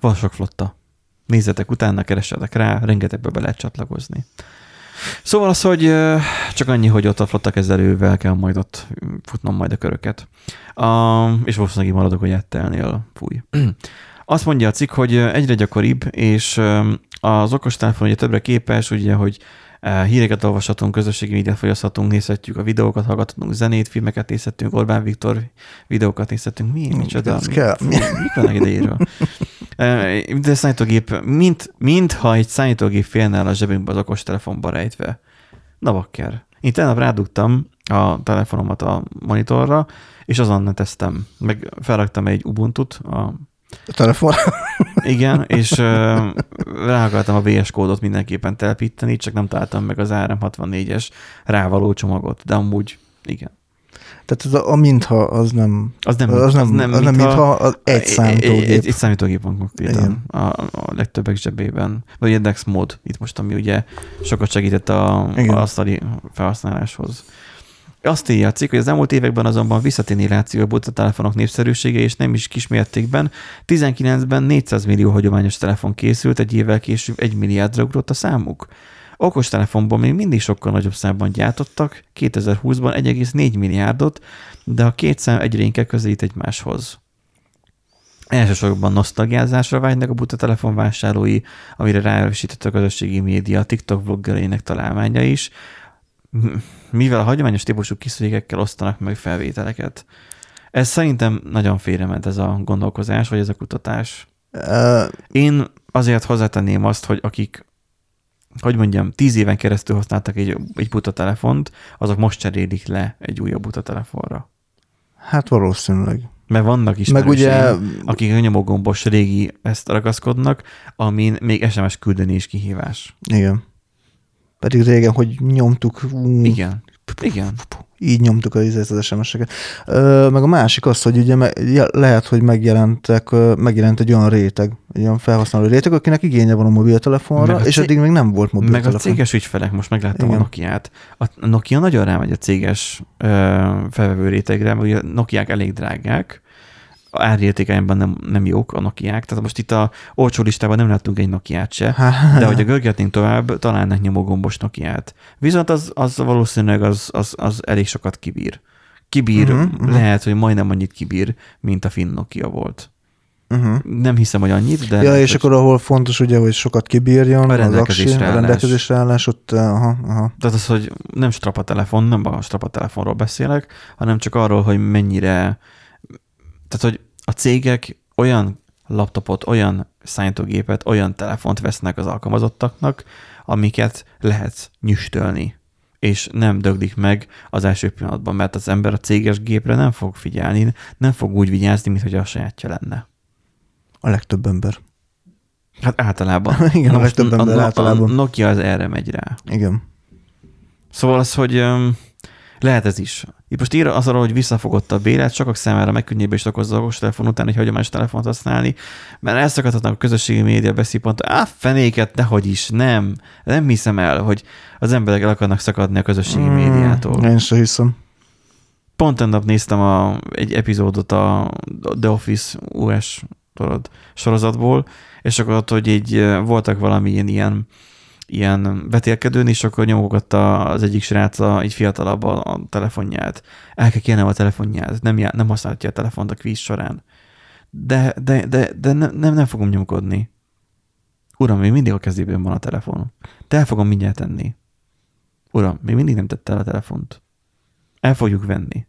S1: van sok flotta. Nézzetek utána, keressetek rá, rengetegbe be lehet csatlakozni. Szóval az, hogy csak annyi, hogy ott a flotta kezelővel kell majd ott futnom majd a köröket. Um, és valószínűleg maradok a Jettelnél. Fúj. Azt mondja a cikk, hogy egyre gyakoribb, és az okostelefon ugye többre képes, ugye, hogy híreket olvashatunk, közösségi médiát fogyaszthatunk, nézhetjük a videókat, hallgathatunk zenét, filmeket nézhetünk, Orbán Viktor videókat nézhetünk. Mi? Micsoda?
S2: Kell.
S1: Mi, mik vannak idejéről? De számítógép, mint, mintha egy számítógép félne el a zsebünkbe az okostelefonba rejtve. Na bakker. Én tegnap rádugtam a telefonomat a monitorra, és azon neteztem. Meg felraktam egy Ubuntu-t, a,
S2: A telefon.
S1: igen, és rá akartam a VS kódot mindenképpen telepíteni, csak nem találtam meg az ARM64-es rávaló csomagot, de amúgy igen.
S2: Tehát az a, a mintha az nem,
S1: Az nem,
S2: az nem, az nem mintha az egy számítógép.
S1: Egy, egy számítógép van konkrétan a, a legtöbbek zsebében. Vagy egy DeX mód itt most, ami ugye sokat segített a,
S2: Igen.
S1: a asztali felhasználáshoz. Azt írja a cikk, hogy az elmúlt években azonban visszatérni látszik a telefonok népszerűsége, és nem is kismértékben. 19-ben 400 millió hagyományos telefon készült, egy évvel később 1 milliárdra ugrott a számuk. Okos telefonból még mindig sokkal nagyobb számban gyártottak, 2020-ban 1,4 milliárdot, de a két szám egyre inkább közelít egymáshoz. Elsősorban nosztalgiázásra vágynak a buta telefonvásárlói, amire ráerősített a közösségi média, a TikTok vloggereinek találmánya is, mivel a hagyományos típusú kiszülékekkel osztanak meg felvételeket. Ez szerintem nagyon félrement ez a gondolkozás, vagy ez a kutatás.
S2: Uh,
S1: Én azért hozzátenném azt, hogy akik hogy mondjam, tíz éven keresztül használtak egy, egy buta telefont, azok most cserélik le egy újabb buta telefonra.
S2: Hát valószínűleg.
S1: Mert vannak is
S2: Meg ugye,
S1: akik a nyomogombos régi ezt ragaszkodnak, amin még SMS küldeni is kihívás.
S2: igen. Pedig régen, hogy nyomtuk, ú,
S1: Igen. Igen.
S2: így nyomtuk az, az SMS-eket. Meg a másik az, hogy ugye lehet, hogy megjelentek, megjelent egy olyan réteg, egy olyan felhasználó réteg, akinek igénye van a mobiltelefonra,
S1: a
S2: és
S1: cég-
S2: addig még nem volt
S1: Meg a
S2: mobiltelefon.
S1: céges ügyfelek, most megláttam
S2: Igen.
S1: a Nokia-t. A Nokia nagyon rámegy a céges ö, felvevő rétegre, mert ugye a Nokiák elég drágák, árértékányban nem, nem jók a Nokiák, tehát most itt a olcsó listában nem láttunk egy Nokiát se,
S2: Há,
S1: de hogyha görgetnénk tovább, találnak nyomógombos Nokiát. Viszont az, az valószínűleg az, az, az elég sokat kibír. Kibír, uh-huh,
S2: mhm.
S1: lehet, hogy majdnem annyit kibír, mint a finn Nokia volt.
S2: uh-huh.
S1: Nem hiszem, hogy annyit, de...
S2: Ja, és
S1: hogy-
S2: akkor ahol fontos ugye, hogy sokat kibírjon,
S1: A
S2: az
S1: rendelkezésre
S2: aksi, a
S1: állás.
S2: rendelkezésre állás, ott, aha, aha.
S1: Tehát az, hogy nem strapa telefon, nem a strapa telefonról beszélek, hanem csak arról, hogy mennyire, tehát hogy a cégek olyan laptopot, olyan számítógépet, olyan telefont vesznek az alkalmazottaknak, amiket lehet nyüstölni, és nem döglik meg az első pillanatban, mert az ember a céges gépre nem fog figyelni, nem fog úgy vigyázni, mint a sajátja lenne.
S2: A legtöbb ember.
S1: Hát általában.
S2: Igen, a
S1: Na
S2: legtöbb ember
S1: a,
S2: általában.
S1: A Nokia az erre megy rá.
S2: Igen.
S1: Szóval az, hogy lehet ez is. Itt most ír az arról, hogy visszafogott a bélet, sokak számára megkönnyítést okozza a okostelefon után egy hagyományos telefont használni, mert elszakadhatnak a közösségi média beszipont. Á, fenéket, nehogy is, nem. Nem hiszem el, hogy az emberek el akarnak szakadni a közösségi
S2: Mm,
S1: médiától.
S2: Én sem hiszem.
S1: Pont nap néztem a, egy epizódot a The Office US tudod, sorozatból, és akkor ott, hogy így eh, voltak valami ilyen, ilyen, ilyen vetélkedőn, és akkor nyomogatta az egyik srác, a, egy fiatalabb a, a telefonját. El kell kérnem a telefonját, nem, já- nem használhatja a telefont a kvíz során. De, de, de, de nem, nem, nem fogom nyomkodni. Uram, még mindig a kezében van a telefon. De el fogom mindjárt tenni. Uram, még mindig nem tette el a telefont. El fogjuk venni.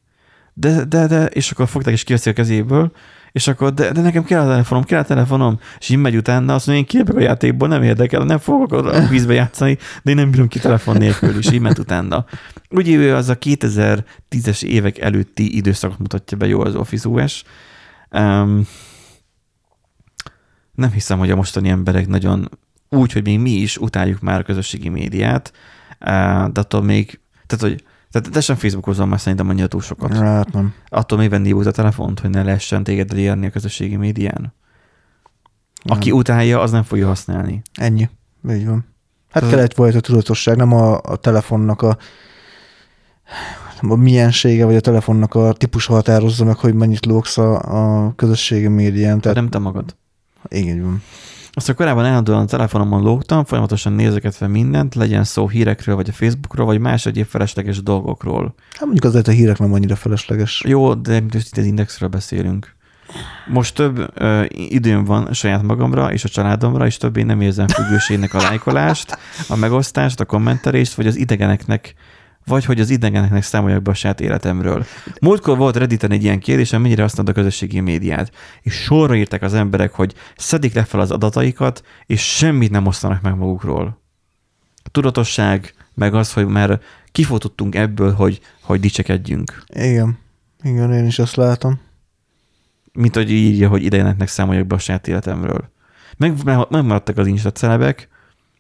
S1: De, de, de, és akkor fogták és kiveszi a kezéből, és akkor, de, de nekem kell a telefonom, kell a telefonom, és így megy utána, azt mondja, én kilépek a játékból, nem érdekel, nem fogok a vízbe játszani, de én nem bírom ki telefon nélkül, és így ment utána. Ugye ő az a 2010-es évek előtti időszakot mutatja be jó az Office OS. Um, nem hiszem, hogy a mostani emberek nagyon úgy, hogy még mi is utáljuk már a közösségi médiát, eh, de attól még, tehát hogy tehát te sem Facebookozom már szerintem annyira túl sokat.
S2: Hát nem.
S1: Attól még venni a telefont, hogy ne lehessen téged elérni a közösségi médián. Aki
S2: Nem.
S1: utálja, az nem fogja használni.
S2: Ennyi. Így van. Hát
S1: Tehát-
S2: kell egyfajta tudatosság, nem a, a telefonnak a, a miensége, vagy a telefonnak a típus határozza meg, hogy mennyit lógsz a, a közösségi médián.
S1: Tehát
S2: Tehát
S1: nem te magad.
S2: igen, van.
S1: Azt a korábban állandóan a telefonomon lógtam, folyamatosan nézegetve mindent, legyen szó hírekről, vagy a Facebookról, vagy más egyéb felesleges dolgokról.
S2: Hát mondjuk azért a hírek nem annyira felesleges.
S1: Jó, de itt az indexről beszélünk. Most több ö, időm van saját magamra és a családomra, és többé nem érzem függőségnek a lájkolást, a megosztást, a kommentelést, vagy az idegeneknek, vagy hogy az idegeneknek számoljak be a saját életemről. Múltkor volt Redditen egy ilyen kérdés, hogy mennyire használod a közösségi médiát, és sorra írták az emberek, hogy szedik le fel az adataikat, és semmit nem osztanak meg magukról. A tudatosság, meg az, hogy már kifutottunk ebből, hogy, hogy dicsekedjünk.
S2: Igen. Igen, én is ezt látom.
S1: mint hogy írja, hogy idegeneknek számoljak be a saját életemről. Meg, megmaradtak az Insta celebek,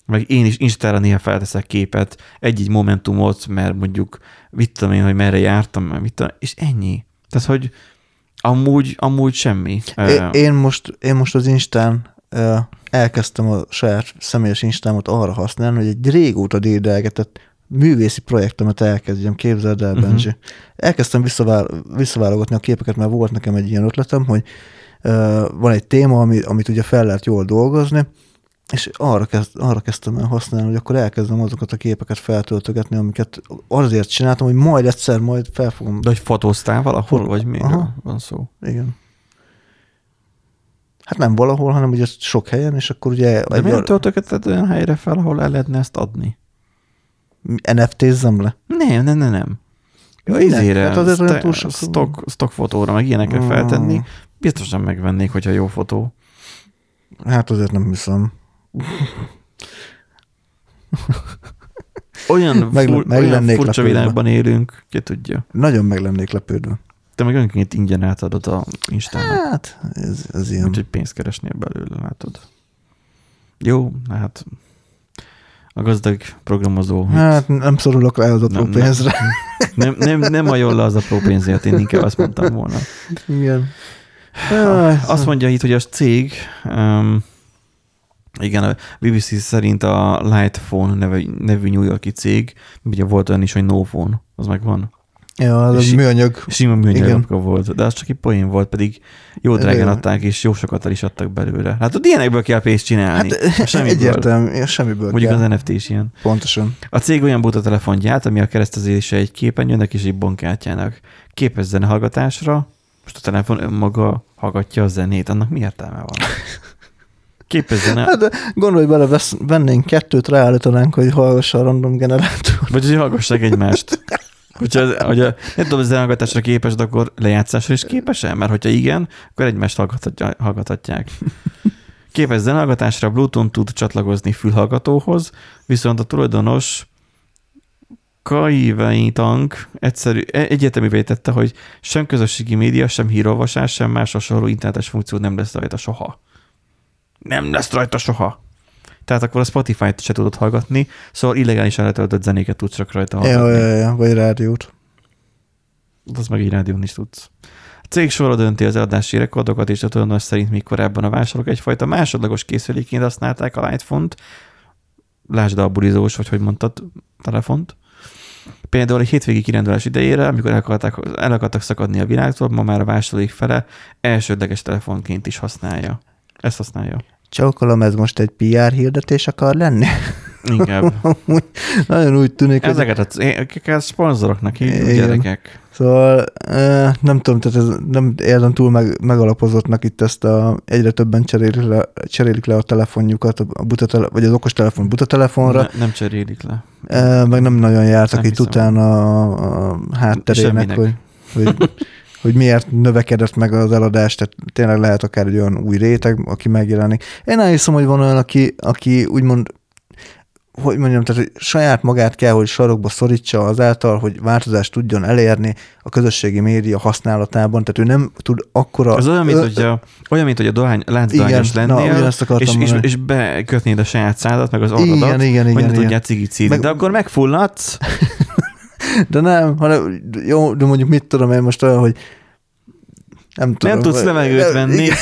S1: meg én is Instára néha felteszek képet, egy-egy momentumot, mert mondjuk mit tudom én, hogy merre jártam, mit tudom, és ennyi. Tehát, hogy amúgy, amúgy semmi.
S2: É, én, most, én most az Instán elkezdtem a saját személyes Instámat arra használni, hogy egy régóta dédelgetett művészi projektemet elkezdjem, képzeld el,
S1: Mhm.
S2: Benji. Elkezdtem visszavál, visszaválogatni a képeket, mert volt nekem egy ilyen ötletem, hogy ö, van egy téma, ami, amit ugye fel lehet jól dolgozni, és arra, kezd, arra kezdtem el használni, hogy akkor elkezdem azokat a képeket feltöltögetni, amiket azért csináltam, hogy majd egyszer majd fel fogom.
S1: De hogy fotóztál valahol,
S2: Fot-
S1: vagy
S2: Aha.
S1: van szó?
S2: Igen. Hát nem valahol, hanem ugye sok helyen, és akkor ugye
S1: De miért töltögeted olyan helyre fel, ahol el lehetne ezt adni?
S2: NFT-zzem le.
S1: Nem, nem, nem, nem. Ja, izére,
S2: Hát azért olyan túl sok-
S1: stock, stock fotóra, meg ilyenekre
S2: Mm.
S1: feltenni, biztosan megvennék, hogyha jó fotó.
S2: Hát azért nem hiszem.
S1: Olyan,
S2: Meg-
S1: fur,
S2: meg
S1: olyan furcsa
S2: lepődve.
S1: világban élünk, ki tudja.
S2: Nagyon meg lennék lepődve.
S1: Te meg önként ingyen átadod a Instának,
S2: Hát, ez, ez ilyen.
S1: úgyhogy pénzt keresnél belőle, látod. Jó, hát a gazdag programozó
S2: Hát nem szorulok rá az apró
S1: Nem, nem.
S2: pénzre.
S1: nem, nem, nem ajánl le az apró pénzért, én inkább azt mondtam volna.
S2: Igen.
S1: Azt mondja itt, hogy a cég, um, igen, a BBC szerint a Lightphone nevű, nevű New Yorki cég, ugye volt olyan is, hogy No Phone, az megvan.
S2: Ja, az a műanyag.
S1: Sima
S2: Igen.
S1: műanyagapka volt, de az csak egy poén volt, pedig jó drágán
S2: Igen.
S1: adták, és jó sokat el is adtak belőle. Hát ott ilyenekből kell pénzt csinálni.
S2: Hát
S1: A semmiből.
S2: egyértelmű, semmiből
S1: Mondjuk
S2: kell.
S1: az NFT is ilyen.
S2: Pontosan.
S1: A cég olyan buta telefont gyárt, ami a keresztezése egy képernyőnek és egy bankkártyának. Képes zenehallgatásra, most a telefon önmaga hallgatja a zenét, annak mi értelme van? Képes zene,
S2: Hát gondolj bele, vesz, vennénk kettőt, ráállítanánk, hogy hallgassa a random generátor.
S1: vagy hogy hallgassák egymást. Hogyha, hogy a, nem tudom, hogy zenehallgatásra képes, de akkor lejátszásra is képes-e? Mert hogyha igen, akkor egymást hallgathatja- hallgathatják. Képes zenehallgatásra Bluetooth tud csatlakozni fülhallgatóhoz, viszont a tulajdonos Kai Wei-tang egyszerű, e- egyértelművé tette, hogy sem közösségi média, sem hírolvasás, sem más hasonló internetes funkció nem lesz rajta soha. Nem lesz rajta soha. Tehát akkor a Spotify-t se tudod hallgatni, szóval illegálisan letöltött zenéket tudsz csak rajta
S2: Ja,
S1: hallgatni.
S2: ja, ja, vagy rádiót.
S1: Az meg egy rádión is tudsz. A cég sorra dönti az eladási rekordokat, és a tulajdonos szerint még korábban a vásárlók egyfajta másodlagos készülékként használták a Lightphone-t. Lásd a bulizós, vagy hogy mondtad, telefont. Például egy hétvégi kirándulás idejére, amikor el akarták, el akartak szakadni a világtól, ma már a vásárlóik fele elsődleges telefonként is használja. Ezt használja.
S2: Csókolom, ez most egy PR hirdetés akar lenni?
S1: Inkább.
S2: Nagyon úgy tűnik, hogy
S1: Ezeket a ezeket szponzoroknak hívjuk, gyerekek.
S2: Szóval nem tudom, tehát ez nem érzem túl meg, megalapozottnak itt ezt a, egyre többen cserélik le, cserélik le a telefonjukat, a buta tele, vagy az okos telefon buta telefonra,
S1: Ne, nem cserélik le.
S2: ne. meg nem nagyon jártak
S1: Nem
S2: itt
S1: hiszem.
S2: utána a, a hátterének,
S1: Semminek.
S2: hogy, hogy, hogy miért növekedett meg az eladás, tehát tényleg lehet akár egy olyan új réteg, aki megjelenik. Én elhiszem, hogy van olyan, aki, aki úgymond hogy mondjam, tehát hogy saját magát kell, hogy sarokba szorítsa azáltal, hogy változást tudjon elérni a közösségi média használatában, tehát ő nem tud akkora...
S1: Ez olyan, mint,
S2: Ö-
S1: hogy a, olyan, mint hogy a dohány, láncdohányos
S2: na,
S1: lennél,
S2: akartam
S1: és, és, és bekötnéd a saját szádat, meg az orrodat,
S2: igen, igen,
S1: hogy
S2: igen,
S1: ne
S2: igen.
S1: tudjál cigit.
S2: Meg-
S1: De akkor megfulladsz,
S2: De nem, hanem jó, de mondjuk mit tudom én most olyan, hogy nem tudom.
S1: nem tudsz levegőt venni.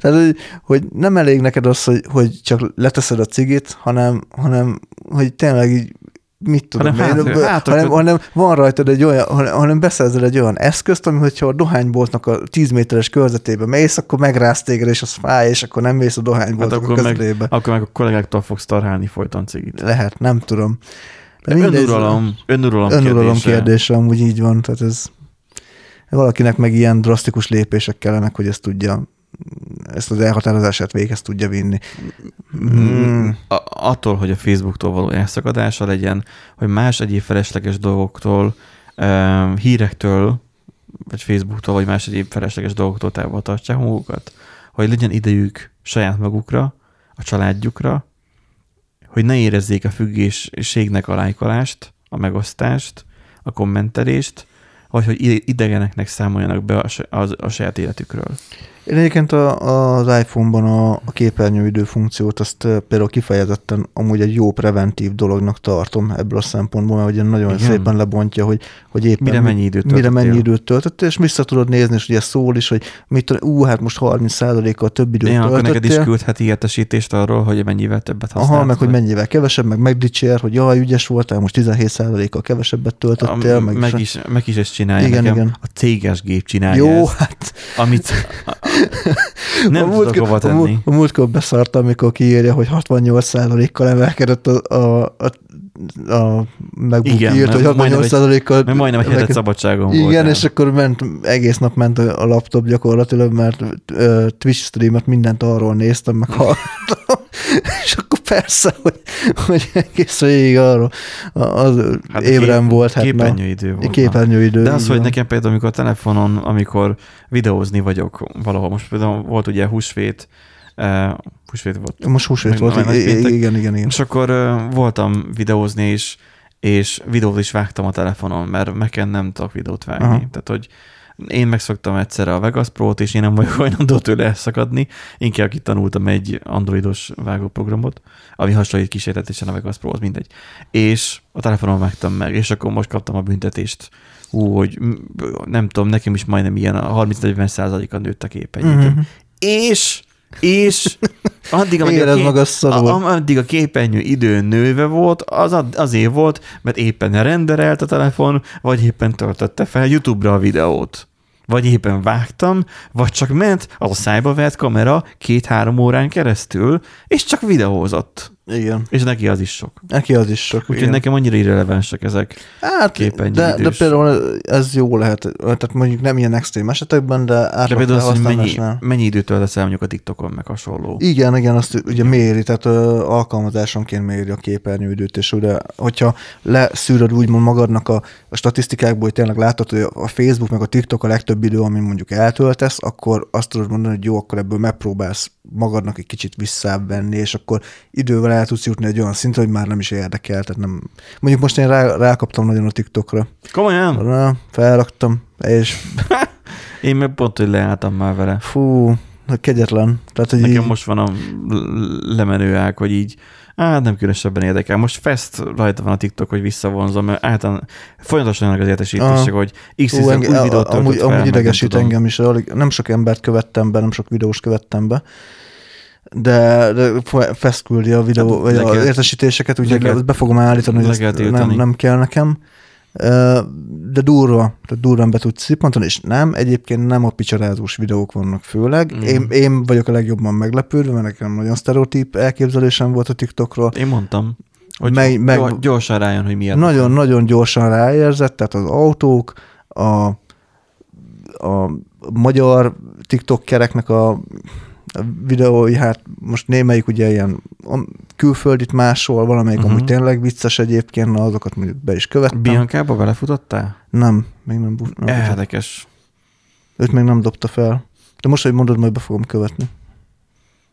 S2: Tehát, hogy, hogy nem elég neked az, hogy, hogy csak leteszed a cigit, hanem, hanem hogy tényleg így mit tudom
S1: Hanem
S2: én,
S1: hát-
S2: bő-
S1: hát-
S2: hanem, hanem, van rajtad egy olyan, hanem, hanem beszerzel egy olyan eszközt, ami hogyha a dohányboltnak a 10 méteres körzetébe mész, akkor megrász téged, és az fáj, és akkor nem mész a
S1: Hát
S2: dohányboltnak a
S1: akkor meg,
S2: közelébe.
S1: akkor meg a kollégáktól fogsz tarhálni folyton cigit.
S2: Lehet, nem tudom. De mindegy,
S1: önuralom, önuralom,
S2: önuralom
S1: kérdése.
S2: kérdése, amúgy így van, tehát ez valakinek meg ilyen drasztikus lépések kellenek, hogy ezt tudja, ezt az elhatározását véghez tudja vinni.
S1: Mm. A, attól, hogy a Facebooktól való elszakadása legyen, hogy más egyéb felesleges dolgoktól, hírektől, vagy Facebooktól, vagy más egyéb felesleges dolgoktól távol tartják magukat, hogy legyen idejük saját magukra, a családjukra, hogy ne érezzék a függésségnek a lájkolást, a megosztást, a kommentelést, vagy hogy ide- idegeneknek számoljanak be a, az, a saját életükről.
S2: Én egyébként a, az iPhone-ban a, a képernyőidő funkciót azt például kifejezetten amúgy egy jó preventív dolognak tartom ebből a szempontból, mert ugye nagyon
S1: Igen.
S2: szépen lebontja, hogy, hogy éppen
S1: Mire mennyi időt
S2: mire
S1: töltöttél?
S2: mennyi időt töltöttél, és vissza tudod nézni, és ugye szól is, hogy mit ú, hát most 30%-kal több időt
S1: Ja, akkor neked is
S2: töltöttél.
S1: küldheti értesítést arról, hogy mennyivel többet használtad.
S2: Aha, meg hogy mennyivel kevesebb, meg megdicsér, hogy jaj, ügyes voltál, most 17%-kal kevesebbet töltöttél.
S1: A,
S2: meg,
S1: meg, is, meg is ezt csinálja
S2: Igen,
S1: nekem.
S2: igen.
S1: A céges gép csinálja
S2: Jó,
S1: ezt,
S2: hát
S1: amit nem
S2: a
S1: tudok hova
S2: a,
S1: tenni.
S2: múlt- a múltkor beszartam, amikor kiírja, hogy 68%-kal emelkedett a, a, a, a MacBook
S1: Igen,
S2: írt, hogy
S1: mert majdnem
S2: 68%-kal
S1: Mert majdnem egy hetet szabadságon
S2: Igen,
S1: voltál.
S2: és akkor ment, egész nap ment a laptop gyakorlatilag, mert uh, Twitch streamet mindent arról néztem, meg hallgattam, és akkor persze, hogy, hogy egész végig arról az hát ébren
S1: kép-
S2: volt. Hát
S1: Képernyőidő volt.
S2: képernyőidő.
S1: De az,
S2: így
S1: hogy
S2: van.
S1: nekem például, amikor a telefonon, amikor videózni vagyok valahol, most például volt ugye húsvét, Uh, húsvét volt.
S2: Most húsvét
S1: Meg-
S2: volt,
S1: meg péntek.
S2: igen, igen, igen.
S1: És akkor uh, voltam videózni, és, és videót is vágtam a telefonon, mert Mac-en nem tudok videót vágni.
S2: Aha.
S1: Tehát, hogy én megszoktam egyszerre a Vegas Pro-t, és én nem vagyok hajlandó tőle elszakadni. Én ki, aki tanultam egy androidos vágóprogramot, ami hasonlít kísérletesen a Vegas Pro-hoz, mindegy. És a telefonon vágtam meg, és akkor most kaptam a büntetést. Hú, hogy nem tudom, nekem is majdnem ilyen a 30-40 százaléka nőtt a képernyőtől.
S2: Mhm.
S1: És, és addig, amíg a, kép,
S2: szarul.
S1: a, addig a képernyő idő nőve volt, az azért volt, mert éppen renderelt a telefon, vagy éppen töltötte fel YouTube-ra a videót. Vagy éppen vágtam, vagy csak ment az a szájba vett kamera két-három órán keresztül, és csak videózott.
S2: Igen.
S1: És neki az is sok.
S2: Neki az is sok.
S1: Úgyhogy
S2: igen.
S1: nekem annyira irrelevánsak ezek.
S2: Hát,
S1: képernyő
S2: de, de például ez jó lehet, tehát mondjuk nem ilyen extrém esetekben, de
S1: De
S2: átlag
S1: például az, hogy mennyi, mennyi időt töltesz el mondjuk a TikTokon, meg hasonló.
S2: Igen, igen, azt ugye méri, tehát ö, alkalmazásonként méri a képernyőidőt, és ugye, hogyha leszűröd úgymond magadnak a, a statisztikákból, hogy tényleg látod, hogy a Facebook meg a TikTok a legtöbb idő, ami mondjuk eltöltesz, akkor azt tudod mondani, hogy jó, akkor ebből megpróbálsz magadnak egy kicsit visszávenni, és akkor idővel el tudsz jutni egy olyan szintre, hogy már nem is érdekel. Tehát nem... Mondjuk most én rá, rákaptam nagyon a TikTokra.
S1: Komolyan?
S2: Na, felraktam, és
S1: Én meg pont, hogy leálltam már vele.
S2: fú, kegyetlen. Tehát, hogy
S1: Nekem
S2: így,
S1: most van a lemenő ág, hogy így, hát nem különösebben érdekel. Most fest rajta van a TikTok, hogy visszavonzom, mert általán folyamatosan jönnek az értesítések,
S2: Ah.
S1: hogy x
S2: Ú,
S1: új
S2: enge-
S1: videót
S2: a- amúgy,
S1: fel,
S2: amúgy idegesít engem is, alig, nem sok embert követtem be, nem sok videós követtem be, de, de fe- fest küldi a videó,
S1: Hát,
S2: vagy
S1: le kell-
S2: értesítéseket,
S1: le
S2: úgyhogy be fogom állítani, hogy ezt nem, nem kell nekem. De durva, tehát durván be tudsz szippantani, és nem, egyébként nem a picsarázós videók vannak főleg.
S1: Mm.
S2: Én, én vagyok a legjobban meglepődve, mert nekem nagyon sztereotíp elképzelésem volt a TikTokról.
S1: Én mondtam, hogy
S2: Meg- meg-
S1: gyorsan rájön, hogy miért.
S2: Nagyon-nagyon gyorsan ráérzett, tehát az autók, a, a magyar TikTokereknek a videói, hát most némelyik ugye ilyen külföldit máshol, valamelyik uh-huh. Amúgy tényleg vicces egyébként, na azokat mondjuk be is követtem.
S1: Biancába belefutottál?
S2: Nem, még nem, buf- nem.
S1: Érdekes.
S2: Őt még nem dobta fel. De most, hogy mondod, majd be fogom követni.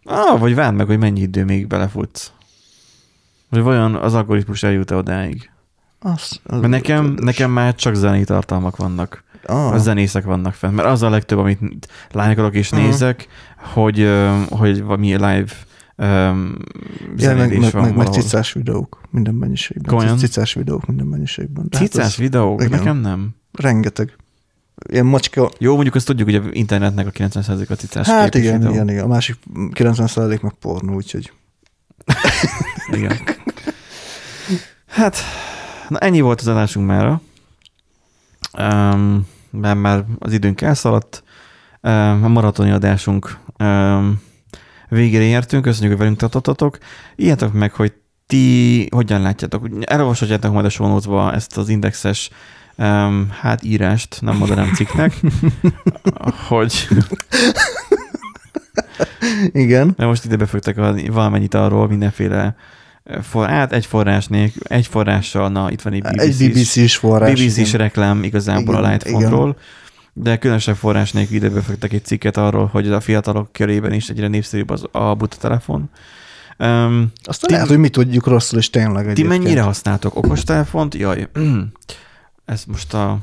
S1: Ah, vagy várd meg, hogy mennyi idő még belefutsz. Hogy vajon az algoritmus eljut-e odáig.
S2: Az, az
S1: Mert nekem, nekem már csak zenei tartalmak vannak.
S2: Ah,
S1: A zenészek vannak fent. Mert az a legtöbb, amit lányokolok és
S2: Aha.
S1: nézek, hogy, hogy valami live um,
S2: ja, meg, meg,
S1: van
S2: meg, meg cicás videók minden mennyiségben.
S1: Komolyan?
S2: Cicás videók minden mennyiségben. De hát
S1: Cicás
S2: az
S1: videó?
S2: igen.
S1: Nekem nem.
S2: Rengeteg. Ilyen macska.
S1: Jó, mondjuk azt tudjuk, hogy a internetnek a 90% a cicás
S2: Hát igen,
S1: videó.
S2: igen, igen. A másik 90% meg pornó, úgyhogy.
S1: igen. Hát, na ennyi volt az adásunk mára. Um, mert már az időnk elszaladt. A maratoni adásunk végére értünk. Köszönjük, hogy velünk tartottatok. Írjátok meg, hogy ti hogyan látjátok. Elolvashatjátok majd a notes-ba ezt az indexes um, hát írást, nem mondanám cikknek, hogy
S2: Igen.
S1: mert most ide befogtak adni valamennyit arról, mindenféle for, hát egy forrás nélkül, egy forrással, na itt van egy BBC,
S2: Egy BBC-s forrás.
S1: BBC-s
S2: igen.
S1: reklám igazából
S2: Igen,
S1: a Lightphone-ról, de különösebb forrás nélkül ide befogtak egy cikket arról, hogy a fiatalok körében is egyre népszerűbb az a buta telefon. Um,
S2: Aztán
S1: Ti-
S2: lehet, hogy mi tudjuk rosszul, és tényleg
S1: ti
S2: egyébként.
S1: mennyire használtok okostelefont? Jaj, ez most a...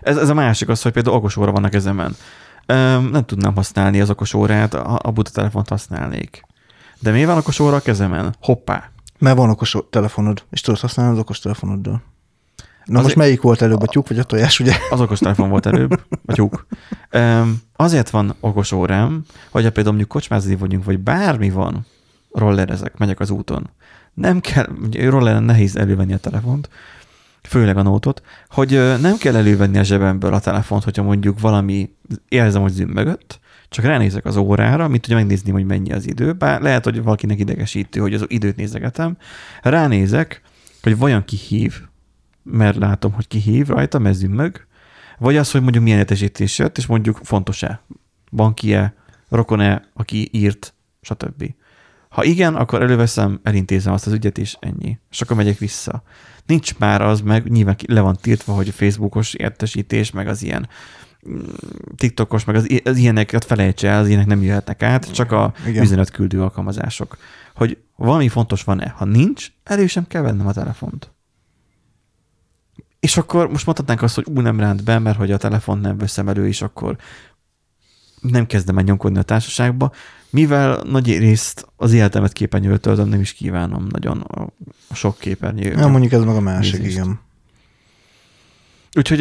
S1: Ez, ez a másik az, hogy például okos óra van a kezemen. Um, nem tudnám használni az okos órát, a, a buta telefont használnék. De miért van okos óra a kezemen? Hoppá.
S2: Mert van okos telefonod, és tudod használni az okos telefonoddal. Na
S1: Azért-
S2: most melyik volt előbb, a tyúk vagy a tojás, ugye?
S1: Az okos telefon volt előbb, a tyúk. Um, azért van okos órám, hogy ha például mondjuk kocsmázni vagyunk, vagy bármi van, rollerezek, megyek az úton. Nem kell, ugye rolleren nehéz elővenni a telefont, főleg a nótot, hogy nem kell elővenni a zsebemből a telefont, hogyha mondjuk valami érzem, hogy zümmögött, csak ránézek az órára, mint tudja megnézni, hogy mennyi az idő, bár lehet, hogy valakinek idegesítő, hogy az időt nézegetem, ránézek, hogy vajon ki hív, mert látom, hogy ki hív rajta, mert zümmög, vagy az, hogy mondjuk milyen értesítés jött, és mondjuk fontos-e, banki-e, rokon-e, aki írt, stb. Ha igen, akkor előveszem, elintézem azt az ügyet, és ennyi. És akkor megyek vissza. Nincs már az, meg nyilván le van tiltva, hogy a Facebookos értesítés, meg az ilyen TikTokos, meg az, az ilyeneket felejtse el, az ilyenek nem jöhetnek át, csak a
S2: Igen.
S1: üzenetküldő alkalmazások. Hogy valami fontos van-e. Ha nincs, elő sem kell vennem a telefont. És akkor most mondhatnánk azt, hogy ú, nem ránt be, mert hogy a telefon nem veszem elő, és akkor nem kezdem el nyomkodni a társaságba, mivel nagy részt az életemet képernyőről töltöm, nem is kívánom nagyon a a sok képernyő.
S2: Ja, mondjuk ez meg a másik,
S1: Nézést.
S2: igen.
S1: Úgyhogy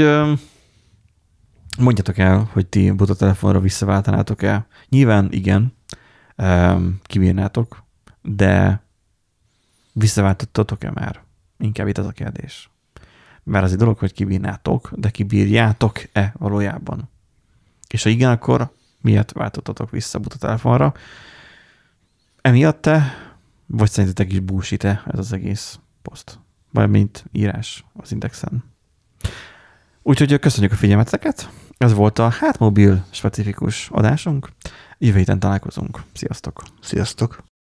S1: mondjatok el, hogy ti buta telefonra visszaváltanátok-e. Nyilván igen, kibírnátok, de visszaváltottatok-e már? Inkább itt az a kérdés. Mert az egy dolog, hogy kibírnátok, de kibírjátok-e valójában? És ha igen, akkor miért váltottatok vissza buta telefonra? Emiatt te, vagy szerintetek is búsít-e ez az egész poszt? Vagy mint írás az Indexen? Úgyhogy köszönjük a figyelmeteket. Ez volt a hátmobil specifikus adásunk. Jövő héten találkozunk. Sziasztok!
S2: Sziasztok!